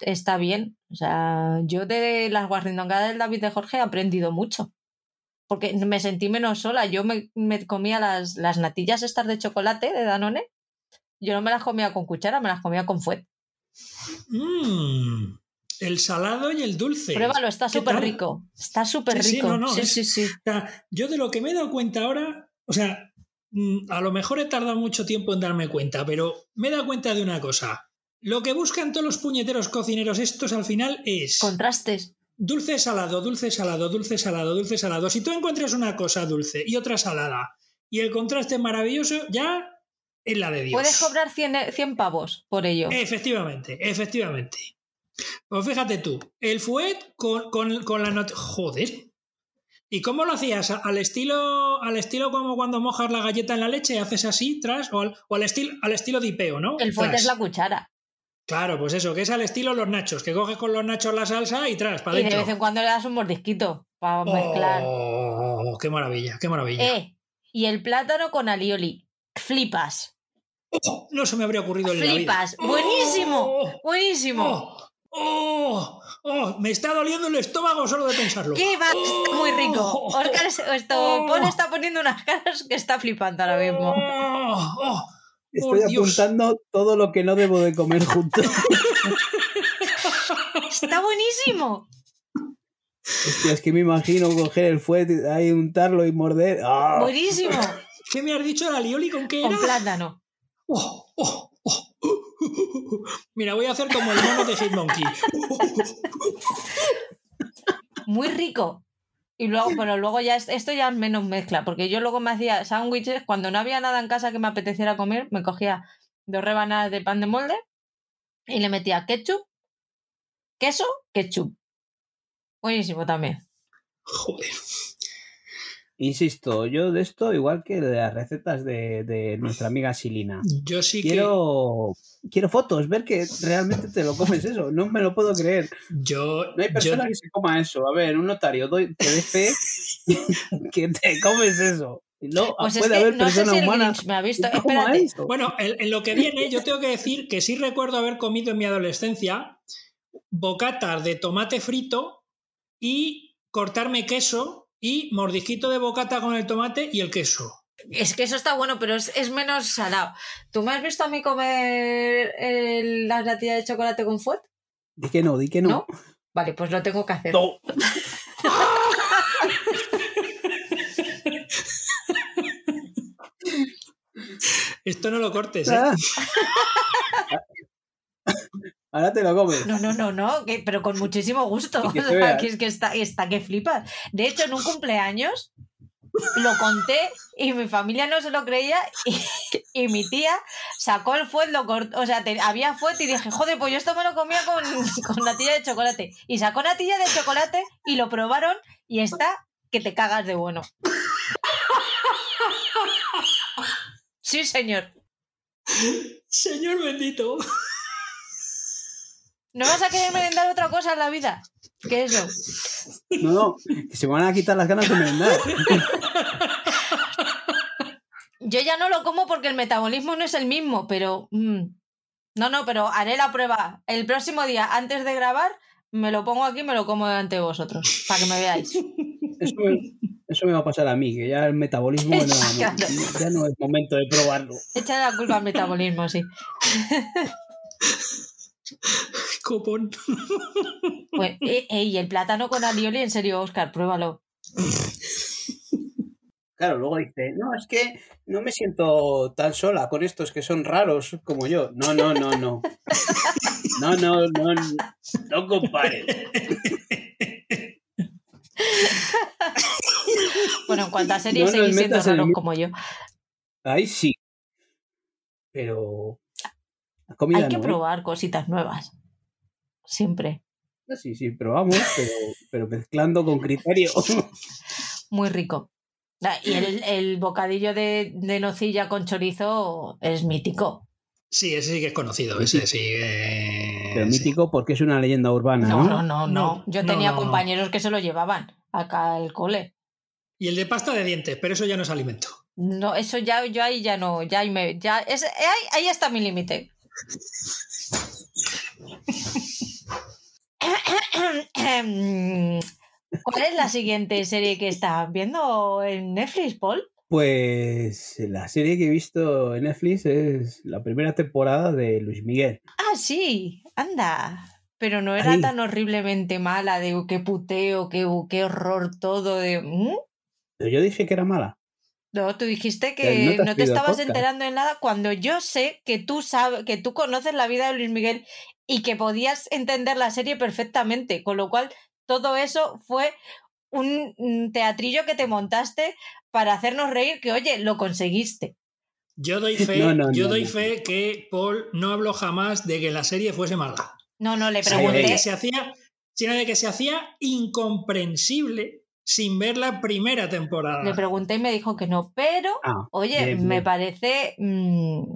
está bien. O sea, yo de las guarrindongadas del David de Jorge he aprendido mucho. Porque me sentí menos sola. Yo me, me comía las, las natillas estas de chocolate de Danone. Yo no me las comía con cuchara, me las comía con fuet. Mm, el salado y el dulce. Pruébalo, está ¿Qué súper rico. Está súper Sí, sí, rico. no, no, sí, es- sí, sí. O sea, yo de lo que me he dado cuenta ahora, o sea, mm, a lo mejor he tardado mucho tiempo en darme cuenta, pero me he dado cuenta de una cosa. Lo que buscan todos los puñeteros cocineros estos al final es Contrastes. dulce salado, dulce salado, dulce salado, dulce salado. Si tú encuentras una cosa dulce y otra salada y el contraste es maravilloso, ya es la de Dios. Puedes cobrar 100, 100 pavos por ello. Efectivamente, efectivamente. Pues fíjate tú, el fuet con, con, con la not... Joder. ¿Y cómo lo hacías? ¿Al estilo, al estilo como cuando mojas la galleta en la leche? ¿Haces así, tras? ¿O al, o al estilo, al estilo dipeo, no? El fuet Tras. es la cuchara. Claro, pues eso, que es al estilo los nachos, que coges con los nachos la salsa y tras, para Y de vez en cuando le das un mordisquito para mezclar. Oh, qué maravilla, qué maravilla. Eh, y el plátano con alioli. Flipas. Oh, no se me habría ocurrido la vida. Flipas. Buenísimo. Oh, Buenísimo. oh, oh, oh, me está doliendo el estómago solo de pensarlo. ¿Qué va? Está muy rico. Oh, Oscar, es- esto, oh. Paul está poniendo unas caras que está flipando ahora mismo. Estoy Por Dios. apuntando todo lo que no debo de comer juntos. Está buenísimo. Hostia, es que me imagino coger el fuet, ahí untarlo y morder. ¡Ah! Buenísimo. ¿Qué me has dicho la lioli con qué Con era? plátano. Oh, oh, oh. Mira, voy a hacer como el mono de Hitmonkey. Muy rico. Y luego, pero luego ya es- esto ya es menos mezcla, porque yo luego me hacía sándwiches cuando no había nada en casa que me apeteciera comer, me cogía dos rebanadas de pan de molde y le metía ketchup, queso, ketchup. Buenísimo también. Joder. Insisto, yo de esto, igual que de las recetas de, de nuestra amiga Silina. Yo sí que. Quiero, quiero fotos, ver que realmente te lo comes eso. No me lo puedo creer. Yo. No hay yo- persona que se coma eso. A ver, un notario doy, te dé fe que te comes eso. Y no, Pues es puede que haber no sé persona si el humana. Grinch me ha visto. Espérate. Bueno, en, en lo que viene, yo tengo que decir que sí recuerdo haber comido en mi adolescencia bocatas de tomate frito y cortarme queso y mordisquito de bocata con el tomate y el queso. Es que eso está bueno, pero es, es menos salado. ¿Tú me has visto a mí comer el- la natilla de chocolate con fuet? Di que no, di que no. ¿No? Vale, pues lo tengo que hacer. No. Esto no lo cortes, ¿eh? Ah. Ahora te lo comes. No, no, no, no, que- pero con muchísimo gusto. Que O se sea, vea. que es que está, está que flipas. De hecho, en un cumpleaños lo conté y mi familia no se lo creía y, y mi tía sacó el fuet, lo cortó, o sea, te- había fuet y dije, joder, pues yo esto me lo comía con, con natilla de chocolate. Y sacó natilla de chocolate y lo probaron y está que te cagas de bueno. Sí, señor. Señor bendito. ¿No vas a querer merendar otra cosa en la vida? ¿Qué es eso? No, no, que se van a quitar las ganas de merendar. Yo ya no lo como porque el metabolismo no es el mismo, pero... mm, no, no, pero haré la prueba. El próximo día, antes de grabar, me lo pongo aquí y me lo como delante de vosotros, para que me veáis. Eso me, eso me va a pasar a mí, que ya el metabolismo no, ya no es momento de probarlo. Échale la culpa al metabolismo, sí. Copón. Pues, eh, eh, y el plátano con alioli, en serio, Oscar, pruébalo. Claro, luego dice, no, es que no me siento tan sola con estos que son raros como yo. No, no, no, no. No, no, no, no compares. Bueno, en cuanto a series, No seguís siendo raros como yo. Ahí sí. Pero comida Hay que no, ¿eh? probar cositas nuevas. Siempre. Sí, sí, probamos, pero, pero mezclando con criterio. Muy rico. Ah, Y el, el bocadillo de, de nocilla con chorizo es mítico. Sí, ese sí que es conocido. Ese sí. eh, Pero sí. mítico porque es una leyenda urbana, No, ¿no? no, no, Yo no, tenía no, no. compañeros que se lo llevaban acá al cole. Y el de pasta de dientes, pero eso ya no es alimento. No, eso ya, yo ahí ya no, ya ahí me, ya, es, ahí, ahí está mi límite. ¿Cuál es la siguiente serie que estás viendo en Netflix, Paul? Pues la serie que he visto en Netflix es la primera temporada de Luis Miguel. Ah, sí, anda. Pero no era Ahí. tan horriblemente mala de "Uh, qué puteo, qué, qué horror todo de... ¿Mm? Pero yo dije que era mala. No, tú dijiste Que no que te no estabas podcast. enterando de nada cuando yo sé que tú sabes, que tú conoces la vida de Luis Miguel y que podías entender la serie perfectamente, con lo cual todo eso fue un mm, teatrillo que te montaste para hacernos reír que oye, lo conseguiste. Yo doy fe, No, no, yo no, doy no. fe que Paul no habló jamás de que la serie fuese mala. No, no le Sino de pregunté. que se hacía, sino de que se hacía incomprensible sin ver la primera temporada. Le pregunté y me dijo que no, pero Ah, oye, bien, me parece mm,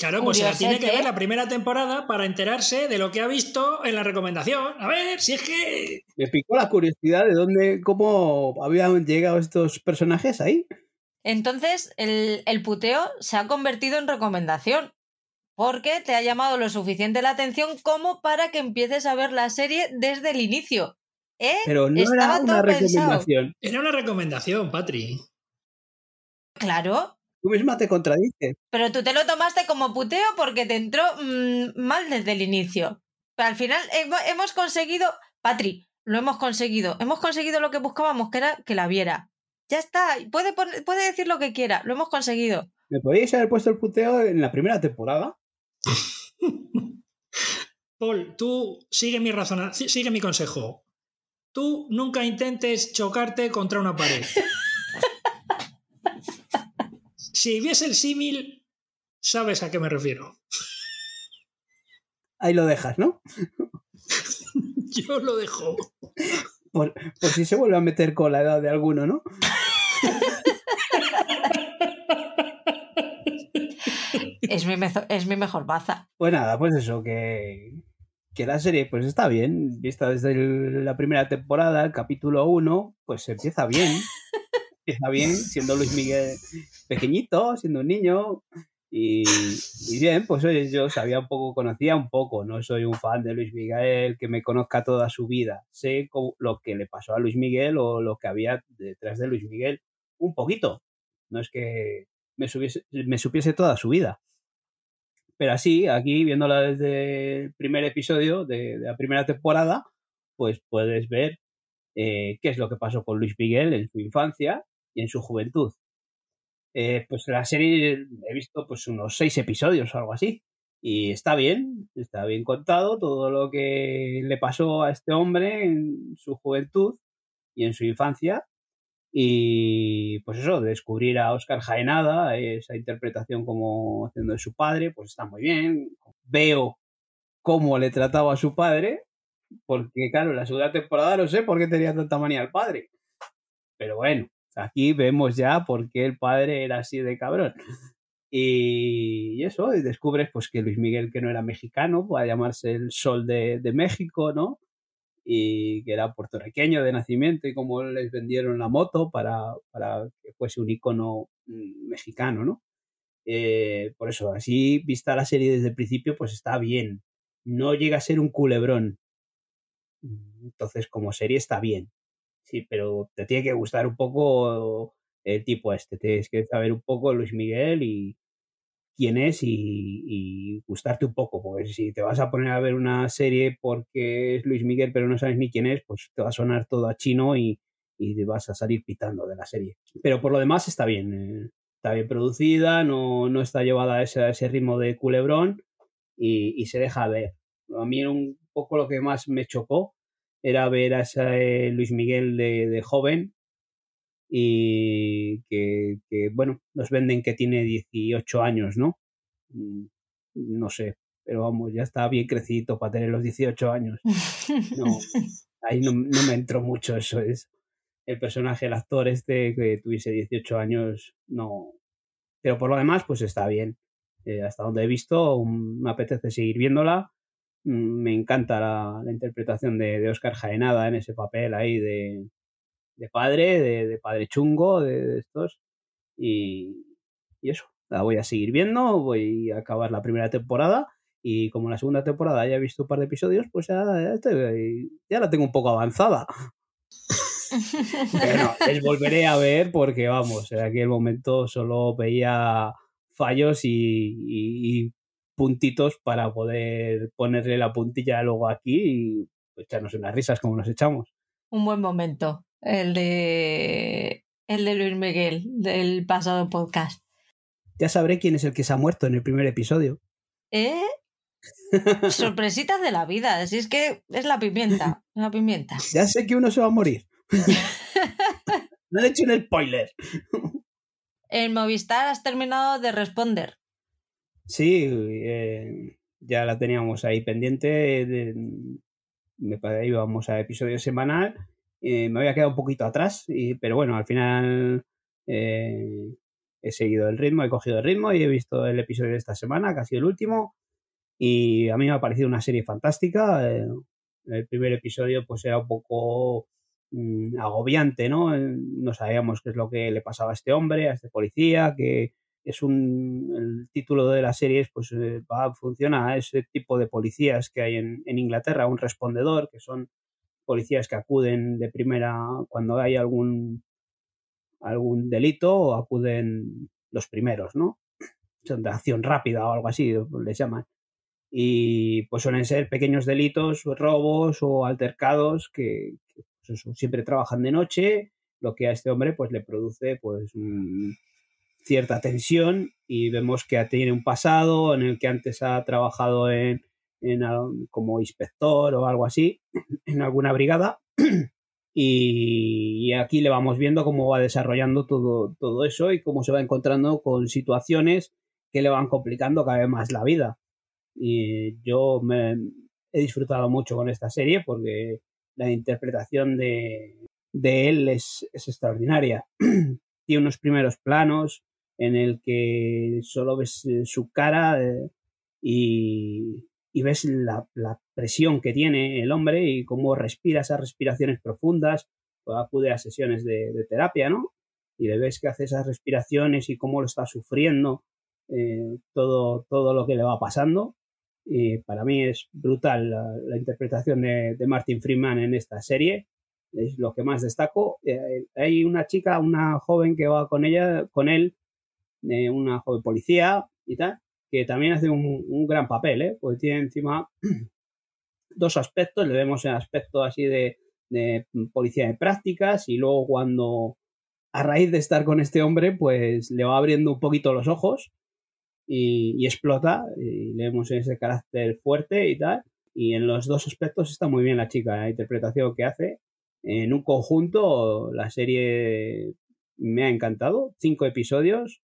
Claro, pues se la tiene que ver la primera temporada para enterarse de lo que ha visto en la recomendación. A ver, si es que. Me picó la curiosidad de dónde, cómo habían llegado estos personajes ahí. Entonces, el, el puteo se ha convertido en recomendación. Porque te ha llamado lo suficiente la atención como para que empieces a ver la serie desde el inicio. ¿Eh? Pero no Estaba era una pensado. recomendación. Era una recomendación, Patri. Claro. Tú misma te contradices. Pero tú te lo tomaste como puteo porque te entró mm, mal desde el inicio. Pero al final hemo- hemos conseguido. Patri, lo hemos conseguido. Hemos conseguido lo que buscábamos, que era que la viera. Ya está. Puede decir lo que quiera. Lo hemos conseguido. ¿Me podíais haber puesto el puteo en la primera temporada? Paul, tú sigue mi razona- sigue mi consejo. Tú nunca intentes chocarte contra una pared. Si ves el símil, sabes a qué me refiero. Ahí lo dejas, ¿no? Yo lo dejo. Por, por si se vuelve a meter con la edad de alguno, ¿no? Es mi, mezo- es mi mejor baza. Pues nada, pues eso, que, que la serie pues está bien, vista desde la primera temporada, el capítulo 1, pues empieza bien. Empieza bien, siendo Luis Miguel pequeñito, siendo un niño. Y, bien, pues oye, yo sabía un poco, conocía un poco, no soy un fan de Luis Miguel que me conozca toda su vida. Sé lo que le pasó a Luis Miguel o lo que había detrás de Luis Miguel, un poquito. No es que me, subiese- me supiese toda su vida Pero así, aquí, viéndola desde el primer episodio de, la primera temporada, pues puedes ver eh, qué es lo que pasó con Luis Miguel en su infancia y en su juventud. Eh, pues la serie he visto pues unos seis episodios o algo así. Y está bien, está bien contado todo lo que le pasó a este hombre en su juventud y en su infancia. Y pues eso, descubrir a Oscar Jaenada, esa interpretación como haciendo de su padre, pues está muy bien. Veo cómo le trataba a su padre, porque claro, en la segunda temporada no sé por qué tenía tanta manía al padre. Pero bueno, aquí vemos ya por qué el padre era así de cabrón. Y, eso, y descubres pues que Luis Miguel, que no era mexicano, va a llamarse el Sol de, de, México, ¿no? Y que era puertorriqueño de nacimiento y como les vendieron la moto para, para que fuese un icono mm, mexicano, ¿no? Eh, por eso, así vista la serie desde el principio, pues está bien. No llega a ser un culebrón. Entonces, como serie está bien. Sí, pero te tiene que gustar un poco el tipo este. Tienes que saber un poco Luis Miguel y, quién es y, gustarte un poco, porque si te vas a poner a ver una serie porque es Luis Miguel pero no sabes ni quién es, pues te va a sonar todo a chino y, y vas a salir pitando de la serie. Pero por lo demás está bien, eh, está bien producida, no, no está llevada a ese, ese ritmo de culebrón y, y, se deja ver. A mí un poco lo que más me chocó era ver a ese Luis Miguel de, de joven y que, que, bueno, nos venden que tiene 18 años, ¿no? Mm, no sé, pero vamos, ya está bien crecido para tener los 18 años. No, ahí no, no me entró mucho eso, es el personaje, el actor este que tuviese 18 años, no. Pero por lo demás, pues está bien. Eh, hasta donde he visto, me apetece seguir viéndola. Mm, me encanta la, la interpretación de, de Oscar Jaenada en ese papel ahí de, de padre, de, padre chungo, de, estos. Y, eso, la voy a seguir viendo, voy a acabar la primera temporada y como la segunda temporada ya he visto un par de episodios, pues ya, ya, la tengo un poco avanzada. Pero les volveré a ver porque, vamos, en aquel momento solo veía fallos y, puntitos para poder ponerle la puntilla luego aquí y echarnos unas risas como nos echamos. Un buen momento el de, el de Luis Miguel, del pasado podcast. Ya sabré quién es el que se ha muerto en el primer episodio. ¿Eh? Sorpresitas de la vida, así es que es la pimienta, la pimienta. Ya sé que uno se va a morir. no he hecho un spoiler. En Movistar has terminado de responder. Sí, eh, ya la teníamos ahí pendiente. De, me íbamos a episodio semanal eh, me había quedado un poquito atrás, y, pero bueno, al final eh, he seguido el ritmo, he cogido el ritmo y he visto el episodio de esta semana, que ha sido el último, y a mí me ha parecido una serie fantástica. Eh, el primer episodio pues era un poco mm, agobiante, ¿no? No sabíamos qué es lo que le pasaba a este hombre, a este policía, que es un el título de la serie pues va, funciona a ese tipo de policías que hay en, en Inglaterra, un respondedor, que son policías que acuden de primera cuando hay algún, algún delito acuden los primeros, ¿no? Son de acción rápida o algo así, les llaman. Y pues suelen ser pequeños delitos, robos o altercados que, pues siempre trabajan de noche, lo que a este hombre pues le produce pues cierta tensión y vemos que tiene un pasado en el que antes ha trabajado en, como inspector o algo así en alguna brigada. Y, aquí le vamos viendo cómo va desarrollando todo, todo eso y cómo se va encontrando con situaciones que le van complicando cada vez más la vida. Y yo me he disfrutado mucho con esta serie porque la interpretación de, de él es, es, extraordinaria. Tiene unos primeros planos en el que solo ves eh, su cara eh, y, y ves la, presión que tiene el hombre y cómo respira esas respiraciones profundas, pues acude a sesiones de, terapia, ¿no? Y le ves que hace esas respiraciones y cómo lo está sufriendo, eh, todo, todo lo que le va pasando. Y para mí es brutal la, interpretación de, Martin Freeman en esta serie. Es lo que más destaco. Eh, hay una chica, una joven que va con ella, con él, eh, una joven policía y tal, que también hace un, gran papel, ¿eh? Porque tiene encima dos aspectos. Le vemos el aspecto así de, de policía de prácticas y luego cuando a raíz de estar con este hombre, pues le va abriendo un poquito los ojos y, y explota y le vemos ese carácter fuerte y tal. Y en los dos aspectos está muy bien la chica, la interpretación que hace. En un conjunto, la serie me ha encantado. Cinco episodios,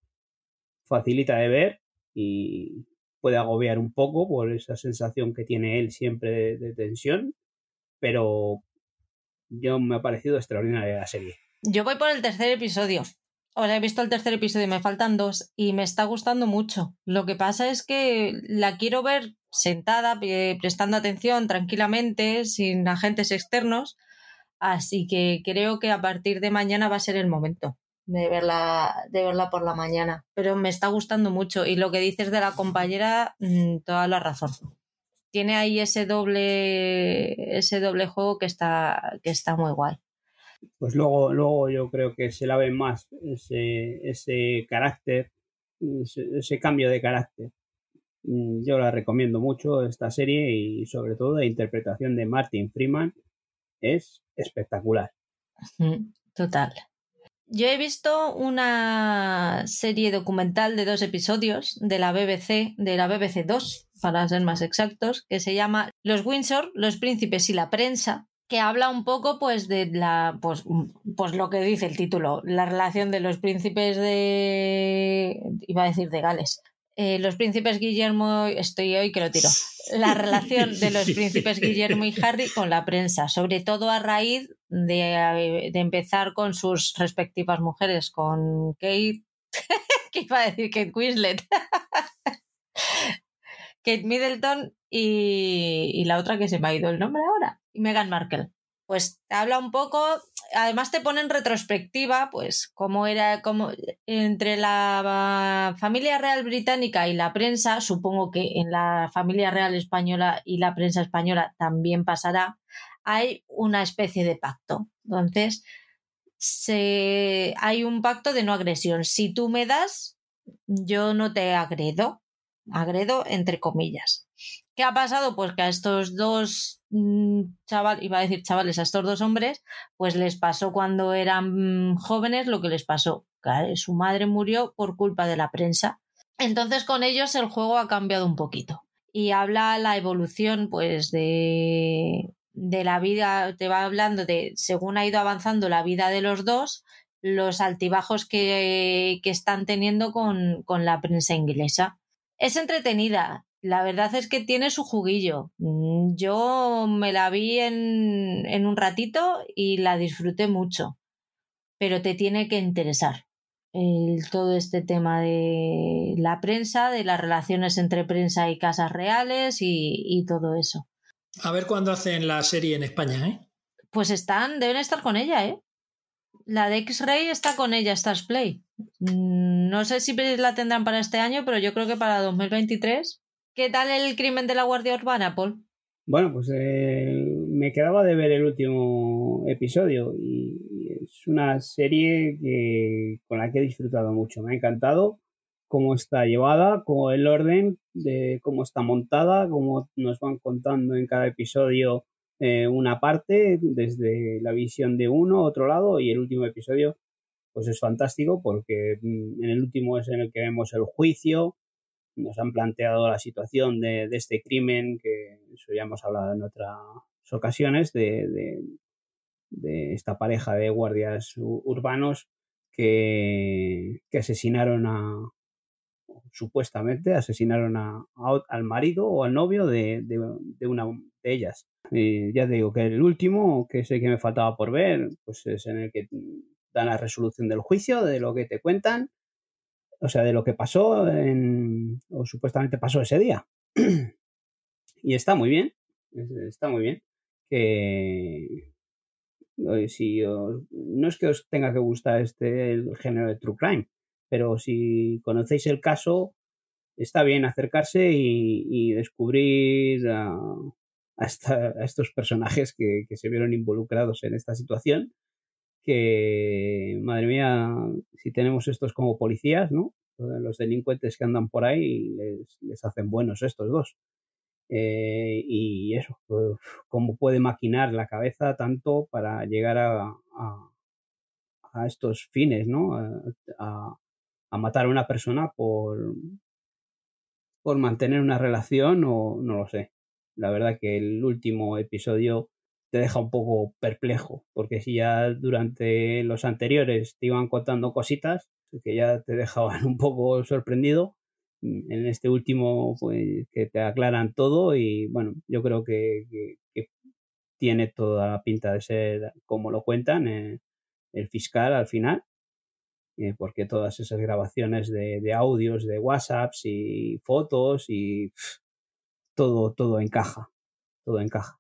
facilita de ver y puede agobiar un poco por esa sensación que tiene él siempre de, tensión, pero yo me ha parecido extraordinaria la serie. Yo voy por el tercer episodio. Sea, he visto el tercer episodio, me faltan dos y me está gustando mucho. Lo que pasa es que la quiero ver sentada, eh, prestando atención tranquilamente, sin agentes externos. Así que creo que a partir de mañana va a ser el momento de verla, de verla por la mañana. Pero me está gustando mucho. Y lo que dices de la compañera, mm, toda la razón. Tiene ahí ese doble, ese doble juego que está, que está muy guay. Pues luego, luego yo creo que se la ve más ese, ese carácter, ese, ese cambio de carácter. Mm, Yo la recomiendo mucho esta serie y sobre todo la interpretación de Martin Freeman es espectacular. Mm, Total. Yo he visto una serie documental de dos episodios de la BBC, de la BBC 2, para ser más exactos, que se llama Los Windsor, los príncipes y la prensa, que habla un poco pues de la pues, pues lo que dice el título, la relación de los príncipes de iba a decir de Gales. Eh, los príncipes Guillermo, estoy hoy que lo tiro. La relación de los príncipes Guillermo y Harry con la prensa, sobre todo a raíz de, de empezar con sus respectivas mujeres, con Kate, que iba a decir Kate Winslet, Kate Middleton y, y la otra que se me ha ido el nombre ahora, Meghan Markle. Pues habla un poco, además te pone en retrospectiva, pues cómo era, cómo entre la familia real británica y la prensa, supongo que en la familia real española y la prensa española también pasará, hay una especie de pacto. Entonces, se, hay un pacto de no agresión. Si tú me das, yo no te agredo. Agredo entre comillas. ¿Qué ha pasado? Pues que a estos dos chavales, iba a decir chavales, a estos dos hombres, pues les pasó cuando eran mm, jóvenes lo que les pasó. Su madre murió por culpa de la prensa. Entonces con ellos el juego ha cambiado un poquito. Y habla la evolución, pues, de, de la vida, te va hablando de, según ha ido avanzando la vida de los dos, los altibajos que, que están teniendo con, con la prensa inglesa. Es entretenida, la verdad es que tiene su juguillo. Mm, Yo me la vi en, en un ratito y la disfruté mucho, pero te tiene que interesar todo este tema de la prensa, de las relaciones entre prensa y casas reales y, y todo eso. A ver cuándo hacen la serie en España, ¿eh? Pues están, deben estar con ella, ¿eh? La de X-Ray está con ella, Stars Play. Mm, No sé si la tendrán para este año, pero yo creo que para 2023. ¿Qué tal el crimen de la Guardia Urbana, Paul? Bueno, pues eh, me quedaba de ver el último episodio y es una serie que, con la que he disfrutado mucho. Me ha encantado cómo está llevada, cómo el orden de cómo está montada, cómo nos van contando en cada episodio eh, una parte, desde la visión de uno, otro lado, y el último episodio pues es fantástico porque mm, en el último es en el que vemos el juicio, nos han planteado la situación de, este crimen, que eso ya hemos hablado en otras ocasiones, de, de, esta pareja de guardias urbanos que, que asesinaron a, supuestamente asesinaron a, al marido o al novio de, de, una de ellas. Y ya te digo que el último, que es el que me faltaba por ver, pues es en el que dan la resolución del juicio, de lo que te cuentan, o sea, de lo que pasó en, o supuestamente pasó ese día. y está muy bien, es- está muy bien. Que si no es que os tenga que gustar este el género de true crime, pero si conocéis el caso, está bien acercarse y, descubrir a, esta- a estos personajes que, se vieron involucrados en esta situación. Que, madre mía, si tenemos estos como policías, ¿no? los delincuentes que andan por ahí les, les hacen buenos estos dos. Eh, y eso, pues, cómo puede maquinar la cabeza tanto para llegar a, a, estos fines, ¿no? A, matar a una persona por, por mantener una relación o no lo sé. La verdad que el último episodio te deja un poco perplejo, porque si ya durante los anteriores te iban contando cositas que ya te dejaban un poco sorprendido, en este último pues, que te aclaran todo y bueno, yo creo que, tiene toda la pinta de ser como lo cuentan eh, el fiscal al final, eh, porque todas esas grabaciones de, audios, de WhatsApps y fotos y todo, todo encaja, todo encaja.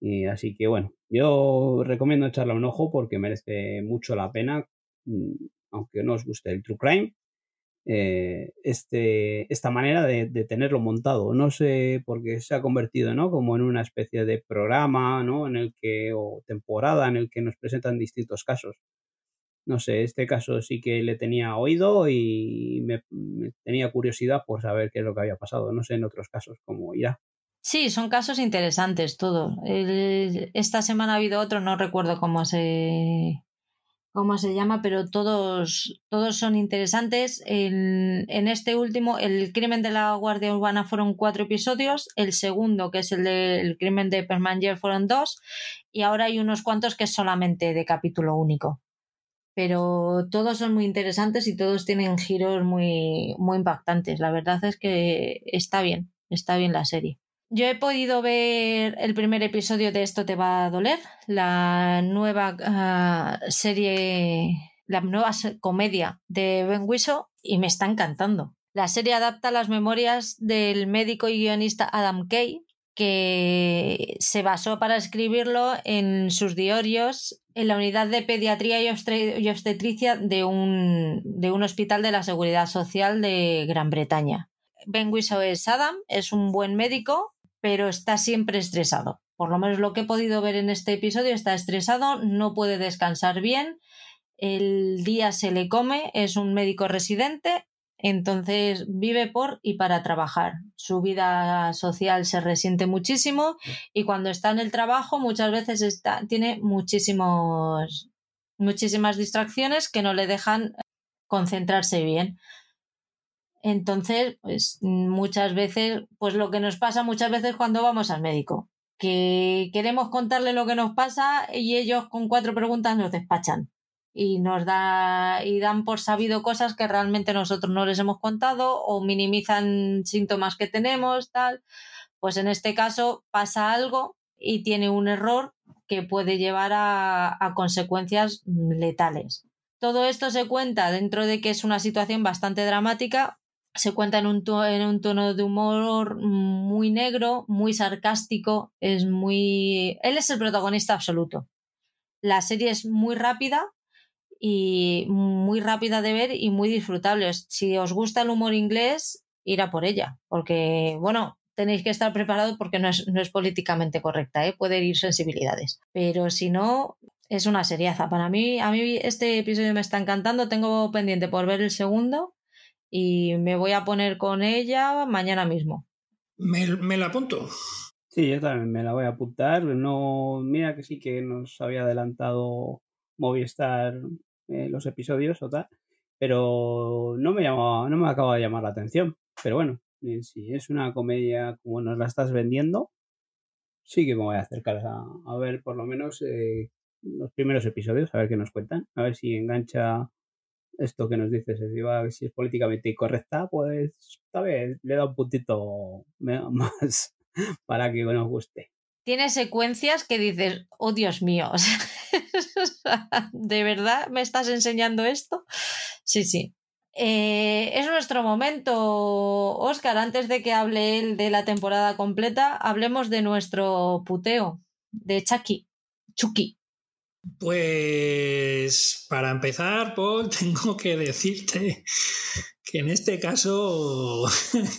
Y así que bueno, yo recomiendo echarle un ojo porque merece mucho la pena, mm, aunque no os guste el True Crime, eh, este, esta manera de, tenerlo montado. No sé por qué se ha convertido ¿no? como en una especie de programa ¿no? en el que, o temporada en el que nos presentan distintos casos. No sé, este caso sí que le tenía oído y me, tenía curiosidad por saber qué es lo que había pasado. No sé en otros casos cómo irá. Sí, son casos interesantes todo. esta semana ha habido otro, no recuerdo cómo se, cómo se llama, pero todos, todos son interesantes. En, en, este último, el crimen de la Guardia Urbana fueron cuatro episodios, el segundo, que es el del crimen de Permanger, fueron dos, y ahora hay unos cuantos que es solamente de capítulo único. Pero todos son muy interesantes y todos tienen giros muy, muy impactantes. La verdad es que está bien, está bien la serie. Yo he podido ver el primer episodio de Esto te va a doler, la nueva ah, serie, la nueva comedia de Ben Wiso y me está encantando. La serie adapta las memorias del médico y guionista Adam Kay, que se basó para escribirlo en sus diarios en la unidad de pediatría y obstetricia de un, de un hospital de la Seguridad Social de Gran Bretaña. Ben Wiso es Adam, es un buen médico pero está siempre estresado. Por lo menos lo que he podido ver en este episodio, está estresado, no puede descansar bien, el día se le come, es un médico residente, entonces vive por y para trabajar. Su vida social se resiente muchísimo y cuando está en el trabajo muchas veces está, tiene muchísimos, muchísimas distracciones que no le dejan concentrarse bien. Entonces, pues muchas veces, pues lo que nos pasa muchas veces cuando vamos al médico, que queremos contarle lo que nos pasa y ellos con cuatro preguntas nos despachan y nos da y dan por sabido cosas que realmente nosotros no les hemos contado o minimizan síntomas que tenemos, tal. Pues en este caso pasa algo y tiene un error que puede llevar a, a consecuencias letales. Todo esto se cuenta dentro de que es una situación bastante dramática, se cuenta en un, en un tono de humor muy negro, muy sarcástico, es muy... Él es el protagonista absoluto. La serie es muy rápida y muy rápida de ver y muy disfrutable. Si os gusta el humor inglés, ir a por ella, porque, bueno, tenéis que estar preparados porque no es, no es políticamente correcta, ¿eh? puede ir sensibilidades. Pero si no, es una seriaza. Para mí, a mí este episodio me está encantando. Tengo pendiente por ver el segundo y me voy a poner con ella mañana mismo. ¿Me, me la apunto? Sí, yo también me la voy a apuntar. No, mira que sí que nos había adelantado Movistar eh, los episodios o tal, pero no me llamaba, no me acaba de llamar la atención. Pero bueno, eh, si es una comedia como nos la estás vendiendo, sí que me voy a acercar a, ver por lo menos eh, los primeros episodios, a ver qué nos cuentan, a ver si engancha esto que nos dices, si es políticamente incorrecta, pues tal vez le da un puntito más para que nos guste. Tiene secuencias que dices, oh Dios mío, ¿de verdad me estás enseñando esto? Sí, sí. Eh, es nuestro momento, Oscar. Antes de que hable él de la temporada completa, hablemos de nuestro puteo, de Chucky. Chucky. Pues para empezar, Paul, tengo que decirte que en este caso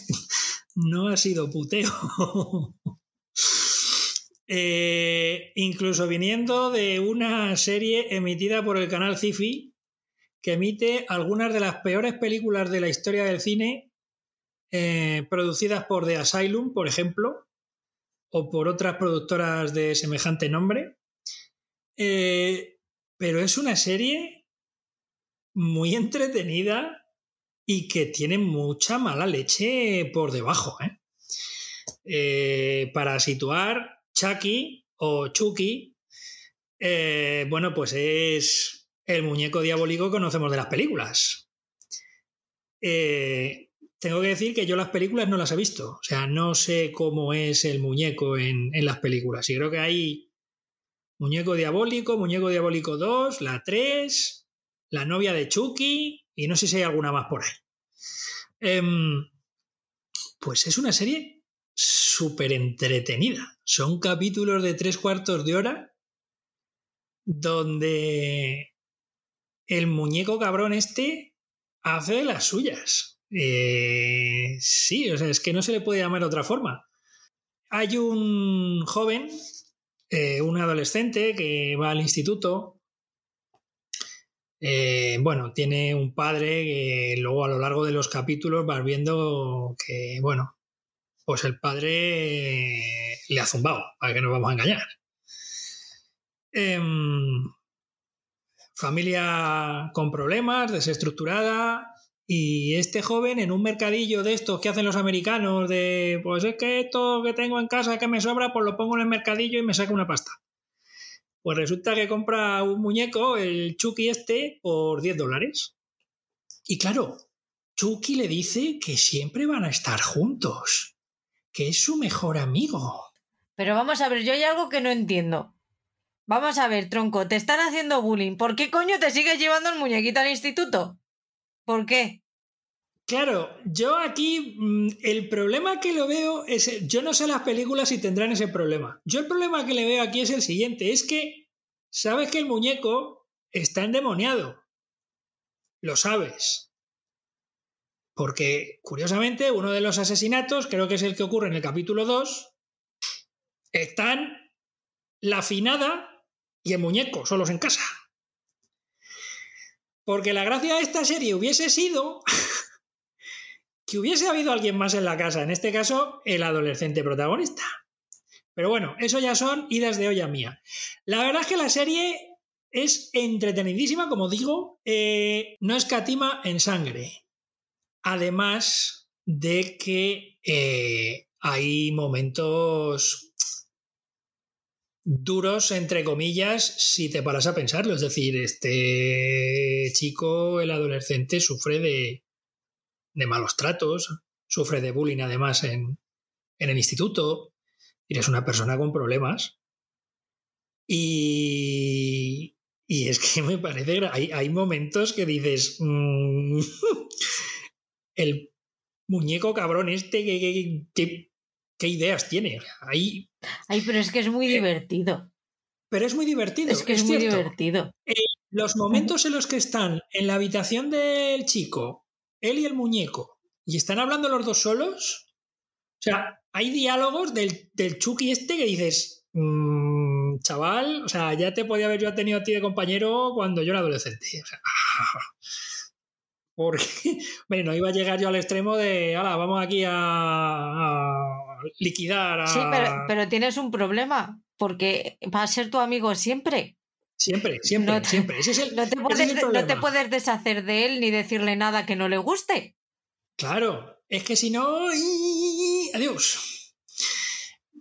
no ha sido puteo. Eh, incluso viniendo de una serie emitida por el canal Cifi que emite algunas de las peores películas de la historia del cine, eh, producidas por The Asylum, por ejemplo, o por otras productoras de semejante nombre. Eh, pero es una serie muy entretenida y que tiene mucha mala leche por debajo. para situar, Chucky o Chucky, bueno, pues es el muñeco diabólico que conocemos de las películas. Eh, tengo que decir que yo las películas no las he visto. O sea, no sé cómo es el muñeco en, las películas. Y creo que hay muñeco diabólico, muñeco diabólico 2, la 3, la novia de Chucky y no sé si hay alguna más por ahí. Em, pues es una serie súper entretenida. Son capítulos de tres cuartos de hora donde el muñeco cabrón este hace las suyas. Eh, sí, o sea, es que no se le puede llamar de otra forma. Hay un joven, eh, un adolescente que va al instituto. Eh, bueno, tiene un padre que luego a lo largo de los capítulos vas viendo que, bueno, pues el padre le ha zumbado, para que nos vamos a engañar. Em, familia con problemas, desestructurada, y este joven en un mercadillo de estos que hacen los americanos, de pues es que esto que tengo en casa que me sobra, pues lo pongo en el mercadillo y me saca una pasta. Pues resulta que compra un muñeco, el Chucky este, por 10 dólares. Y claro, Chucky le dice que siempre van a estar juntos, que es su mejor amigo. Pero vamos a ver, yo hay algo que no entiendo. Vamos a ver, tronco, te están haciendo bullying. ¿Por qué coño te sigues llevando el muñequito al instituto? ¿Por qué? Claro, yo aquí mm, el problema que lo veo es, yo no sé las películas si tendrán ese problema. Yo el problema que le veo aquí es el siguiente, es que sabes que el muñeco está endemoniado. Lo sabes. Porque, curiosamente, uno de los asesinatos, creo que es el que ocurre en el capítulo 2, están la finada y el muñeco solos en casa. Porque la gracia de esta serie hubiese sido que hubiese habido alguien más en la casa, en este caso el adolescente protagonista. Pero bueno, eso ya son idas de olla mía. La verdad es que la serie es entretenidísima, como digo, eh, no escatima en sangre. Además de que eh, hay momentos duros, entre comillas, si te paras a pensarlo. Es decir, este chico, el adolescente, sufre de, malos tratos, sufre de bullying además en, en el instituto, eres una persona con problemas. Y, y es que me parece, hay, hay momentos que dices, mm, el muñeco cabrón este, que, qué ideas tiene. Ahí. Ay, pero es que es muy eh, divertido. Pero es muy divertido. Es que es, muy divertido. Eh, los momentos en los que están en la habitación del chico, él y el muñeco, y están hablando los dos solos, o sea, hay diálogos del, del Chucky este que dices, mm, chaval, o sea, ya te podía haber yo tenido a ti de compañero cuando yo era adolescente. O sea, porque, bueno, no iba a llegar yo al extremo de, ahora, vamos aquí a liquidar a... Sí, pero, tienes un problema, porque va a ser tu amigo siempre. Siempre, siempre, siempre. no, te puedes, deshacer de él ni decirle nada que no le guste. Claro, es que si no... Adiós.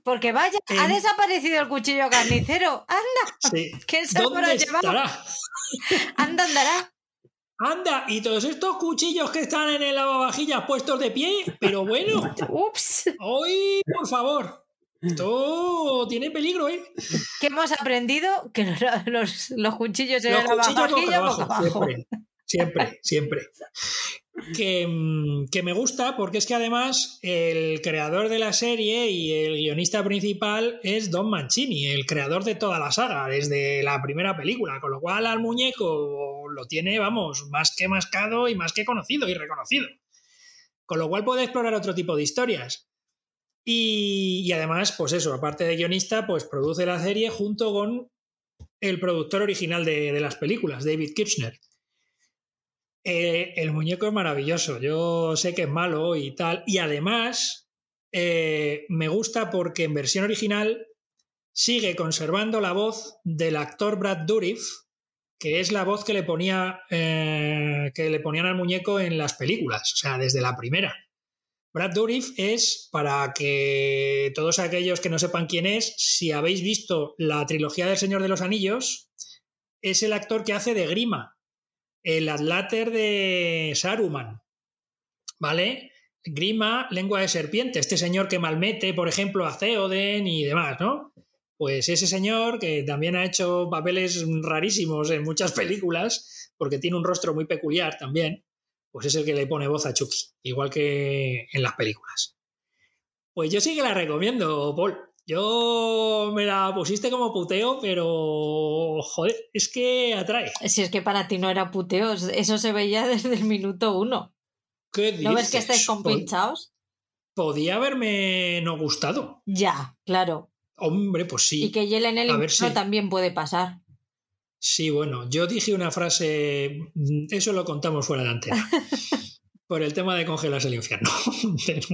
Porque vaya, ha desaparecido el cuchillo carnicero. Anda. Sí. ¿Quién se lo Anda, andará. Anda, y todos estos cuchillos que están en el lavavajillas puestos de pie, pero bueno. Ups. Hoy, por favor. Esto tiene peligro, ¿eh? ¿Qué hemos aprendido? Que los, los, cuchillos en el lavavajillas siempre, siempre. Mm, que, me gusta porque es que además el creador de la serie y el guionista principal es Don Mancini, el creador de toda la saga, desde la primera película, con lo cual al muñeco lo tiene, vamos, más que mascado y más que conocido y reconocido. Con lo cual puede explorar otro tipo de historias. Y, además, pues eso, aparte de guionista, pues produce la serie junto con el productor original de, de las películas, David Kirchner. Eh, el muñeco es maravilloso. Yo sé que es malo y tal. Y además, eh, me gusta porque en versión original sigue conservando la voz del actor Brad Dourif, que es la voz que le ponía eh, que le ponían al muñeco en las películas, o sea, desde la primera. Brad Dourif es, para que todos aquellos que no sepan quién es, si habéis visto la trilogía del Señor de los Anillos, es el actor que hace de Grima, el Atláter de Saruman. ¿Vale? Grima, lengua de serpiente, este señor que malmete, por ejemplo, a Theoden y demás, ¿no? Pues ese señor que también ha hecho papeles rarísimos en muchas películas, porque tiene un rostro muy peculiar también, pues es el que le pone voz a Chucky, igual que en las películas. Pues yo sí que la recomiendo, Paul. Yo me la pusiste como puteo, pero joder, es que atrae. Si es que para ti no era puteo, eso se veía desde el minuto uno. ¿Qué ¿No ves que estáis compinchados? Podía haberme no gustado. Ya, claro. Hombre, pues sí. Y que hielen el ver también puede pasar. Sí, bueno, yo dije una frase, mm, eso lo contamos fuera de antena, por el tema de congelarse el infierno. pero,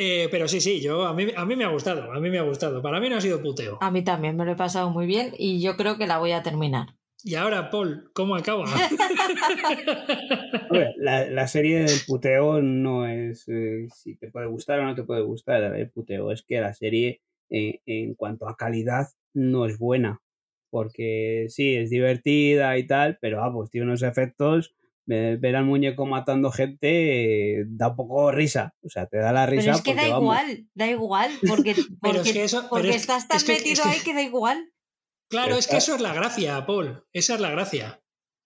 Eh, pero sí, sí, yo, a, mí, a mí me ha gustado, a mí me ha gustado. Para mí no ha sido puteo. A mí también me lo he pasado muy bien y yo creo que la voy a terminar. Y ahora, Paul, ¿cómo acaba? La, la serie del puteo no es eh, si te puede gustar o no te puede gustar el puteo, es que la serie eh, en cuanto a calidad no es buena, porque sí, es divertida y tal, pero ah, pues tiene unos efectos, ver al muñeco matando gente eh, da un poco risa, o sea, te da la risa. Pero es que porque, da vamos, igual, da igual, porque, porque, es que eso- pero porque es- estás tan es que- metido es que- ahí que da igual. claro, es que eso es la gracia, Paul. Esa es la gracia.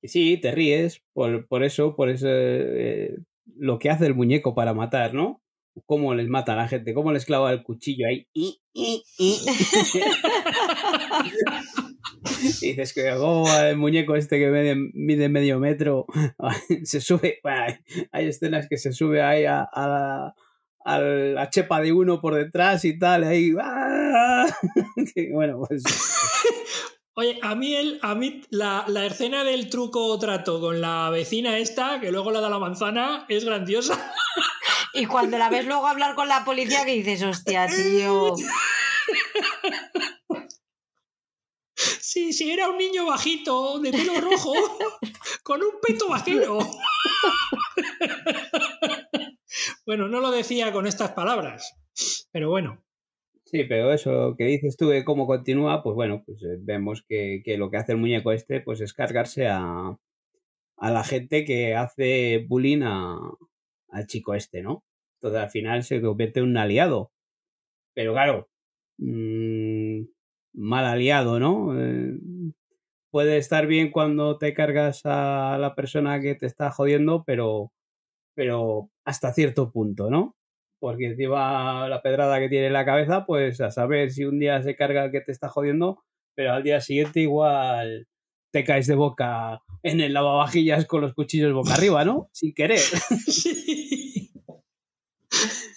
Sí, te ríes por, por eso, por eso eh, lo que hace el muñeco para matar, ¿no? Cómo les mata a la gente, cómo les clava el cuchillo ahí. Y, dices que oh, el muñeco este que mide, mide medio metro se sube. bueno, hay, escenas que se sube ahí a, a la, a la chepa de uno por detrás y tal, ahí. ¡ah! Bueno, pues Oye, a mí, el, a mí la, la escena del truco o trato con la vecina esta, que luego le da la manzana, es grandiosa. Y cuando la ves luego hablar con la policía que dices, hostia, tío. Sí, sí, era un niño bajito, de pelo rojo, con un peto vaquero. bueno, no lo decía con estas palabras, pero bueno. Sí, pero eso que dices tú de cómo continúa, pues bueno, pues eh, vemos que, que lo que hace el muñeco este, pues es cargarse a, a la gente que hace bullying a, al chico este, ¿no? Entonces al final se convierte en un aliado. Pero claro, mm, mal aliado, ¿no? Eh, puede estar bien cuando te cargas a la persona que te está jodiendo, pero, pero hasta cierto punto, ¿no? porque encima la pedrada que tiene en la cabeza, pues a saber si un día se carga el que te está jodiendo, pero al día siguiente igual te caes de boca en el lavavajillas con los cuchillos boca arriba, ¿no? Sin querer.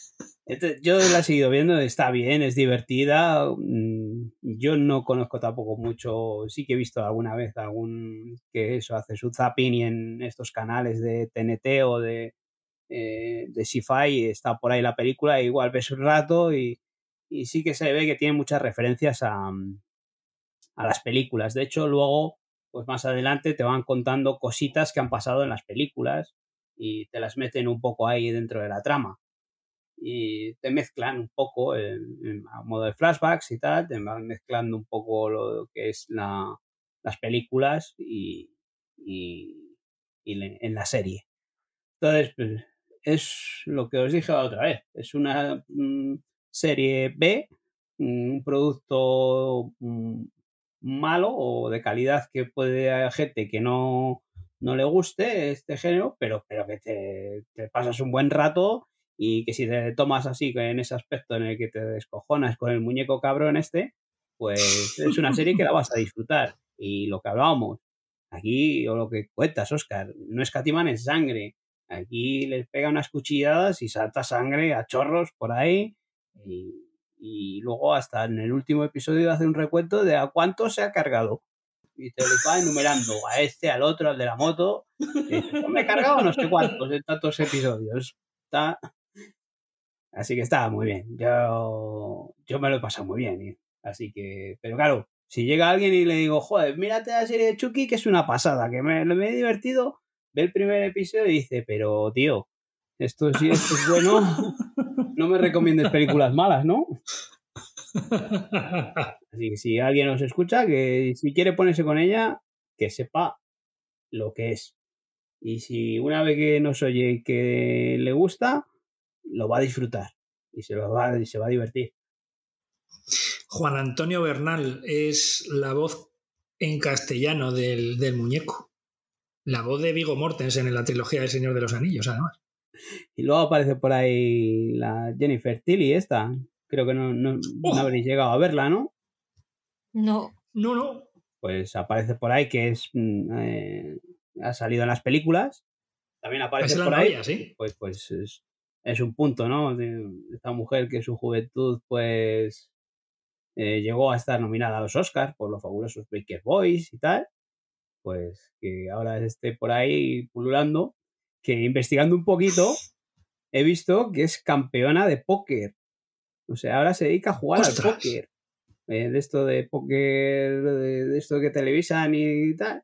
Yo la he seguido viendo, está bien, es divertida. mm, Yo no conozco tampoco mucho, sí que he visto alguna vez algún que eso hace su zapping y en estos canales de TNT o de, eh, de Sci-Fi está por ahí la película, igual ves un rato y, y sí que se ve que tiene muchas referencias a, a las películas. De hecho, luego, pues más adelante te van contando cositas que han pasado en las películas y te las meten un poco ahí dentro de la trama y te mezclan un poco en, modo de flashbacks y tal, te van mezclando un poco lo que es la, las películas y, y, en la serie. Entonces, pues, es lo que os dije la otra vez, es una mm, serie B, un producto mm, malo o de calidad que puede haber gente que no, no le guste este género, pero, pero que te, te pasas un buen rato y que si te tomas así en ese aspecto en el que te descojonas con el muñeco cabrón este, pues es una serie que la vas a disfrutar. Y lo que hablábamos, aquí, o lo que cuentas, Oscar, no escatiman en sangre. Aquí les pega unas cuchilladas y salta sangre a chorros por ahí. Y, y luego hasta en el último episodio hace un recuento de a cuánto se ha cargado. y te los va enumerando a este, al otro, al de la moto. Y "Pues me he cargado no sé cuántos de tantos episodios. Está... Así que está muy bien. Yo, yo me lo he pasado muy bien. ¿eh? Así que, pero claro, si llega alguien y le digo, joder, mírate la serie de Chucky, que es una pasada, que me, he divertido, ve el primer episodio y dice, pero tío, esto sí esto es bueno, no me recomiendes películas malas, ¿no? Así que si alguien nos escucha, que si quiere ponerse con ella, que sepa lo que es. Y si una vez que nos oye que le gusta, lo va a disfrutar y se, lo va, y se va a divertir. Juan Antonio Bernal es la voz en castellano del, del muñeco. La voz de Vigo Mortensen en la trilogía del Señor de los Anillos, además. Y luego aparece por ahí la Jennifer Tilly, esta. Creo que no, no, Oh. no habréis llegado a verla, ¿no? No, No, no. Pues aparece por ahí que es mm, eh, ha salido en las películas. También aparece Es la por ahí. novia, sí. Pues, pues es, es un punto, ¿no? De esta mujer que en su juventud, pues eh, llegó a estar nominada a los Oscars por los fabulosos Baker Boys y tal. Pues que ahora esté por ahí pululando. Que investigando un poquito, he visto que es campeona de póker. O sea, ahora se dedica a jugar ¡Ostras! al póker. Eh, de esto de póker, de, de esto que televisan y tal.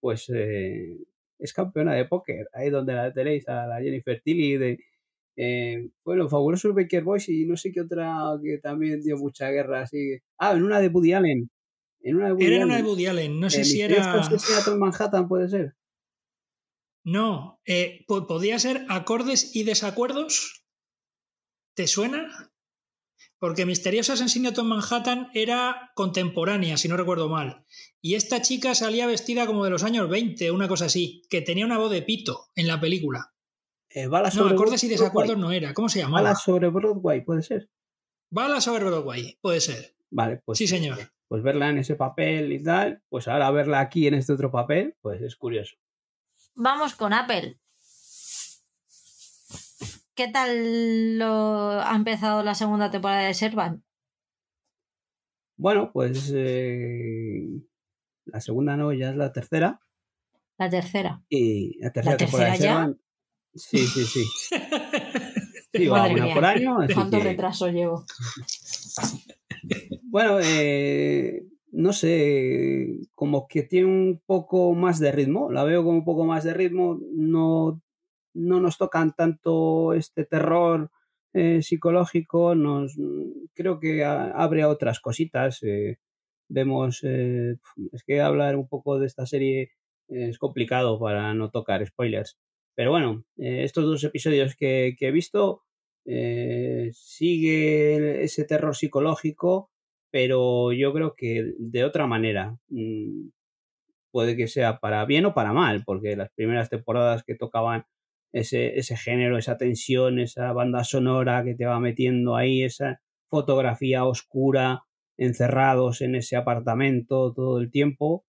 Pues eh, es campeona de póker. Ahí donde la tenéis a la Jennifer Tilly de. Eh, bueno, fabulosos Baker Boys y no sé qué otra que también dio mucha guerra así. Ah, en una de Woody Allen. En una de Woody Era en Allen. una de Woody Allen. No sé si era. en Manhattan puede ser. No, eh, po- podía ser acordes y desacuerdos. ¿Te suena? Porque Misterioso Asesinato en Manhattan era contemporánea, si no recuerdo mal. Y esta chica salía vestida como de los años 20, una cosa así, que tenía una voz de pito en la película. Eh, balas No, sobre acordes y Broadway. desacuerdos no era. ¿Cómo se llamaba? Balas sobre Broadway, puede ser. Balas sobre Broadway, puede ser. Vale, pues Sí, señor. pues verla en ese papel y tal, pues ahora verla aquí en este otro papel, pues es curioso. vamos con Apple. ¿Qué tal lo ha empezado la segunda temporada de Servant? Bueno, pues eh, la segunda no, ya es la tercera. La tercera. Y la tercera, temporada de ya? Servant. Sí, sí, sí. Sí, va Madre una mía. por año. ¿Cuánto que- retraso llevo? Bueno, eh, no sé, como que tiene un poco más de ritmo, la veo como un poco más de ritmo, no, no nos tocan tanto este terror eh, psicológico, nos, creo que a- abre a otras cositas. eh, vemos, eh, es que hablar un poco de esta serie es complicado para no tocar spoilers. Pero bueno, eh, estos dos episodios que, he visto eh, sigue ese terror psicológico, pero yo creo que de otra manera. Mm, Puede que sea para bien o para mal, porque las primeras temporadas que tocaban ese, ese género, esa tensión, esa banda sonora que te va metiendo ahí, esa fotografía oscura, encerrados en ese apartamento todo el tiempo.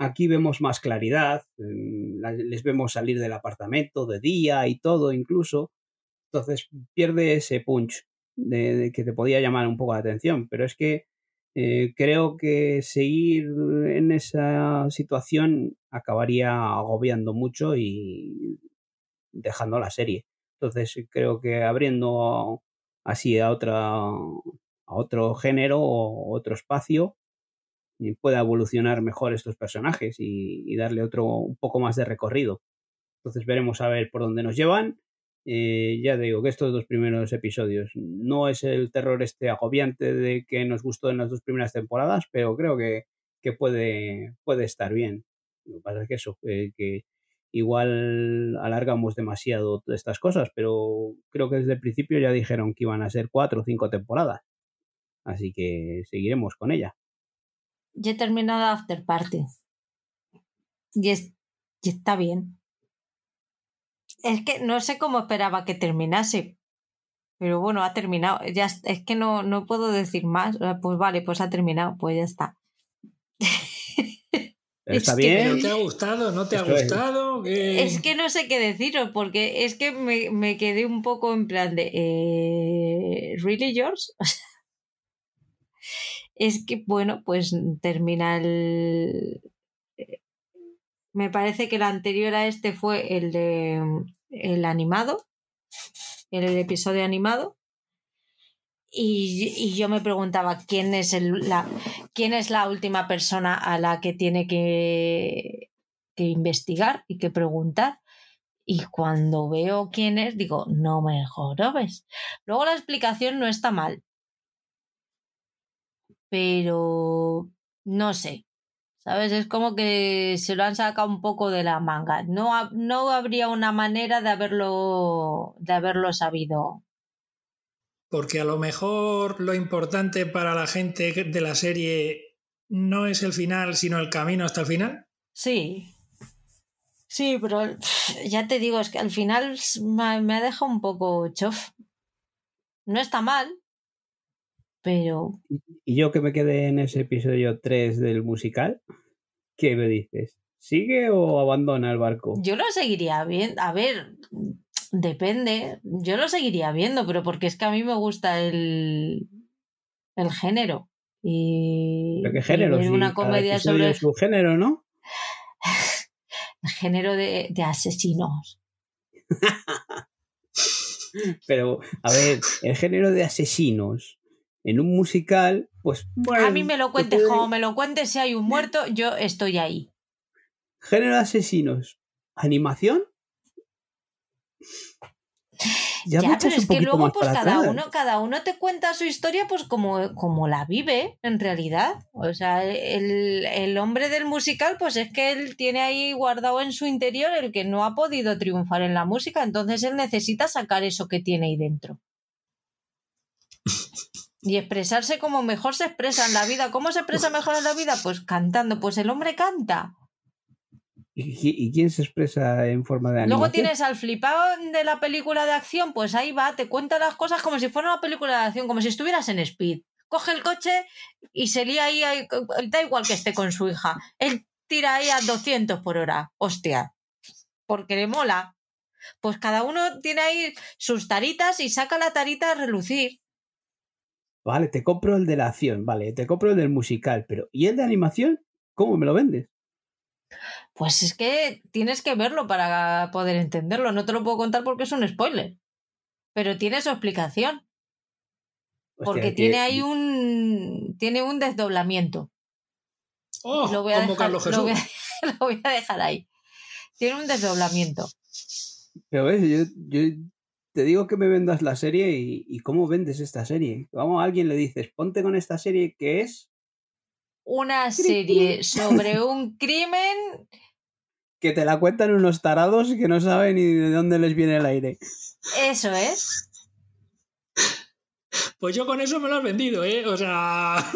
Aquí vemos más claridad, la- les vemos salir del apartamento de día y todo incluso. Entonces pierde ese punch de, que te podía llamar un poco la atención. Pero es que eh, creo que seguir en esa situación acabaría agobiando mucho y dejando la serie. Entonces creo que abriendo así a otra a otro género o otro espacio pueda evolucionar mejor estos personajes y, darle otro un poco más de recorrido. Entonces veremos a ver por dónde nos llevan. Eh, ya digo que estos dos primeros episodios no es el terror este agobiante de que nos gustó en las dos primeras temporadas, pero creo que, que puede, puede estar bien. Lo que pasa es que eso, eh, que igual alargamos demasiado estas cosas, pero creo que desde el principio ya dijeron que iban a ser cuatro o cinco temporadas. Así que seguiremos con ella. Ya he terminado After Party. Y, es- y está bien. Es que no sé cómo esperaba que terminase. Pero bueno, ha terminado. Ya es es que no, no puedo decir más. Pues vale, pues ha terminado. Pues ya está. Pero está Es que- bien. ¿Pero te ha gustado? ¿No te ha gustado? ¿Qué- Es que no sé qué deciros, porque es que me, me quedé un poco en plan de. eh, ¿Really yours? es que, bueno, pues termina el... Me parece que el anterior a este fue el de el animado, el episodio animado. Y, y yo me preguntaba quién es, el, la, quién es la última persona a la que tiene que, que investigar y que preguntar. Y cuando veo quién es, digo, no me jorobes. Luego la explicación no está mal. Pero no sé. ¿Sabes? Es como que se lo han sacado un poco de la manga. No, no habría una manera de haberlo, de haberlo sabido. Porque a lo mejor lo importante para la gente de la serie no es el final, sino el camino hasta el final. Sí, Sí, pero ya te digo, es que al final me ha dejado un poco chof. No está mal, pero... Y yo que me quedé en ese episodio 3 del musical, ¿qué me dices? ¿Sigue o abandona el barco? Yo lo seguiría viendo. A ver, depende. Yo lo seguiría viendo, pero porque es que a mí me gusta el, el género. Y, ¿Pero qué género? Y una comedia sobre su género, ¿no? el género de, de asesinos. Pero, a ver, el género de asesinos en un musical, pues bueno. A mí me lo cuentes puede... como me lo cuentes, si hay un muerto, yo estoy ahí. Género de asesinos, animación. Ya, ya pero es que luego pues cada uno, cada uno te cuenta su historia pues como, como la vive en realidad. O sea, el, el, hombre del musical pues es que él tiene ahí guardado en su interior el que no ha podido triunfar en la música, entonces él necesita sacar eso que tiene ahí dentro. Y expresarse como mejor se expresa en la vida. ¿Cómo se expresa mejor en la vida? Pues cantando. Pues el hombre canta. ¿Y, quién se expresa en forma de animación? Luego tienes al flipado de la película de acción, pues ahí va, te cuenta las cosas como si fuera una película de acción, como si estuvieras en Speed. Coge el coche y se lía ahí, ahí da igual que esté con su hija. Él tira ahí a 200 por hora, hostia, porque le mola. Pues cada uno tiene ahí sus taritas y saca la tarita a relucir. Vale, te compro el de la acción, vale, te compro el del musical, pero ¿y el de animación? ¿Cómo me lo vendes? Pues es que tienes que verlo para poder entenderlo. No te lo puedo contar porque es un spoiler. Pero tiene su explicación. Porque tiene ahí un. Tiene un desdoblamiento. Oh, lo voy a dejar, Carlos Jesús. Lo voy, a, lo voy a dejar ahí. Tiene un desdoblamiento. Pero ves, yo, yo te digo que me vendas la serie y, y, cómo vendes esta serie. Vamos, a alguien le dices, ponte con esta serie que es una serie sobre un crimen que te la cuentan unos tarados que no saben ni de dónde les viene el aire. Eso es. Pues yo con eso me lo has vendido, ¿eh? O sea.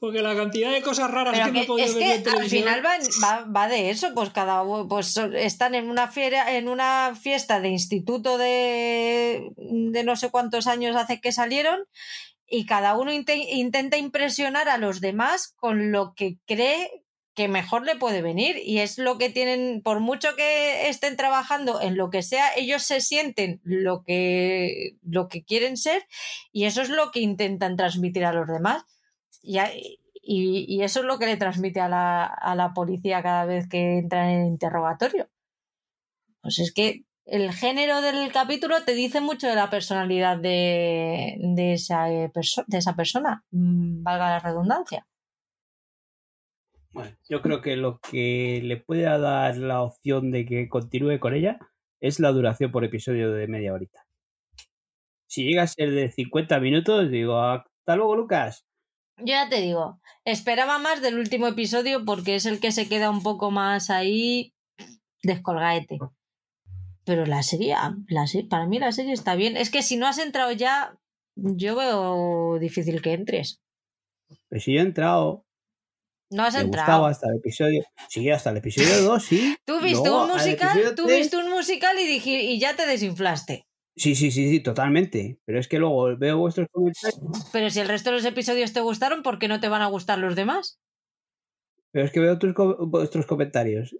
Porque la cantidad de cosas raras Pero que, no he podido es ver que en televisión. al final va, va, va, de eso, pues cada pues están en una fiera, en una fiesta de instituto de, de no sé cuántos años hace que salieron y cada uno int intenta impresionar a los demás con lo que cree que mejor le puede venir y es lo que tienen, por mucho que estén trabajando en lo que sea, ellos se sienten lo que, lo que quieren ser y eso es lo que intentan transmitir a los demás. Y, y, eso es lo que le transmite a la, a la policía cada vez que entran en el interrogatorio. Pues es que el género del capítulo te dice mucho de la personalidad de, de, esa, eh, de esa persona, mm, valga la redundancia. Bueno, yo creo que lo que le puede dar la opción de que continúe con ella es la duración por episodio de media horita. Si llega a ser de 50 minutos, digo, hasta luego, Lucas. Yo ya te digo, esperaba más del último episodio porque es el que se queda un poco más ahí descolgaete. Pero la serie, la serie, para mí la serie está bien. Es que si no has entrado ya, yo veo difícil que entres. Pues si yo he entrado. No has me entrado. hasta el episodio. Sí, hasta el episodio 2, sí. Tú viste Luego, un al musical, tú 3, viste un musical y, dije, y ya te desinflaste. Sí, sí, sí, sí, totalmente. Pero es que luego veo vuestros comentarios. Pero si el resto de los episodios te gustaron, ¿por qué no te van a gustar los demás? Pero es que veo tus, vuestros comentarios.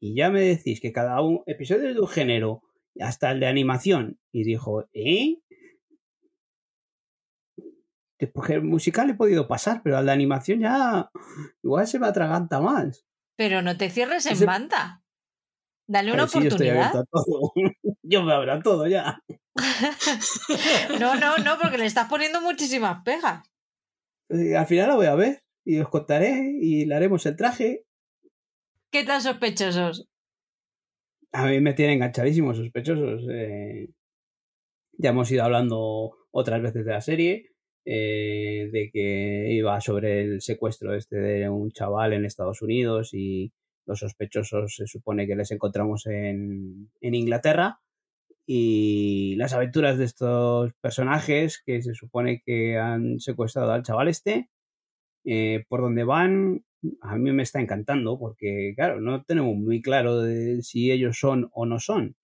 Y ya me decís que cada un episodio es de un género, hasta el de animación. Y dijo, ¿eh? porque el musical he podido pasar, pero al de animación ya igual se me atraganta más. Pero no te cierres en banda. Dale una Pero sí, yo estoy oportunidad. a todo. Yo me abro todo ya. No, no, no, porque le estás poniendo muchísimas pegas. Eh, Al final la voy a ver y os contaré y le haremos el traje. ¿Qué tan sospechosos? A mí me tienen enganchadísimos sospechosos. eh. Ya hemos ido hablando otras veces de la serie, eh, de que iba sobre el secuestro este de un chaval en Estados Unidos y los sospechosos se supone que les encontramos en, en Inglaterra y las aventuras de estos personajes que se supone que han secuestrado al chaval este, eh, por donde van, a mí me está encantando porque, claro, no tenemos muy claro de si ellos son o no son.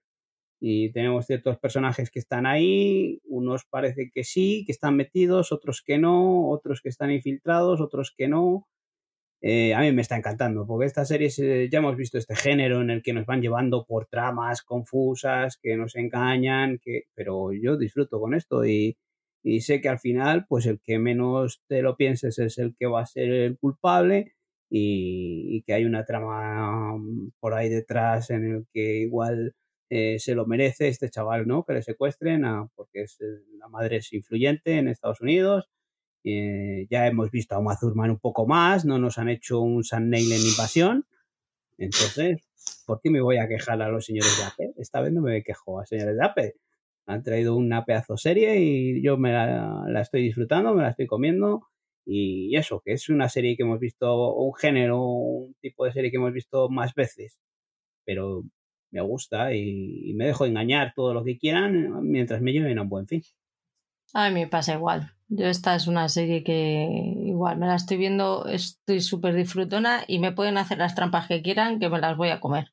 Y tenemos ciertos personajes que están ahí, unos parece que sí, que están metidos, otros que no, otros que están infiltrados, otros que no. Eh, a mí me está encantando, porque estas series eh, ya hemos visto este género en el que nos van llevando por tramas confusas, que nos engañan, que... pero yo disfruto con esto y, y sé que al final, pues el que menos te lo pienses es el que va a ser el culpable y, que hay una trama mm, por ahí detrás en el que igual eh, se lo merece este chaval, ¿no? Que le secuestren a- porque es, eh, la madre es influyente en Estados Unidos. Eh, ya hemos visto a Uma Thurman un poco más, no nos han hecho un San Neil en invasión. Entonces, ¿por qué me voy a quejar a los señores de Apple? Esta vez no me quejo a señores de Apple. Han traído una pedazo serie y yo me la, estoy disfrutando, me la estoy comiendo. Y eso, que es una serie que hemos visto, un género, un tipo de serie que hemos visto más veces. Pero me gusta y, y me dejo engañar todo lo que quieran mientras me lleven a un buen fin. A mí me pasa igual. Yo esta es una serie que igual me la estoy viendo, estoy súper disfrutona y me pueden hacer las trampas que quieran que me las voy a comer.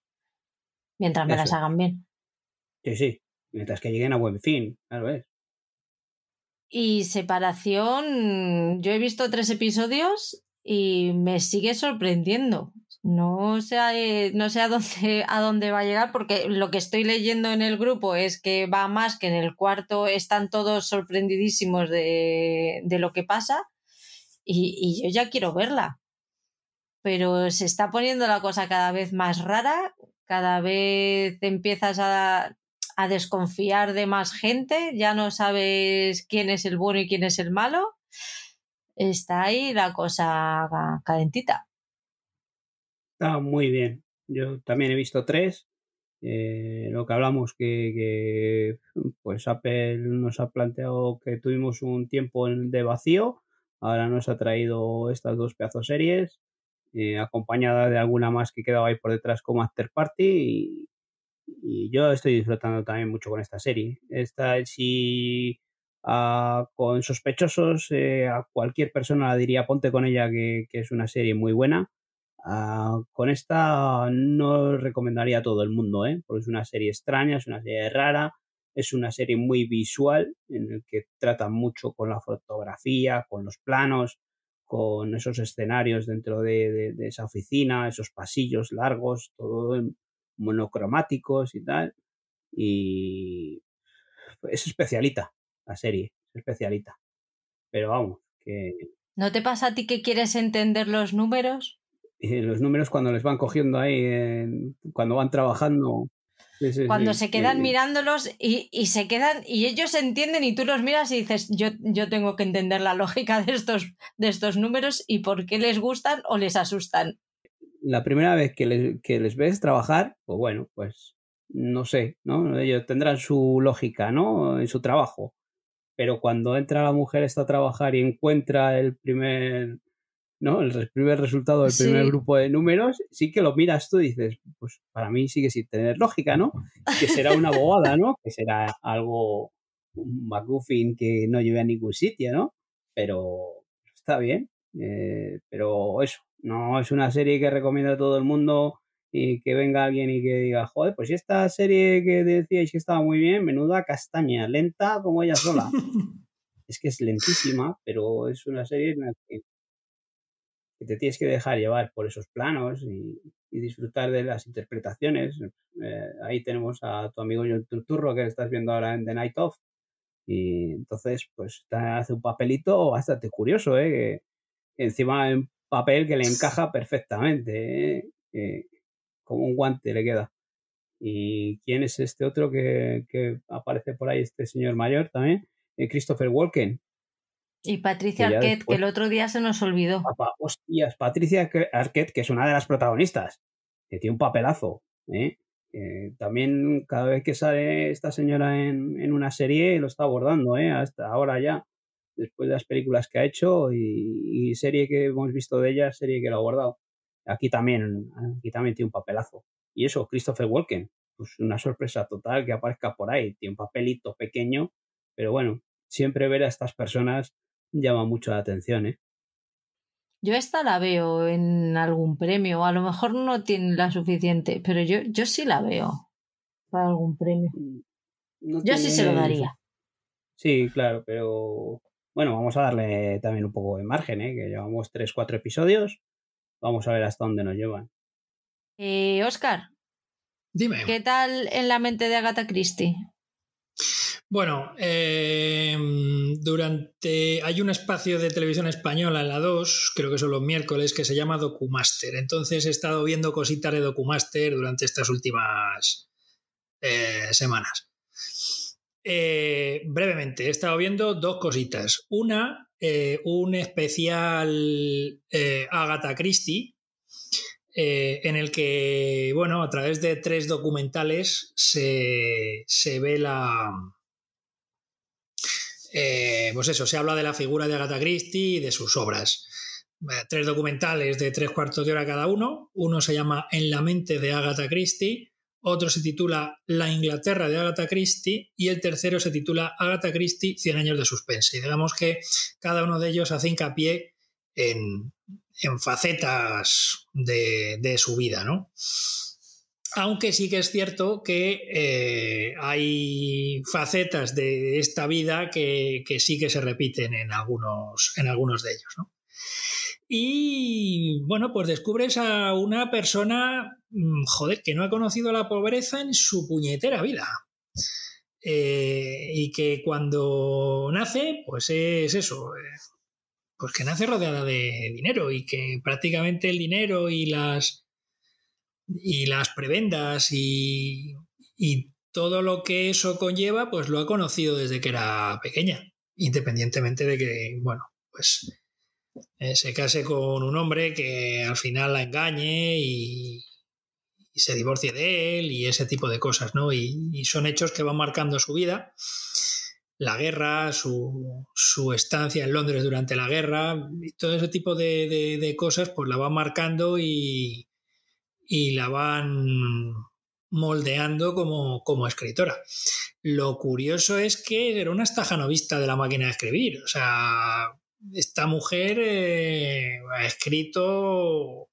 Mientras me Eso. las hagan bien. Sí, sí, mientras que lleguen a buen fin, claro es. Y separación, yo he visto tres episodios y me sigue sorprendiendo. No sé, eh, no sé a dónde, a dónde va a llegar, porque lo que estoy leyendo en el grupo es que va más que en el cuarto están todos sorprendidísimos de, de lo que pasa y, y yo ya quiero verla. Pero se está poniendo la cosa cada vez más rara, cada vez empiezas a, a desconfiar de más gente, ya no sabes quién es el bueno y quién es el malo. Está ahí la cosa calentita. Está muy bien. Yo también he visto tres. Eh, lo que hablamos que, que, pues Apple nos ha planteado que tuvimos un tiempo de vacío. Ahora nos ha traído estas dos pedazos series, eh, acompañada de alguna más que quedaba ahí por detrás como After Party. Y, y yo estoy disfrutando también mucho con esta serie. Esta, si ah, con sospechosos, eh, a cualquier persona le diría ponte con ella, que, es una serie muy buena. Ah, con esta no recomendaría a todo el mundo, ¿eh? porque es una serie extraña, es una serie rara, es una serie muy visual en el que trata mucho con la fotografía, con los planos, con esos escenarios dentro de, de- esa oficina, esos pasillos largos, todo monocromáticos y tal. Y es especialita la serie, es especialita. Pero vamos, que ¿No te pasa a ti que quieres entender los números? y los números cuando les van cogiendo ahí, cuando van trabajando. sí, sí, Cuando sí, se quedan eh, mirándolos y, y se quedan y ellos entienden y tú los miras y dices, yo, yo tengo que entender la lógica de estos, de estos números y por qué les gustan o les asustan. La primera vez que les, que les ves trabajar, pues bueno, pues no sé, ¿no? Ellos tendrán su lógica, ¿no? En su trabajo. Pero cuando entra la mujer esta a trabajar y encuentra el primer, ¿no? El primer resultado del primer grupo de números, sí que lo miras tú y dices, pues para mí sigue sin tener lógica, ¿no? Que será una bobada, ¿no? Que será algo, un McGuffin que no lleve a ningún sitio, ¿no? Pero está bien. eh, pero eso, no es una serie que recomiendo a todo el mundo y que venga alguien y que diga, joder, pues esta serie que decíais que estaba muy bien, menuda castaña, lenta como ella sola. es que es lentísima, pero es una serie en la que, que te tienes que dejar llevar por esos planos y, y disfrutar de las interpretaciones. Eh, ahí tenemos a tu amigo John Turturro que estás viendo ahora en The Night Of, Y entonces, pues hace un papelito bastante curioso, ¿eh? Que encima en papel que le encaja perfectamente, ¿eh? Como un guante le queda. ¿Y quién es este otro que, que aparece por ahí, este señor mayor también? Eh, Christopher Walken. Y Patricia Arquette, que el otro día se nos olvidó. hostias, Patricia Arquette, que es una de las protagonistas, que tiene un papelazo. ¿eh? también cada vez que sale esta señora en, en, una serie lo está abordando, ¿eh? hasta ahora ya, después de las películas que ha hecho y, y serie que hemos visto de ella, serie que lo ha abordado. Aquí también, aquí también tiene un papelazo. Y eso, Christopher Walken, pues una sorpresa total que aparezca por ahí, tiene un papelito pequeño, pero bueno, siempre ver a estas personas llama mucho la atención, ¿eh? Yo esta la veo en algún premio, a lo mejor no tiene la suficiente, pero yo, yo sí la veo para algún premio. Mm, yo sí se lo daría. Sí, claro, pero bueno, vamos a darle también un poco de margen, ¿eh? que llevamos tres, cuatro episodios. Vamos a ver hasta dónde nos llevan. Eh, Oscar. Dime. ¿Qué tal en la mente de Agatha Christie? Bueno, em, durante. Hay un espacio de televisión española en la 2, creo que son los miércoles, que se llama Documaster. Entonces he estado viendo cositas de Documaster durante estas últimas eh, semanas. Eh, brevemente, he estado viendo dos cositas. Una, un especial Agatha Christie, eh, en el que, bueno, a través de tres documentales se, ve la... Eh, pues eso, se habla de la figura de Agatha Christie y de sus obras. Eh, tres documentales de tres cuartos de hora cada uno. Uno se llama En la mente de Agatha Christie, otro se titula La Inglaterra de Agatha Christie y el tercero se titula Agatha Christie, 100 años de suspense. Y digamos que cada uno de ellos hace hincapié en, en facetas de, su vida, ¿no? Aunque sí que es cierto que eh, hay facetas de esta vida que, sí que se repiten en algunos, en algunos de ellos, ¿no? Y bueno, pues descubres a una persona, mm, joder, que no ha conocido la pobreza en su puñetera vida. Eh, y que cuando nace, pues es eso, eh, pues que nace rodeada de dinero y que prácticamente el dinero y las y las prebendas y, todo lo que eso conlleva, pues lo ha conocido desde que era pequeña, independientemente de que, bueno, pues eh, se case con un hombre que al final la engañe y, se divorcie de él y ese tipo de cosas, ¿no? Y, y son hechos que van marcando su vida la guerra, su, estancia en Londres durante la guerra, y todo ese tipo de, cosas, pues la van marcando y, la van moldeando como, como, escritora. Lo curioso es que era una estajanovista de la máquina de escribir. O sea, esta mujer eh, ha escrito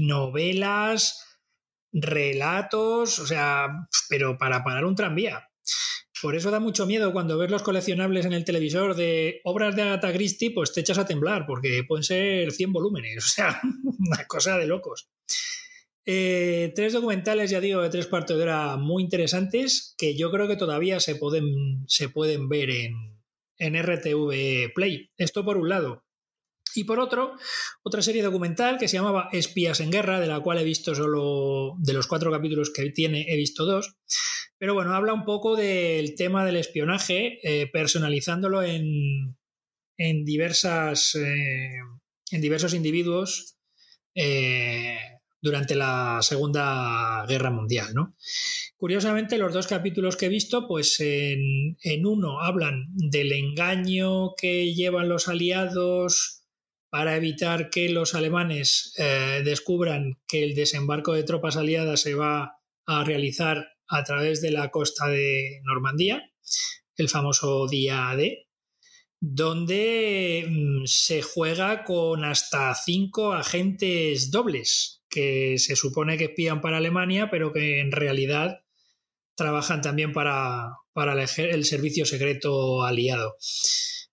novelas, relatos, o sea, pero para parar un tranvía. Por eso da mucho miedo cuando ves los coleccionables en el televisor de obras de Agatha Christie, pues te echas a temblar, porque pueden ser 100 volúmenes, o sea, una cosa de locos. Eh, tres documentales, ya digo, de tres cuartos de hora muy interesantes, que yo creo que todavía se pueden, se pueden ver en, en RTV Play. Esto por un lado. Y por otro, otra serie documental que se llamaba Espías en Guerra, de la cual he visto solo, de los cuatro capítulos que tiene, he visto dos. Pero bueno, habla un poco del tema del espionaje, eh, personalizándolo en, en diversas, eh, en diversos individuos eh, durante la Segunda Guerra Mundial. ¿no? Curiosamente, los dos capítulos que he visto, pues en, uno hablan del engaño que llevan los aliados para evitar que los alemanes descubran que el desembarco de tropas aliadas se va a realizar a través de la costa de Normandía, el famoso día D, donde mm, se juega con hasta cinco agentes dobles, que se supone que espían para Alemania, pero que en realidad trabajan también para, para el, servicio secreto aliado.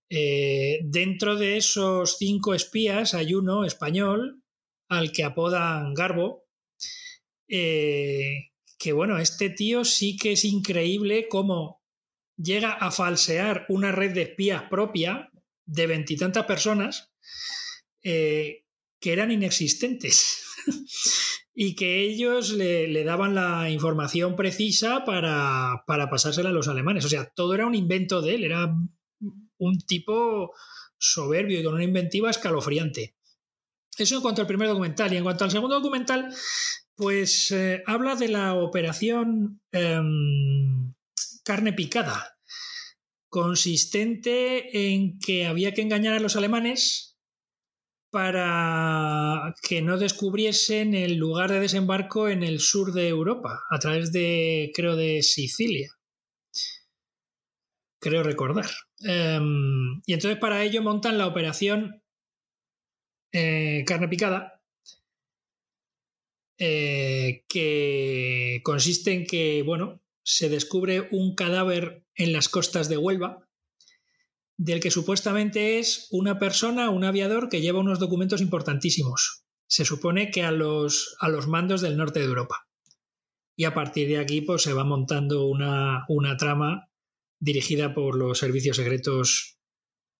Eh, dentro de esos cinco espías hay uno español al que apodan Garbo, eh, que bueno, este tío sí que es increíble cómo llega a falsear una red de espías propia de veintitantas personas eh, que eran inexistentes y que ellos le, daban la información precisa para, para pasársela a los alemanes. O sea, todo era un invento de él, era un tipo soberbio y con una inventiva escalofriante. Eso en cuanto al primer documental. Y en cuanto al segundo documental, pues eh, habla de la operación em, carne picada, consistente en que había que engañar a los alemanes para que no descubriesen el lugar de desembarco en el sur de Europa, a través de, creo, de Sicilia. Creo recordar. Em, y entonces para ello montan la operación eh, carne picada, eh, que consiste en que, bueno, se descubre un cadáver en las costas de Huelva, del que supuestamente es una persona, un aviador que lleva unos documentos importantísimos. Se supone que a los, a los mandos del norte de Europa. Y a partir de aquí pues, se va montando una, una trama dirigida por los servicios secretos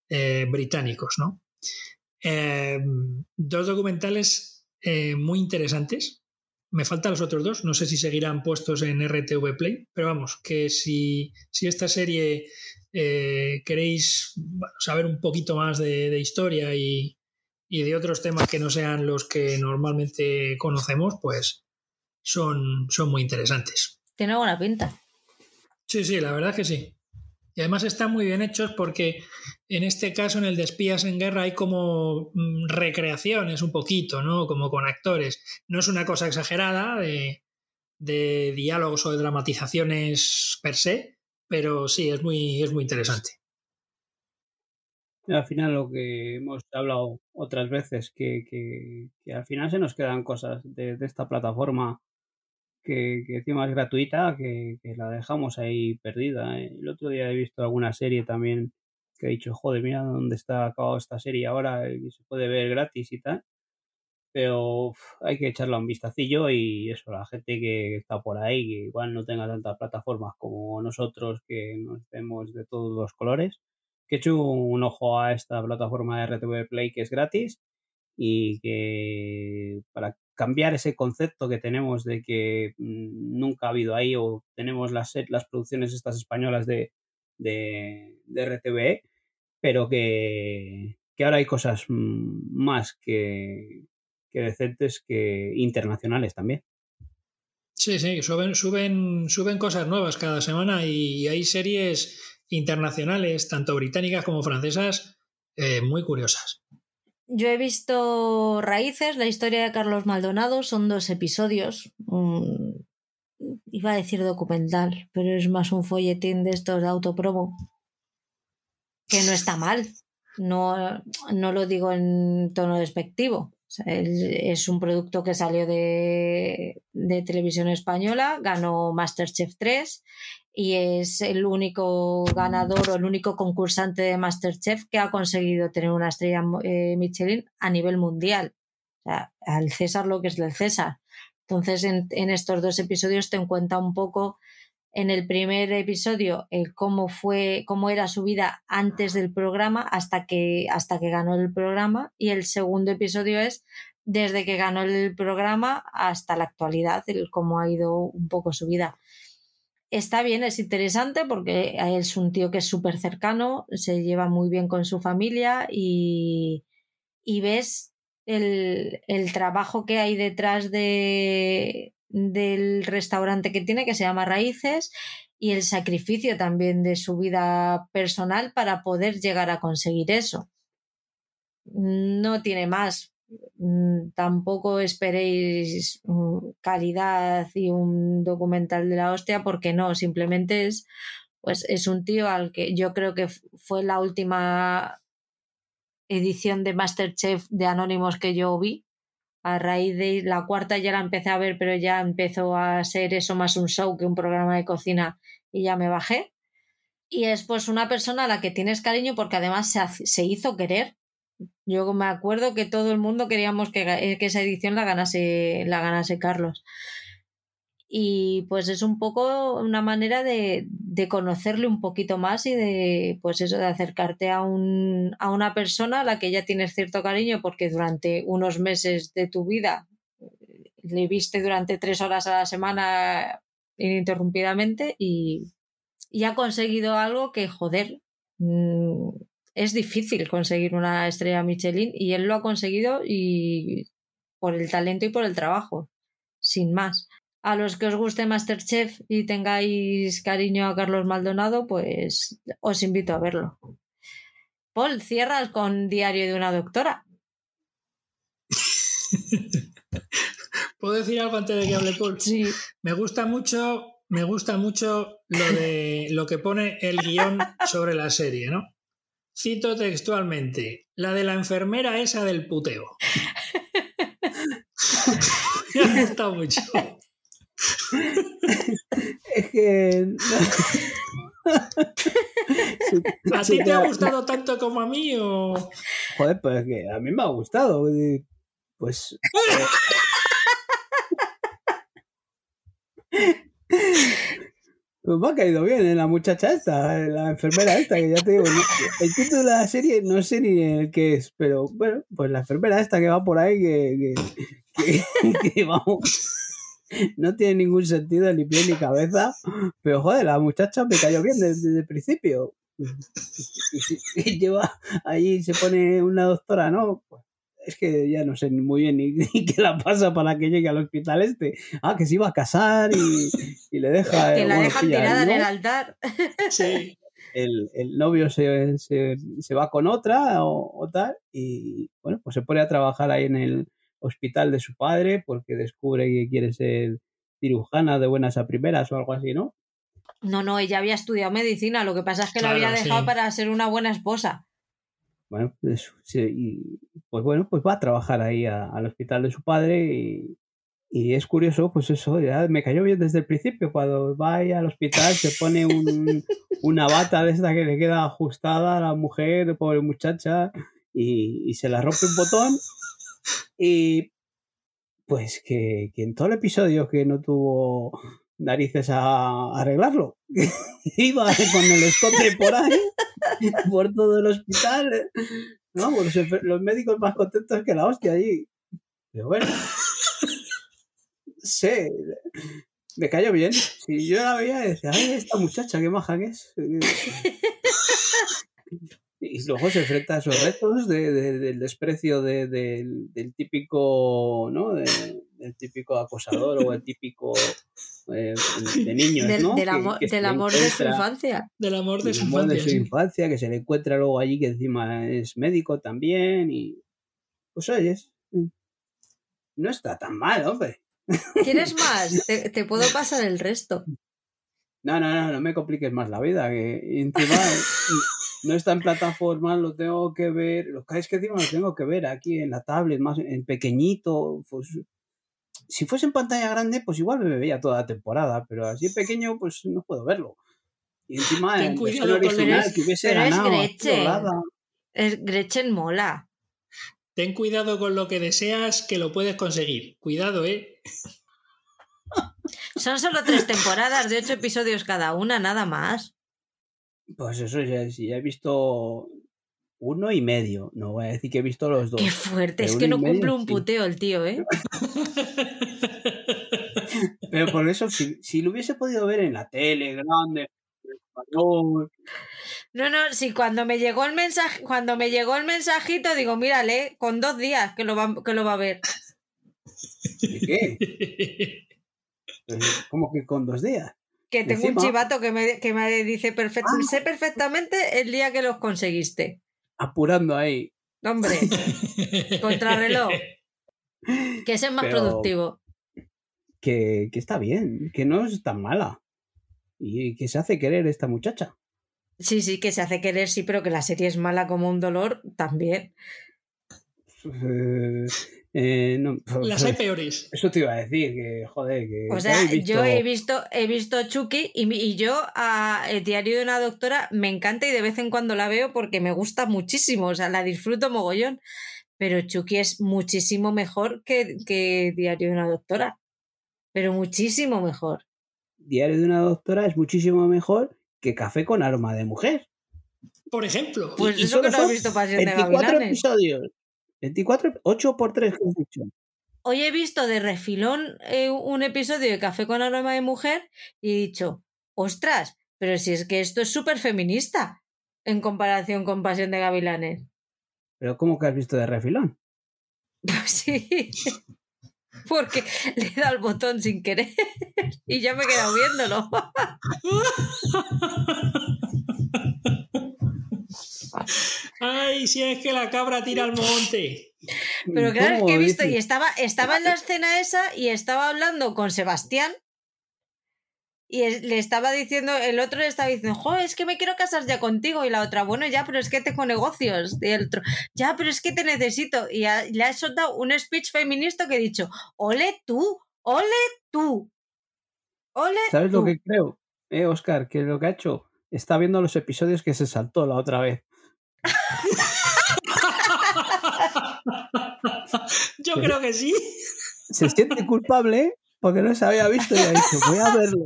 eh, británicos. ¿no? Eh, dos documentales eh, muy interesantes. Me faltan los otros dos, no sé si seguirán puestos en RTV Play, pero vamos, que si, si esta serie eh, queréis saber un poquito más de, historia y, y, de otros temas que no sean los que normalmente conocemos, pues son, son muy interesantes. Tiene buena pinta. Sí, sí, la verdad que sí. Y además están muy bien hechos porque en este caso, en el de espías en guerra, hay como mm, recreaciones un poquito, ¿no? Como con actores. No es una cosa exagerada de, diálogos o de dramatizaciones per se, pero sí, es muy, es muy interesante. Al final lo que hemos hablado otras veces, que, que, al final se nos quedan cosas de esta plataforma que, encima es gratuita, que, la dejamos ahí perdida. ¿eh? El otro día he visto alguna serie también que he dicho, joder, mira dónde está acabado esta serie ahora y se puede ver gratis y tal. Pero hay que echarle un vistacillo y eso, la gente que está por ahí, que igual no tenga tantas plataformas como nosotros, que nos vemos de todos los colores, que eche un ojo a esta plataforma de RTV Play que es gratis y que para cambiar ese concepto que tenemos de que mm, nunca ha habido ahí o tenemos las, las producciones estas españolas de, de, RTVE, pero que, ahora hay cosas mm, más que, decentes que internacionales también. Sí, sí, suben, suben, suben cosas nuevas cada semana y hay series internacionales, tanto británicas como francesas, eh, muy curiosas. Yo he visto Raíces, la historia de Carlos Maldonado, son dos episodios. iba a decir documental, pero es más un folletín de estos de autopromo. Que no está mal. No, no lo digo en tono despectivo. Es un producto que salió de, de televisión española, ganó Masterchef 3 y es el único ganador o el único concursante de Masterchef que ha conseguido tener una estrella eh, Michelin a nivel mundial. O sea, al César lo que es del César. Entonces, en, estos dos episodios te cuenta un poco en el primer episodio el cómo fue, cómo era su vida antes del programa hasta que, hasta que ganó el programa. Y el segundo episodio es desde que ganó el programa hasta la actualidad, el cómo ha ido un poco su vida está bien, es interesante porque es un tío que es súper cercano, se lleva muy bien con su familia y, ves el, trabajo que hay detrás de, del restaurante que tiene, que se llama Raíces, y el sacrificio también de su vida personal para poder llegar a conseguir eso. No tiene más. Mm, tampoco esperéis mm, calidad y un documental de la hostia porque no, simplemente es pues es un tío al que yo creo que fue la última edición de Masterchef de Anónimos que yo vi. A raíz de la cuarta ya la empecé a ver, pero ya empezó a ser eso más un show que un programa de cocina y ya me bajé. Y es pues una persona a la que tienes cariño porque además se, se hizo querer yo me acuerdo que todo el mundo queríamos que, eh, esa edición la ganase, la ganase Carlos. Y pues es un poco una manera de, de, conocerle un poquito más y de pues eso de acercarte a, un, a una persona a la que ya tienes cierto cariño porque durante unos meses de tu vida eh, le viste durante tres horas a la semana ininterrumpidamente y, y ha conseguido algo que joder mm, es difícil conseguir una estrella Michelin y él lo ha conseguido y por el talento y por el trabajo sin más a los que os guste Masterchef y tengáis cariño a Carlos Maldonado, pues os invito a verlo. Paul, cierras con Diario de una doctora. ¿Puedo decir algo antes de que hable Paul? Sí. Me gusta mucho, me gusta mucho lo de lo que pone el guion sobre la serie, ¿no? Cito textualmente, la de la enfermera esa del puteo. me ha gustado mucho es que. ¿A ti te ha gustado tanto como a mí o.? Joder, pues que a mí me ha gustado. Pues. Pues me ha caído bien en la muchacha esta, la enfermera esta, que ya te digo, el título de la serie no sé ni el qué es, pero bueno, pues la enfermera esta que va por ahí, que, que, que vamos, no tiene ningún sentido ni pie ni cabeza, pero joder, la muchacha me cayó bien desde, el principio. Y, lleva ahí, se pone una doctora, ¿no? Pues, es que ya no sé muy bien ni, qué la pasa para que llegue al hospital este. Ah, que se iba a casar y, le deja. Que la dejan tirada en el altar. Sí. El, el novio se, se, se, va con otra o, o, tal, y bueno, pues se pone a trabajar ahí en el, hospital de su padre porque descubre que quiere ser cirujana de buenas a primeras o algo así, ¿no? No, no, ella había estudiado medicina, lo que pasa es que la había dejado para ser una buena esposa. Bueno, pues, y, pues bueno, pues va a trabajar ahí al hospital de su padre y, y, es curioso, pues eso, ya me cayó bien desde el principio, cuando va ahí al hospital se pone un, una bata de esta que le queda ajustada a la mujer, pobre muchacha, y, y se la rompe un botón y pues que, en todo el episodio que no tuvo narices a arreglarlo, iba con el escote por ahí, por todo el hospital. No, pues los, médicos más contentos que la hostia allí. Pero bueno, sé, me cayó bien. Si yo la veía decía, ay, esta muchacha, qué maja que es. Y luego se enfrenta a esos retos de, del desprecio del típico, ¿no? del típico acosador o el típico eh, de niños, del, ¿no? Del, amor, del amor de su infancia. Del amor de su amor infancia. de su infancia, que se le encuentra luego allí que encima es médico también y... Pues oyes, no está tan mal, hombre. ¿Quieres más? Te, te puedo pasar el resto. No, no, no, no me compliques más la vida, que encima no está en plataforma, lo tengo que ver, lo que es que encima lo tengo que ver aquí en la tablet, más en pequeñito, pues si fuese en pantalla grande, pues igual me veía toda la temporada, pero así en pequeño, pues no puedo verlo. Y encima Ten en versión original es- que hubiese pero es ganado, Gretchen. doblada. Es, Gretchen mola. Ten cuidado con lo que deseas, que lo puedes conseguir. Cuidado, ¿eh? Son solo tres temporadas de ocho episodios cada una, nada más. Pues eso ya, si ya he visto uno y medio, no voy a decir que he visto los dos. Qué fuerte, es que no medio, cumple un sí. puteo el tío, ¿eh? Pero por eso, si, si lo hubiese podido ver en la tele, grande, español, No, no, sí, cuando me llegó el mensaje, cuando me llegó el mensajito, digo, mírale, con dos días que lo va, que lo va a ver. ¿de qué? Pues, ¿Cómo que con dos días? Que tengo un chivato que me, que me dice perfect- Ah. sé perfectamente el día que los conseguiste. Apurando ahí. Hombre, Contrarreloj. que ese es más Pero- productivo. Que, que está bien, que no es tan mala. Y que se hace querer esta muchacha. Sí, sí, que se hace querer, sí, pero que la serie es mala como un dolor, también. Eh, eh, no, Las hay peores. Eso te iba a decir, que joder, que. O sea, yo he visto- he visto Chucky y, yo a El diario de una doctora me encanta y de vez en cuando la veo porque me gusta muchísimo, o sea, la disfruto mogollón. Pero Chucky es muchísimo mejor que, que Diario de una doctora. pero muchísimo mejor. Diario de una doctora es muchísimo mejor que Café con aroma de mujer. Por ejemplo. Pues Y eso que no has visto Pasión de 24 Gavilanes. episodios. 24, 8 por 3 que has dicho. Hoy he visto de refilón eh, un episodio de Café con aroma de mujer y he dicho, ostras, pero si es que esto es súper feminista en comparación con Pasión de Gavilanes. Pero ¿cómo que has visto de refilón? Pues sí, porque le he dado el botón sin querer y ya me he quedado viéndolo. Ay, si es que la cabra tira al monte. Pero claro, es ¿Cómo que he visto y estaba, estaba en la escena esa y estaba hablando con Sebastián y es- le estaba diciendo, el otro le estaba diciendo, jo, es que me quiero casar ya contigo y la otra, bueno, ya, pero es que tengo negocios. Y el otro, ya, pero es que te necesito. Y a- le ha soltado un speech feminista que he dicho, ole tú, ole tú, ole ¿Sabes tú". lo que creo? Eh, Oscar, que lo que ha hecho está viendo los episodios que se saltó la otra vez. Yo creo que sí. Se siente culpable porque no se había visto y ha dicho, voy a verlo.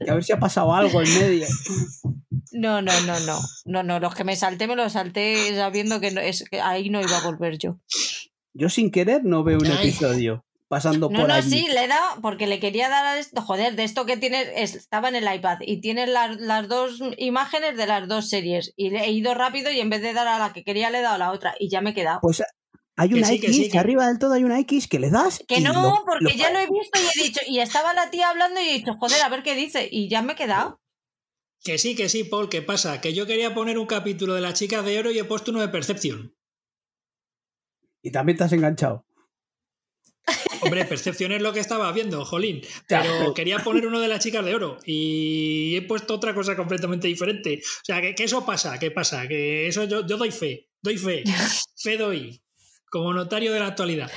Y a ver si ha pasado algo en medio. No, no, no, no, no, no, los que me salté me los salté sabiendo que, no, es, que ahí no iba a volver yo. Yo sin querer no veo un Ay. episodio pasando No, por no, allí. sí, le he dado porque le quería dar a esto, joder, de esto que tiene, es- estaba en el iPad y tiene las, las dos imágenes de las dos series y le he ido rápido y en vez de dar a la que quería le he dado a la otra y ya me he quedado. Pues hay Que una que X, sí, que- arriba del todo hay una X que le das. Que no, lo- porque lo- ya lo he visto y he dicho, y estaba la tía hablando y he dicho, joder, a ver qué dice y ya me he quedado. Que sí, que sí, Paul, ¿qué pasa? Que yo quería poner un capítulo de las chicas de oro y he puesto uno de percepción. Y también te has enganchado. Hombre, percepción es lo que estaba viendo, jolín. Pero quería poner uno de las chicas de oro y he puesto otra cosa completamente diferente. O sea, que, que eso pasa, ¿qué pasa? Que eso yo, yo doy fe, doy fe, fe doy, como notario de la actualidad.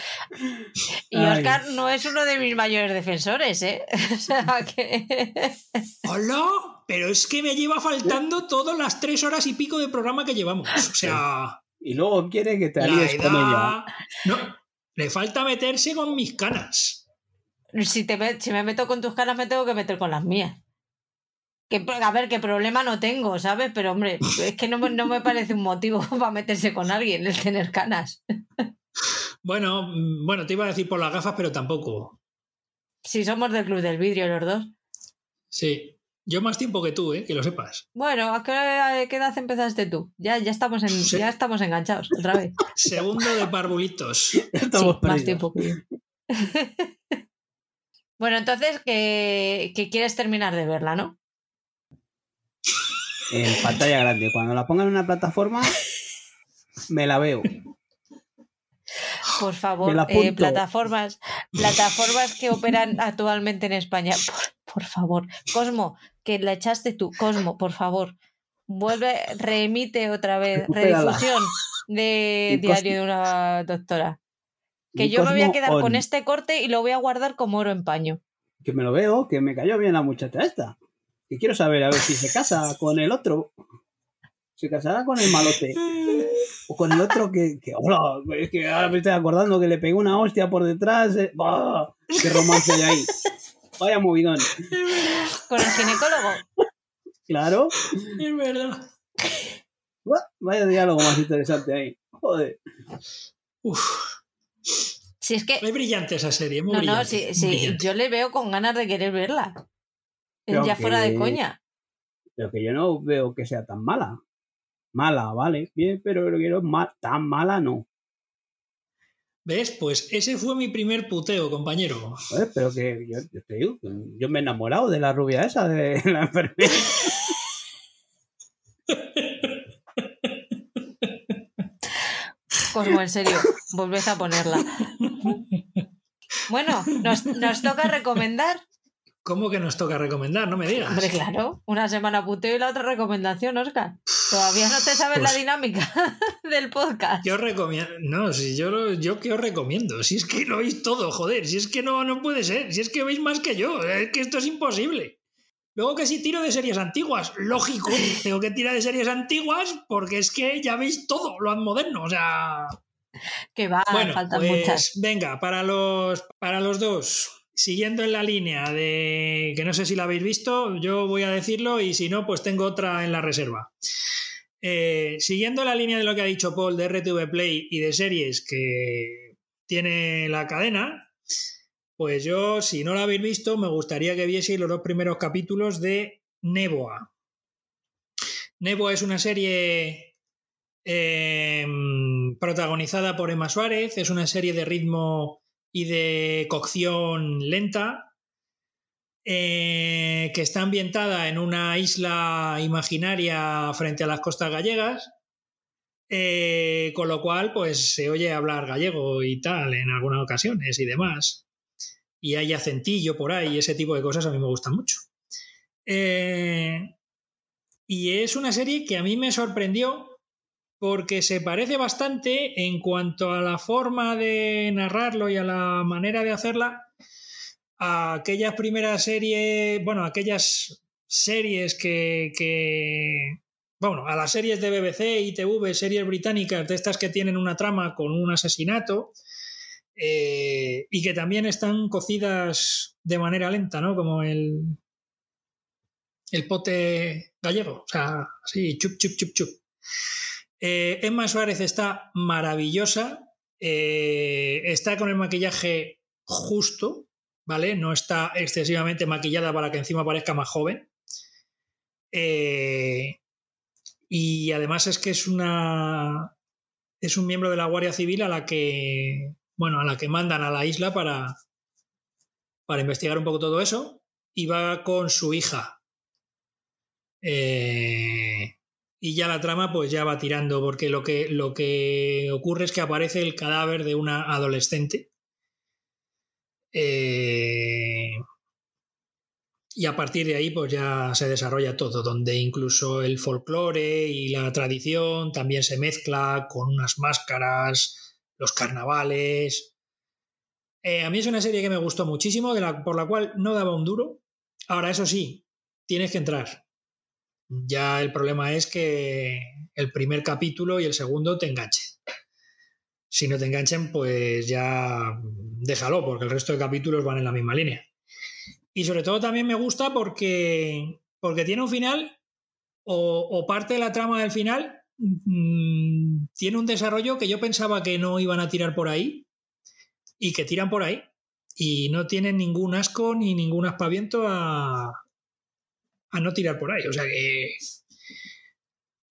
Y Ay. Oscar no es uno de mis mayores defensores, ¿eh? O sea que... ¡Hola! Pero es que me lleva faltando todas las tres horas y pico de programa que llevamos. O sea, Y luego quiere que te alíes con ella. No, le falta meterse con mis canas. Si, te si me meto con tus caras, me tengo que meter con las mías. Que, a ver, qué problema no tengo, ¿sabes? Pero hombre, es que no me, no me parece un motivo para meterse con alguien el tener canas. Bueno, mm, bueno, te iba a decir por las gafas, pero tampoco. Si somos del club del vidrio los dos. Sí. Yo más tiempo que tú, ¿eh? Que lo sepas. Bueno, ¿a qué, qué edad empezaste tú? Ya, ya, estamos en, Sí. ya estamos enganchados otra vez. Segundo de parvulitos. Estamos Sí, más tiempo que yo. bueno, entonces que, que quieres terminar de verla, ¿no? En pantalla grande. Cuando la pongan en una plataforma, me la veo. Por favor, eh, plataformas, plataformas que operan actualmente en España. Por, por favor, Cosmo, que la echaste tú, Cosmo, por favor. Vuelve, reemite otra vez, redifusión de Diario de una doctora. Que yo me voy a quedar on. con este corte y lo voy a guardar como oro en paño. Que me lo veo, que me cayó bien la muchacha esta. Que quiero saber a ver si se casa con el otro. Se casará con el malote. O con el otro que, que hola, es que ahora me estoy acordando que le pegó una hostia por detrás. eh, ¡bah! ¡Qué romance hay ahí! Vaya movidón. Con el ginecólogo. Claro. Es verdad. Vaya diálogo más interesante ahí. Joder. Uf, Si es que. es brillante esa serie, muy No, no, brillante, sí, muy sí, brillante. yo le veo con ganas de querer verla. Pero ya fuera de que- coña. Pero que yo no veo que sea tan mala. Mala, vale, bien, pero lo quiero ma- tan mala no. ¿Ves? Pues ese fue mi primer puteo, compañero. Pero que yo, yo te digo, yo me he enamorado de la rubia esa, de la enfermera. Cosmo, en serio, volved a ponerla. Bueno, nos, nos toca recomendar. ¿Cómo que nos toca recomendar? No me digas. Hombre, claro, una semana puteo y la otra recomendación, Oscar. Todavía no te sabes la Pues- dinámica del podcast. Yo recomiendo. No, si yo, lo- yo que os recomiendo. Si es que lo veis todo, joder. Si es que no, no puede ser. Si es que veis más que yo. Es que esto es imposible. Luego que si tiro de series antiguas, lógico, tengo que tirar de series antiguas porque es que ya veis todo, lo moderno. O sea. Que va, bueno, faltan pues muchas. venga, para los, para los dos. Siguiendo en la línea de que no sé si la habéis visto, yo voy a decirlo y si no, pues tengo otra en la reserva. Eh, siguiendo la línea de lo que ha dicho Paul de RTV Play y de series que tiene la cadena, pues yo, si no la habéis visto, me gustaría que vieseis los dos primeros capítulos de Neboa. Neboa es una serie eh, protagonizada por Emma Suárez, es una serie de ritmo y de cocción lenta, eh, que está ambientada en una isla imaginaria frente a las costas gallegas, eh, con lo cual pues se oye hablar gallego y tal en algunas ocasiones y demás. Y hay acentillo por ahí, ese tipo de cosas a mí me gustan mucho. Eh, y es una serie que a mí me sorprendió porque se parece bastante en cuanto a la forma de narrarlo y a la manera de hacerla a aquellas primeras series, bueno, aquellas series que, que, bueno, a las series de BBC, ITV, series británicas, de estas que tienen una trama con un asesinato eh, y que también están cocidas de manera lenta, ¿no? Como el, el pote gallego, o sea, así, chup, chup, chup, chup. Eh, Emma Suárez está maravillosa, eh, está con el maquillaje justo, ¿vale? No está excesivamente maquillada para que encima parezca más joven. Eh, y además es que es una. es un miembro de la Guardia Civil a la que. Bueno, a la que mandan a la isla para. para investigar un poco todo eso. Y va con su hija. Eh, y ya la trama pues ya va tirando, porque lo que, lo que ocurre es que aparece el cadáver de una adolescente. Eh, y a partir de ahí pues ya se desarrolla todo, donde incluso el folclore y la tradición también se mezcla con unas máscaras, los carnavales. Eh, a mí es una serie que me gustó muchísimo, por la cual no daba un duro. Ahora, eso sí, tienes que entrar. Ya el problema es que el primer capítulo y el segundo te enganchen. Si no te enganchen, pues ya déjalo, porque el resto de capítulos van en la misma línea. Y sobre todo también me gusta porque, porque tiene un final, o, parte de la trama del final, mm, tiene un desarrollo que yo pensaba que no iban a tirar por ahí, y que tiran por ahí. Y no tienen ningún asco ni ningún aspaviento a, a no tirar por ahí. O sea que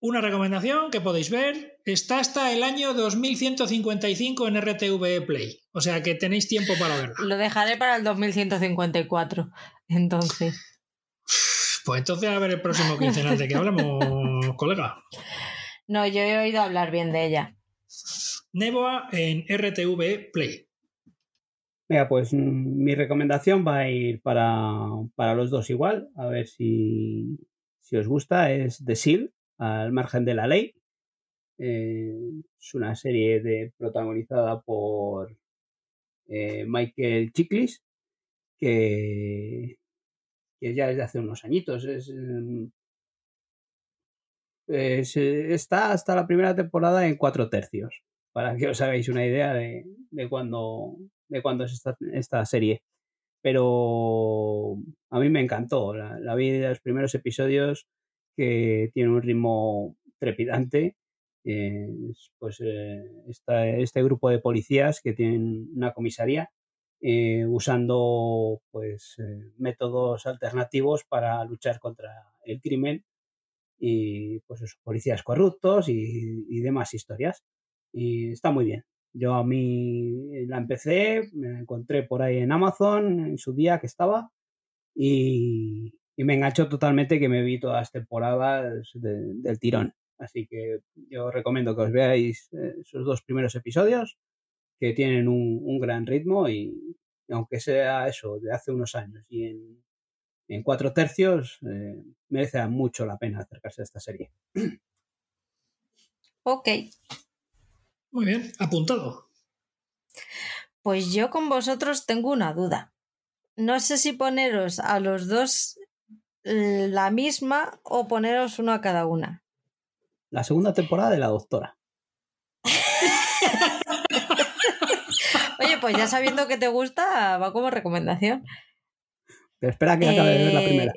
una recomendación que podéis ver está hasta el año 2155 en RTV Play. O sea que tenéis tiempo para verla. Lo dejaré para el 2154. Entonces. Pues entonces a ver el próximo quincenal de que hablamos, colega. No, yo he oído hablar bien de ella. Neboa en RTV Play. Mira, pues mm, mi recomendación va a ir para, los dos igual, a ver si, os gusta. Es The Seal, al margen de la ley. Eh, es una serie protagonizada por eh, Michael Chiklis, que, que, ya desde hace unos añitos. Mm, está hasta la primera temporada en cuatro tercios, para que os hagáis una idea de, de cuando de cuando es esta, serie. Pero a mí me encantó. La, vi de los primeros episodios que tiene un ritmo trepidante. pues eh, este grupo de policías que tienen una comisaría eh, usando pues eh, métodos alternativos para luchar contra el crimen y pues esos policías corruptos y demás historias. Y está muy bien. Yo a mí la empecé, me la encontré por ahí en Amazon en su día que estaba y, me enganchó totalmente que me vi todas las temporadas del tirón. Así que yo recomiendo que os veáis eh, esos dos primeros episodios que tienen un, gran ritmo y, aunque sea eso de hace unos años y en, cuatro tercios, eh, merece mucho la pena acercarse a esta serie. Ok, muy bien, apuntado. Pues yo con vosotros tengo una duda. No sé si poneros a los dos eh, la misma o poneros uno a cada una. La segunda temporada de la doctora. Oye, pues ya sabiendo que te gusta, va como recomendación. Pero espera que acabe de ver la Eh, primera.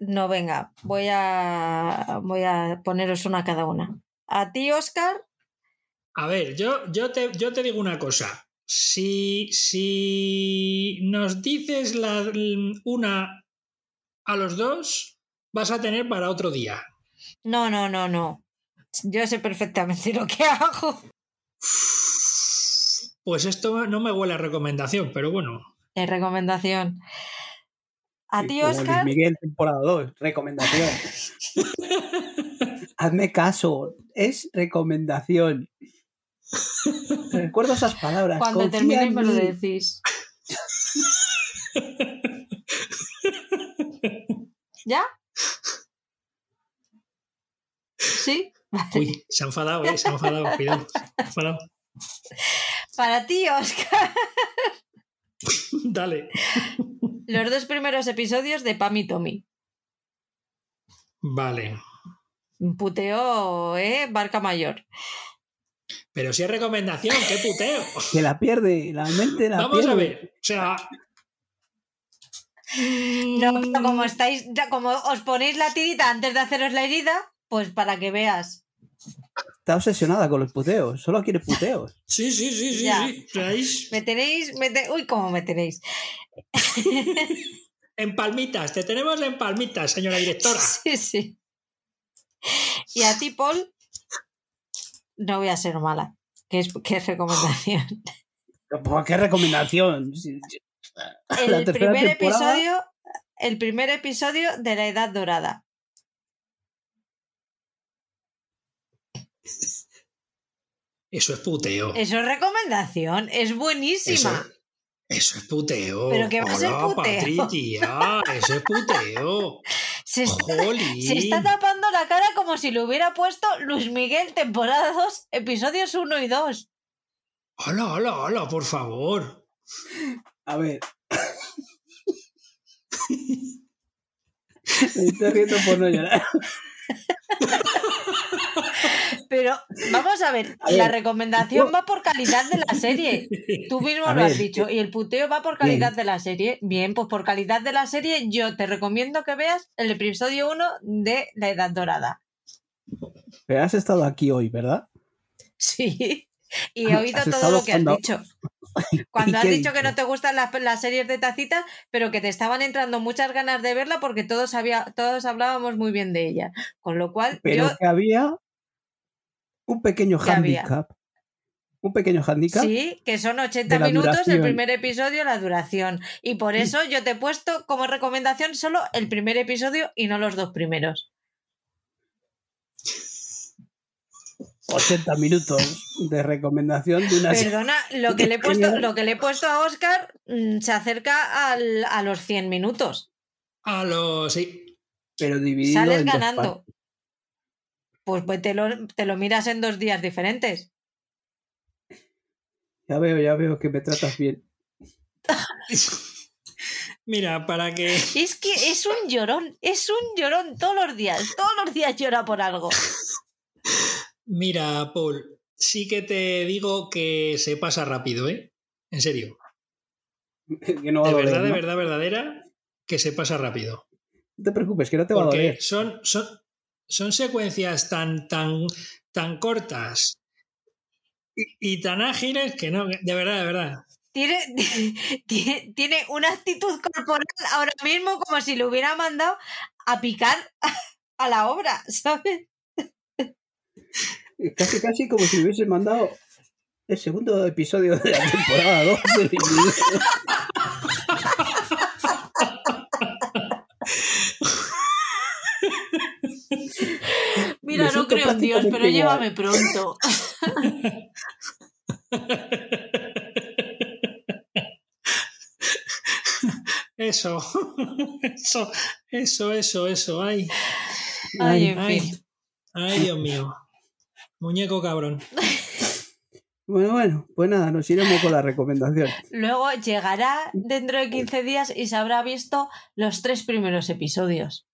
No, venga, voy a, voy a poneros una a cada una. A ti, Oscar, A ver, yo, yo, te, yo te digo una cosa. Si, si nos dices la, una a los dos, vas a tener para otro día. no, no, no, no. Yo sé perfectamente lo que hago. Pues esto no me huele a recomendación, pero bueno. Es recomendación. A ti, Luis Oscar, Miguel, temporada 2, recomendación. Hazme caso, es recomendación. Recuerdo esas palabras. cuando en me lo decís. ¿Ya? ¿Sí? Uy, se ha enfadado, ¿eh? Se ha enfadado, cuidado. Se ha enfadado. Para ti, Oscar, Dale. los dos primeros episodios de Pam y Tommy. Vale. Un puteo, ¿eh? Barca mayor. Pero si es recomendación, qué puteo. Que la pierde, la mente la Vamos pierde. a ver. O sea. No, mm, pero como estáis, como os ponéis la tirita antes de haceros la herida, pues para que veas. Está obsesionada con los puteos, solo quiere puteos. Sí, sí, sí, sí. Ya. Me tenéis, me te- uy, cómo me tenéis. En palmitas, te tenemos en palmitas, señora directora. Sí, sí. Y a ti, Paul, no voy a ser mala, que es, que recomendación. ¿Por qué recomendación? El primer temporada- episodio, el primer episodio de la Edad Dorada. Eso es puteo. Eso es recomendación, es buenísima. Eso, eso es puteo. ¿Pero qué va a ser puteo? Patri, tía, eso es puteo. Se está, se está tapando la cara como si le hubiera puesto Luis Miguel, temporada 2, episodios 1 y 2. Hola, hola, hola, por favor. A ver. Me estoy riendo por no llorar. Pero vamos a ver, A la ver, recomendación va por calidad de la serie. Tú mismo A lo has dicho. Y el puteo va por calidad de la serie. Bien, pues por calidad de la serie, yo te recomiendo que veas el episodio 1 de La Edad Dorada. Pero has estado aquí hoy, ¿verdad? Sí. Y he oído Has todo lo que has cuando- dicho. Cuando ¿Y has dicho que no te gustan las, las series de tacitas, pero que te estaban entrando muchas ganas de verla porque todos, había, todos hablábamos muy bien de ella. Con lo cual, Pero yo que había un pequeño handicap. Un pequeño handicap. Sí, que son 80 de la minutos el primer episodio, la duración. Y por eso yo te he puesto como recomendación solo el primer episodio y no los dos primeros. 80 minutos de recomendación de una serie. Perdona, lo que le he puesto, lo que le he puesto a Oscar mm, se acerca al- a los 100 minutos. A los. Sí. Pero dividido Sales en dos ganando. Pues, pues te, lo, te lo miras en dos días diferentes. Ya veo, ya veo que me tratas bien. Mira, para que. Es que es un llorón, es un llorón todos los días, todos los días llora por algo. Mira, Paul, sí que te digo que se pasa rápido, ¿eh? En serio. que no va De a doler, verdad, de verdad, verdadera, que se pasa rápido. No te preocupes, que no te va a doler. son, son, son secuencias tan, tan, tan cortas y, y tan ágiles que no, de verdad, de verdad. Tiene, tiene, tiene una actitud corporal ahora mismo como si le hubiera mandado a picar a la obra, ¿sabes? Casi, casi como si hubiese mandado el segundo episodio de la temporada 2 de Luis Miguel. Mira, Me no creo en Dios, pero llévame pronto. Eso, eso, eso, eso, eso, ay, Ay, en ay, fin. ay, Dios mío. Muñeco cabrón. Bueno, bueno, pues nada, nos iremos con la recomendación. Luego llegará dentro de 15 días y se habrá visto los tres primeros episodios.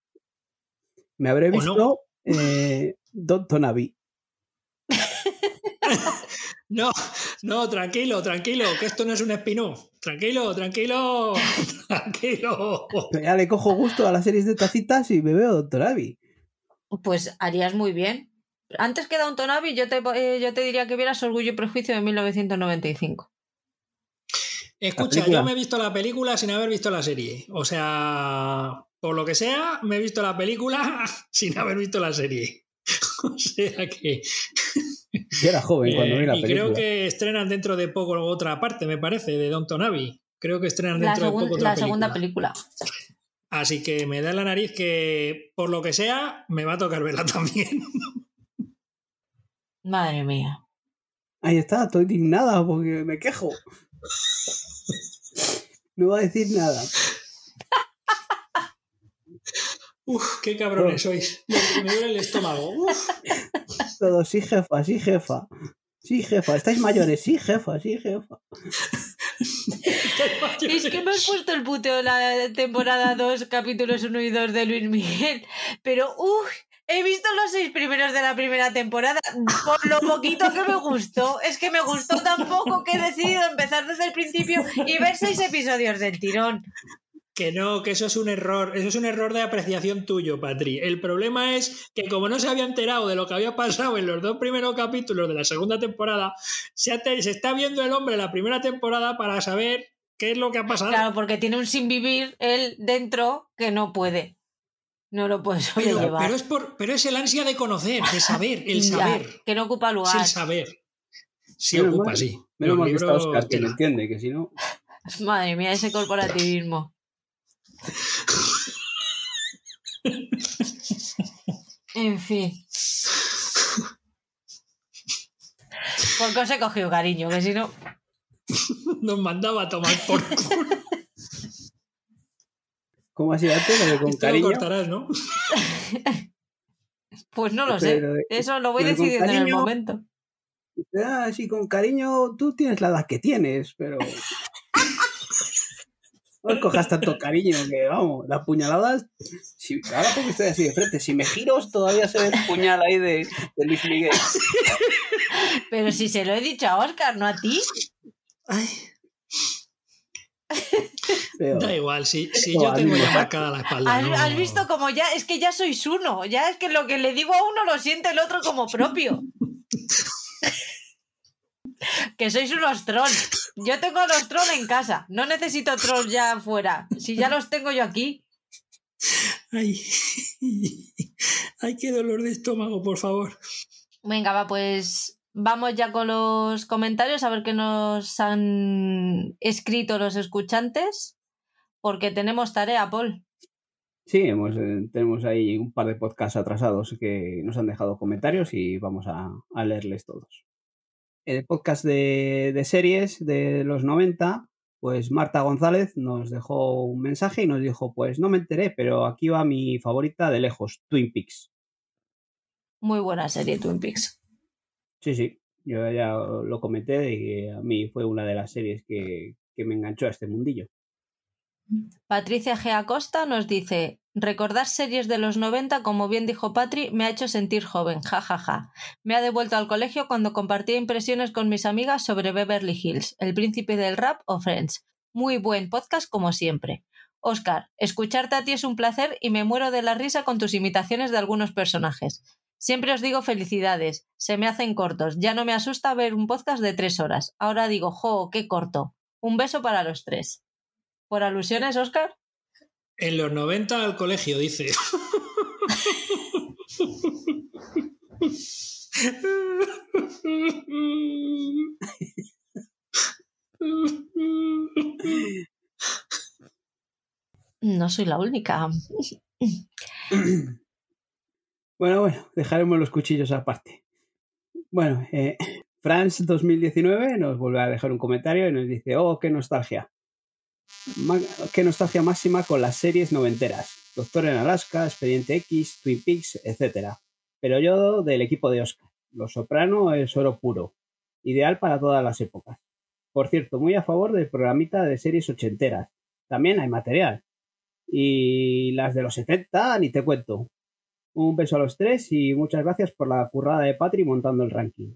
Me habré visto eh, Don Tonavi. No, no, tranquilo, tranquilo, que esto no es un espinó. Tranquilo, tranquilo, tranquilo. ya le cojo gusto a las series de tacitas y me veo Doctor Abby. Pues harías muy bien. Antes que Downton Abbey, yo te, eh, yo te diría que vieras Orgullo y Prejuicio de 1995. Escucha, yo me he visto la película sin haber visto la serie. O sea, por lo que sea, me he visto la película sin haber visto la serie. o sea que. Yo era joven cuando vi la y película. creo que estrenan dentro de poco otra parte, me parece, de Don Abbey. Creo que estrenan dentro la de poco otra La segunda película. Así que me da la nariz que, por lo que sea, me va a tocar verla también. Madre mía. Ahí está, estoy indignada porque me quejo. No va a decir nada. Uf, qué cabrones sois. Me duele el estómago. Uf. Todo, sí, jefa, sí, jefa. Sí, jefa, estáis mayores, sí, jefa, sí, jefa. Es que me has puesto el puteo la temporada 2, capítulos 1 y 2 de Luis Miguel. Pero, uff, he visto los seis primeros de la primera temporada. Por lo poquito que me gustó. Es que me gustó tan poco que he decidido empezar desde el principio y ver seis episodios del tirón. Que no, que eso es un error, eso es un error de apreciación tuyo, Patri. El problema es que como no se había enterado de lo que había pasado en los dos primeros capítulos de la segunda temporada, se, se está viendo el hombre la primera temporada para saber qué es lo que ha pasado. Claro, porque tiene un sin vivir él dentro que no puede. No lo puede pero, pero, es por, pero es el ansia de conocer, de saber, el saber. Ya, que no ocupa lugar. Es el saber. Sí menos ocupa, mal, sí. Menos mal que está Oscar, que lo entiende, que si no... Madre mía, ese corporativismo. En fin. ¿Por qué os he cogido cariño? Que si no. Nos mandaba a tomar por culo. ¿Cómo ha sido antes? Lo de con Esto cariño. lo cortarás, ¿no? Pues no lo sé. Pero, eh, Eso lo voy decidiendo en el momento. Ah, sí, con cariño, tú tienes la edad que tienes, pero. No cojas tanto cariño que, vamos, las puñaladas. Si, ahora porque estoy así de frente, si me giro, todavía se ve el puñal ahí de, de Luis Miguel. Pero si se lo he dicho a Oscar, no a ti. Ay, Pero, da igual, si, si yo tengo ya marcada la espalda. ¿Has, no- has visto como ya? Es que ya sois uno. Ya es que lo que le digo a uno lo siente el otro como propio. que sois unos trolls. Yo tengo los trolls en casa. No necesito trolls ya afuera. Si ya los tengo yo aquí. Ay. Ay, qué dolor de estómago, por favor. Venga, va, pues vamos ya con los comentarios a ver qué nos han escrito los escuchantes. Porque tenemos tarea, Paul. sí, hemos, eh, tenemos ahí un par de podcasts atrasados que nos han dejado comentarios y vamos a, a leerles todos. El podcast de, de series de los 90, pues Marta González nos dejó un mensaje y nos dijo, pues no me enteré, pero aquí va mi favorita de lejos, Twin Peaks. Muy buena serie, Twin Peaks. Sí, sí, yo ya lo comenté de que a mí fue una de las series que, que me enganchó a este mundillo. Patricia G. Acosta nos dice: Recordar series de los 90, como bien dijo Patri, me ha hecho sentir joven, ja ja ja. Me ha devuelto al colegio cuando compartía impresiones con mis amigas sobre Beverly Hills, El Príncipe del Rap o Friends. Muy buen podcast como siempre. Oscar, escucharte a ti es un placer y me muero de la risa con tus imitaciones de algunos personajes. Siempre os digo felicidades, se me hacen cortos, ya no me asusta ver un podcast de tres horas. Ahora digo, jo, qué corto. Un beso para los tres. ¿Por alusiones, Oscar? En los 90 al colegio, dice. No soy la única. Bueno, bueno, dejaremos los cuchillos aparte. Bueno, eh, France 2019 nos vuelve a dejar un comentario y nos dice, oh, qué nostalgia. Qué nostalgia máxima con las series noventeras. Doctor en Alaska, Expediente X, Twin Peaks, etc. Pero yo del equipo de Oscar. Los Soprano es oro puro. Ideal para todas las épocas. Por cierto, muy a favor del programita de series ochenteras. También hay material. Y las de los 70, ni te cuento. Un beso a los tres y muchas gracias por la currada de Patri montando el ranking.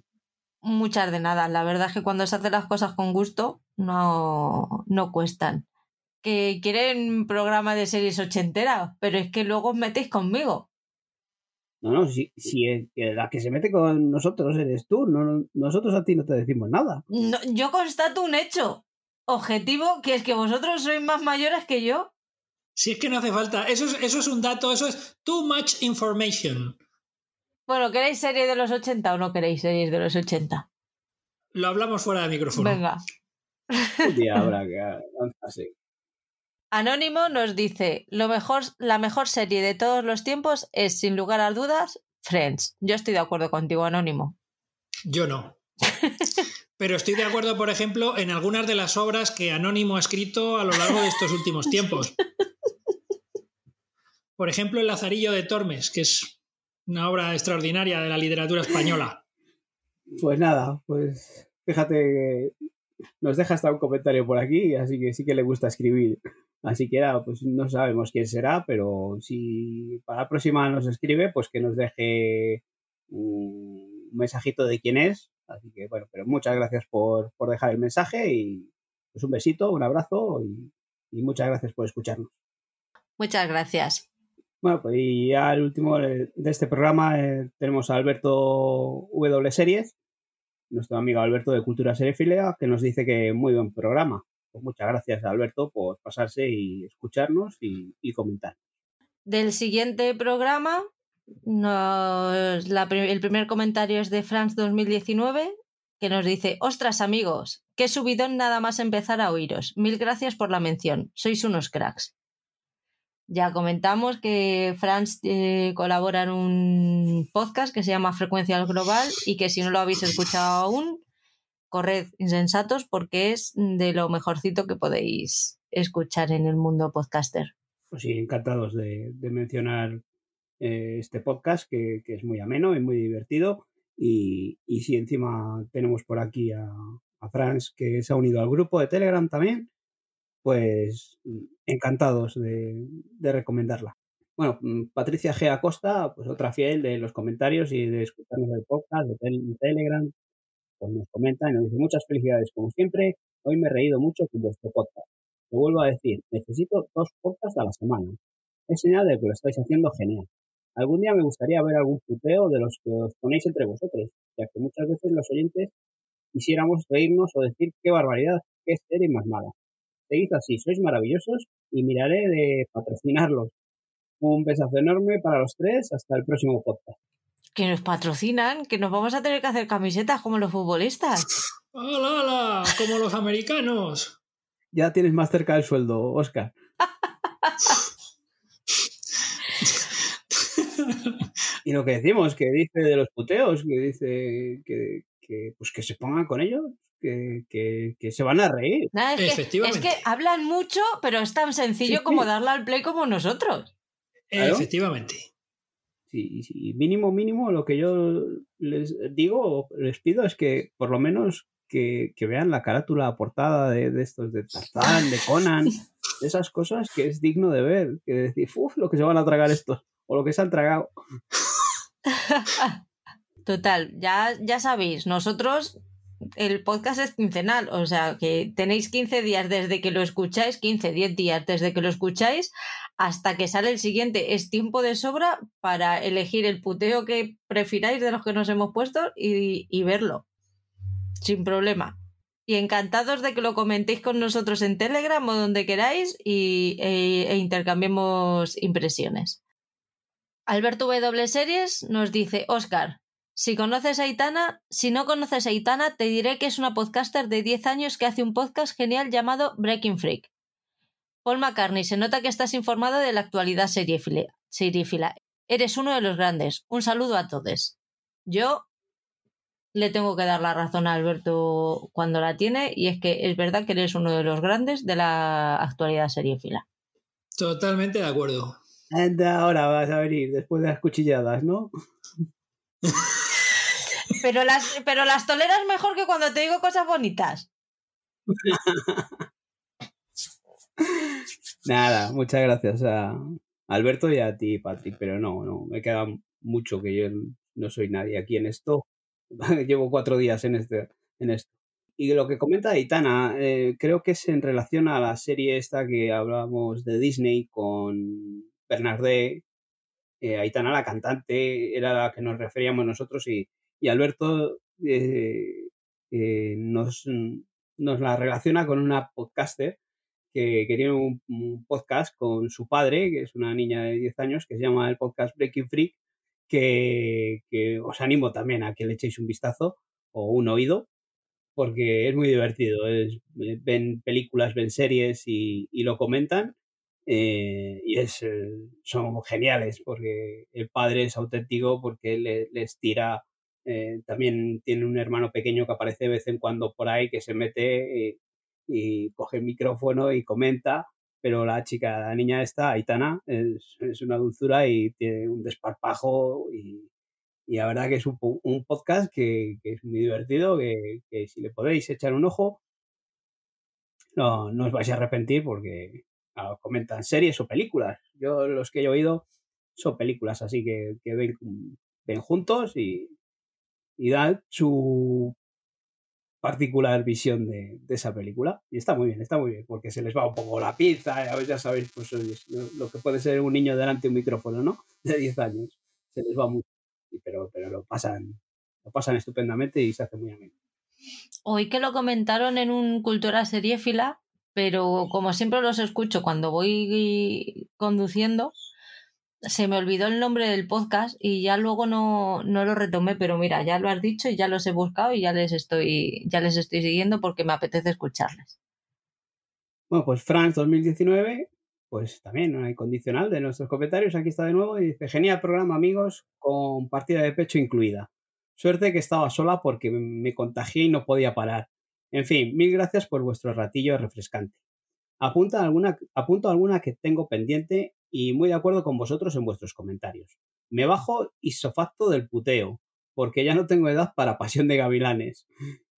Muchas de nada. La verdad es que cuando se hacen las cosas con gusto, no, no cuestan. Que quieren programa de series ochentera, pero es que luego os metéis conmigo. No, no, si, si es que la que se mete con nosotros eres tú, no, nosotros a ti no te decimos nada. No, yo constato un hecho objetivo, que es que vosotros sois más mayores que yo. Si es que no hace falta, eso es, eso es un dato, eso es too much information. Bueno, ¿queréis series de los 80 o no queréis series de los 80? Lo hablamos fuera de micrófono. Venga. Un día habrá que así. Anónimo nos dice, lo mejor, la mejor serie de todos los tiempos es, sin lugar a dudas, Friends. Yo estoy de acuerdo contigo, Anónimo. Yo no. Pero estoy de acuerdo, por ejemplo, en algunas de las obras que Anónimo ha escrito a lo largo de estos últimos tiempos. Por ejemplo, El Lazarillo de Tormes, que es una obra extraordinaria de la literatura española. Pues nada, pues fíjate que nos deja hasta un comentario por aquí, así que sí que le gusta escribir. Así que era, pues no sabemos quién será, pero si para la próxima nos escribe, pues que nos deje un mensajito de quién es. Así que bueno, pero muchas gracias por, por dejar el mensaje y pues un besito, un abrazo y, y muchas gracias por escucharnos. Muchas gracias. Bueno, pues ya el último de este programa eh, tenemos a Alberto W Series, nuestro amigo Alberto de Cultura Serefilea, que nos dice que muy buen programa. Pues muchas gracias Alberto por pasarse y escucharnos y, comentar. Del siguiente programa, nos, el primer comentario es de France 2019, que nos dice, ostras amigos, qué subidón nada más empezar a oíros. Mil gracias por la mención, sois unos cracks. Ya comentamos que Franz eh, colabora en un podcast que se llama Frecuencia Global y que si no lo habéis escuchado aún, corred insensatos porque es de lo mejorcito que podéis escuchar en el mundo podcaster. Pues sí, encantados de, mencionar eh, este podcast que, que, es muy ameno y muy divertido. Y, y si encima tenemos por aquí a, a Franz que se ha unido al grupo de Telegram también, pues encantados de, recomendarla. Bueno, Patricia G. Acosta, pues otra fiel de los comentarios y de escucharnos el podcast de Telegram, pues nos comenta y nos dice muchas felicidades como siempre. Hoy me he reído mucho con vuestro podcast. Te vuelvo a decir, necesito dos podcasts a la semana. Es señal de que lo estáis haciendo genial. Algún día me gustaría ver algún puteo de los que os ponéis entre vosotros, ya que muchas veces los oyentes quisiéramos reírnos o decir qué barbaridad, qué serie más mala. Seguid así, sois maravillosos y miraré de patrocinarlos. Un besazo enorme para los tres, hasta el próximo podcast. Que nos patrocinan, que nos vamos a tener que hacer camisetas como los futbolistas. ¡Hala, hala! Como los americanos. Ya tienes más cerca el sueldo, Oscar. y lo que decimos, que dice de los puteos, que dice que, que pues que se pongan con ellos, que, que, que, se van a reír. Nada, es, Efectivamente. Que, es que hablan mucho, pero es tan sencillo Sí, como sí. darle al play como nosotros. Claro. Efectivamente. Sí, sí, mínimo, mínimo, lo que yo les digo o les pido es que por lo menos que, que vean la carátula portada de, de, estos, de Tarzán, de Conan, de esas cosas que es digno de ver, que decir, uff, lo que se van a tragar estos, o lo que se han tragado. Total, ya, ya sabéis, nosotros el podcast es quincenal, o sea que tenéis 15 días desde que lo escucháis, 15, 10 días desde que lo escucháis hasta que sale el siguiente. Es tiempo de sobra para elegir el puteo que prefiráis de los que nos hemos puesto y, verlo. Sin problema. Y encantados de que lo comentéis con nosotros en Telegram o donde queráis y, e, e intercambiemos impresiones. Alberto W Series nos dice, Oscar, si conoces a Aitana, si no conoces a Aitana, te diré que es una podcaster de 10 años que hace un podcast genial llamado Breaking Freak. Paul McCartney, se nota que estás informado de la actualidad seriéfila. Eres uno de los grandes. Un saludo a todos. Yo le tengo que dar la razón a Alberto cuando la tiene, y es que es verdad que eres uno de los grandes de la actualidad seriéfila. Totalmente de acuerdo. Anda, ahora vas a venir después de las cuchilladas, ¿no? Pero las, pero las toleras mejor que cuando te digo cosas bonitas. Nada, muchas gracias a Alberto y a ti, Patrick, pero no, no, me queda mucho que yo no soy nadie aquí en esto Llevo cuatro días en, este, en esto. Y lo que comenta Aitana, eh, creo que es en relación a la serie esta que hablábamos de Disney con Bernardé, eh, Aitana la cantante, era la que nos referíamos nosotros y, y Alberto eh, eh, nos, nos la relaciona con una podcaster que, que tiene un, un, podcast con su padre, que es una niña de 10 años, que se llama el podcast Breaking Freak, que, que os animo también a que le echéis un vistazo o un oído, porque es muy divertido. Es, ven películas, ven series y, y lo comentan. Eh, y es, son geniales porque el padre es auténtico porque le, les tira. Eh, también tiene un hermano pequeño que aparece de vez en cuando por ahí que se mete y, y coge el micrófono y comenta. Pero la chica, la niña esta, Aitana, es, es una dulzura y tiene un desparpajo y, y la verdad que es un, podcast que, es muy divertido, que, que, si le podéis echar un ojo, no, no os vais a arrepentir porque comentan series o películas. Yo los que he oído son películas, así que, que ven, ven, juntos y, y dan su particular visión de, esa película. Y está muy bien, está muy bien, porque se les va un poco la pizza, ya sabéis, pues lo que puede ser un niño delante de un micrófono, ¿no? De 10 años. Se les va mucho pero, pero lo pasan lo pasan estupendamente y se hace muy ameno. Hoy que lo comentaron en un Cultura Seriéfila, pero como siempre los escucho cuando voy conduciendo, se me olvidó el nombre del podcast y ya luego no, no, lo retomé, pero mira, ya lo has dicho y ya los he buscado y ya les estoy, ya les estoy siguiendo porque me apetece escucharles. Bueno, pues France 2019 pues también hay condicional de nuestros comentarios. Aquí está de nuevo y dice, genial programa amigos, con partida de pecho incluida. Suerte que estaba sola porque me contagié y no podía parar. En fin, mil gracias por vuestro ratillo refrescante. Apunta alguna, apunto alguna que tengo pendiente y muy de acuerdo con vosotros en vuestros comentarios. Me bajo y sofacto del puteo, porque ya no tengo edad para pasión de gavilanes.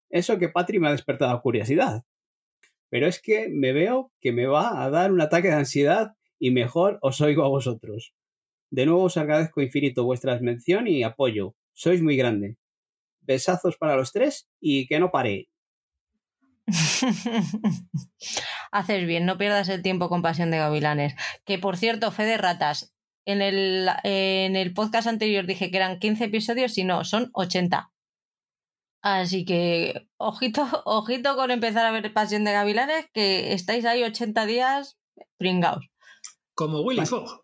Eso que Patri me ha despertado curiosidad pero es que me veo que me va a dar un ataque de ansiedad y mejor os oigo a vosotros. De nuevo os agradezco infinito vuestra mención y apoyo. Sois muy grande. Besazos para los tres y que no pare. Haces bien, no pierdas el tiempo con Pasión de Gavilanes. Que por cierto, fe de ratas. En el, en el podcast anterior dije que eran 15 episodios y no, son 80. Así que ojito, ojito con empezar a ver Pasión de Gavilanes, que estáis ahí 80 días pringaos. Como Willy Fogg.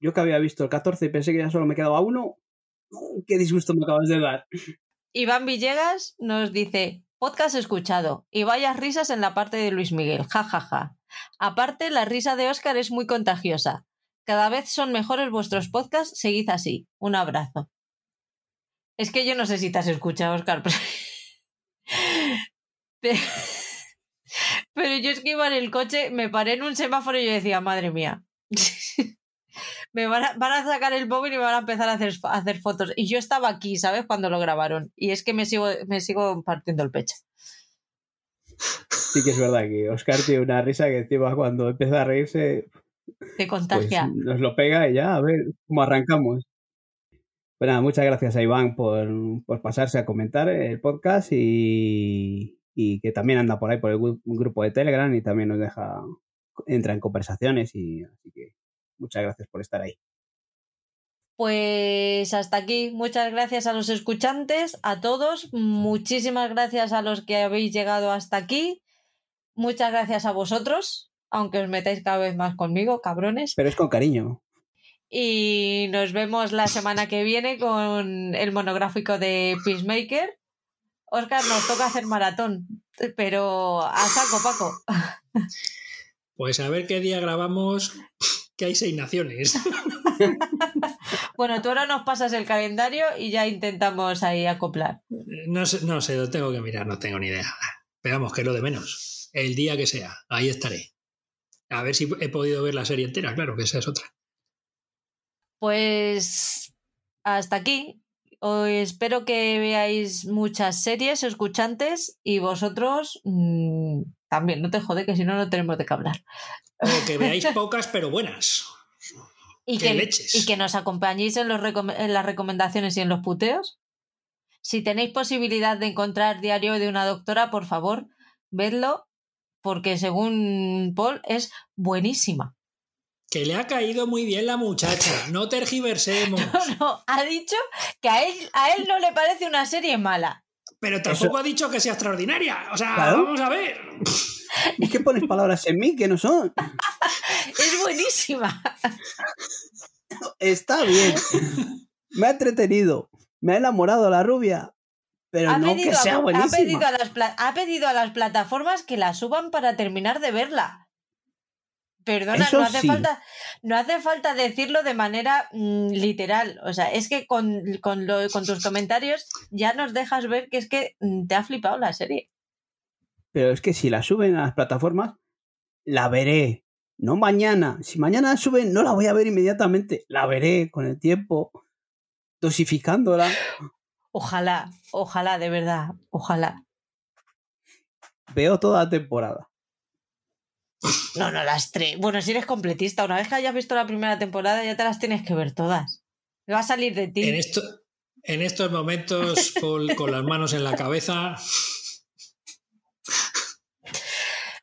Yo que había visto el 14 y pensé que ya solo me quedaba uno. Qué disgusto me acabas de dar. Iván Villegas nos dice, podcast escuchado y vayas risas en la parte de Luis Miguel, jajaja. Ja, ja. Aparte, la risa de Oscar es muy contagiosa. Cada vez son mejores vuestros podcasts, seguid así. Un abrazo. Es que yo no sé si te has escuchado, Oscar. Pero... pero, yo es que iba en el coche, me paré en un semáforo y yo decía, madre mía. me van a, van a, sacar el móvil y me van a empezar a hacer, a hacer fotos. Y yo estaba aquí, ¿sabes? Cuando lo grabaron. Y es que me sigo, me sigo partiendo el pecho. Sí que es verdad que Oscar tiene una risa que encima cuando empieza a reírse... Te contagia. Pues nos lo pega y ya, a ver cómo arrancamos. Pues nada, muchas gracias a Iván por, por, pasarse a comentar el podcast y, y, que también anda por ahí por el grupo de Telegram y también nos deja, entra en conversaciones y así que muchas gracias por estar ahí. Pues hasta aquí, muchas gracias a los escuchantes, a todos, muchísimas gracias a los que habéis llegado hasta aquí, muchas gracias a vosotros, aunque os metáis cada vez más conmigo, cabrones. Pero es con cariño y nos vemos la semana que viene con el monográfico de Peacemaker. Oscar, nos toca hacer maratón, pero a saco, Paco. Pues a ver qué día grabamos, que hay seis naciones. bueno, tú ahora nos pasas el calendario y ya intentamos ahí acoplar. No sé, no sé, lo tengo que mirar, no tengo ni idea. Veamos, que es lo de menos. El día que sea, ahí estaré. A ver si he podido ver la serie entera, claro, que esa es otra. Pues hasta aquí. Hoy espero que veáis muchas series, escuchantes, y vosotros mmm, también. No te jode que si no, no tenemos de qué hablar. O que veáis pocas, pero buenas. Y que, y que nos acompañéis en, los en las recomendaciones y en los puteos. Si tenéis posibilidad de encontrar Diario de una doctora, por favor, vedlo, porque según Paul es buenísima. Que le ha caído muy bien la muchacha, no tergiversemos. No, no, ha dicho que a él, a él no le parece una serie mala. Pero tampoco Eso- ha dicho que sea extraordinaria. O sea, Claro. vamos a ver. Es que pones palabras en mí que no son. Es buenísima. Está bien. Me ha entretenido. Me ha enamorado la rubia. Pero ha, no pedido que a- sea ha buenísima. pedido a las ha pedido a las plataformas que la suban para terminar de verla. Perdona, Eso no hace sí. falta, no hace falta decirlo de manera mm, literal. O sea, es que con, con, lo- con tus comentarios ya nos dejas ver que es que mm, te ha flipado la serie. Pero es que si la suben a las plataformas, la veré. No mañana. Si mañana la suben, no la voy a ver inmediatamente. La veré con el tiempo, dosificándola. Ojalá, ojalá, de verdad, ojalá. Veo toda la temporada. No, no, las tres. Bueno, si eres completista, una vez que hayas visto la primera temporada ya te las tienes que ver todas. Va a salir de ti. En, esto, en estos momentos, Paul con las manos en la cabeza.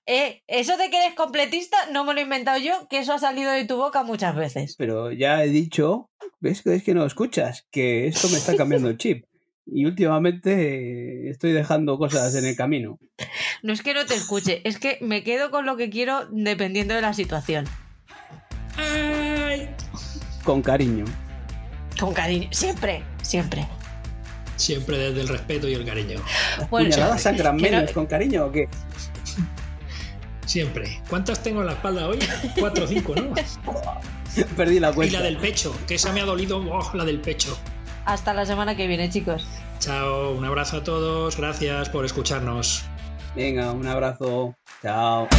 Eh, eso de que eres completista no me lo he inventado yo, que eso ha salido de tu boca muchas veces. Pero ya he dicho, ves que es que no escuchas, que esto me está cambiando el chip. Y últimamente estoy dejando cosas en el camino. No es que no te escuche, es que me quedo con lo que quiero dependiendo de la situación. ¡Ay! Con cariño. Con cariño, siempre, siempre. Siempre desde el respeto y el cariño. ¿Las Bueno, puñaladas sangran que no- menos con cariño o qué? Siempre. ¿Cuántas tengo en la espalda hoy? Cuatro o cinco, ¿no? Perdí la Y cuenta. la del pecho, que esa me ha dolido, oh, la del pecho. Hasta la semana que viene, chicos. Chao, un abrazo a todos, gracias por escucharnos. Venga, un abrazo. Chao.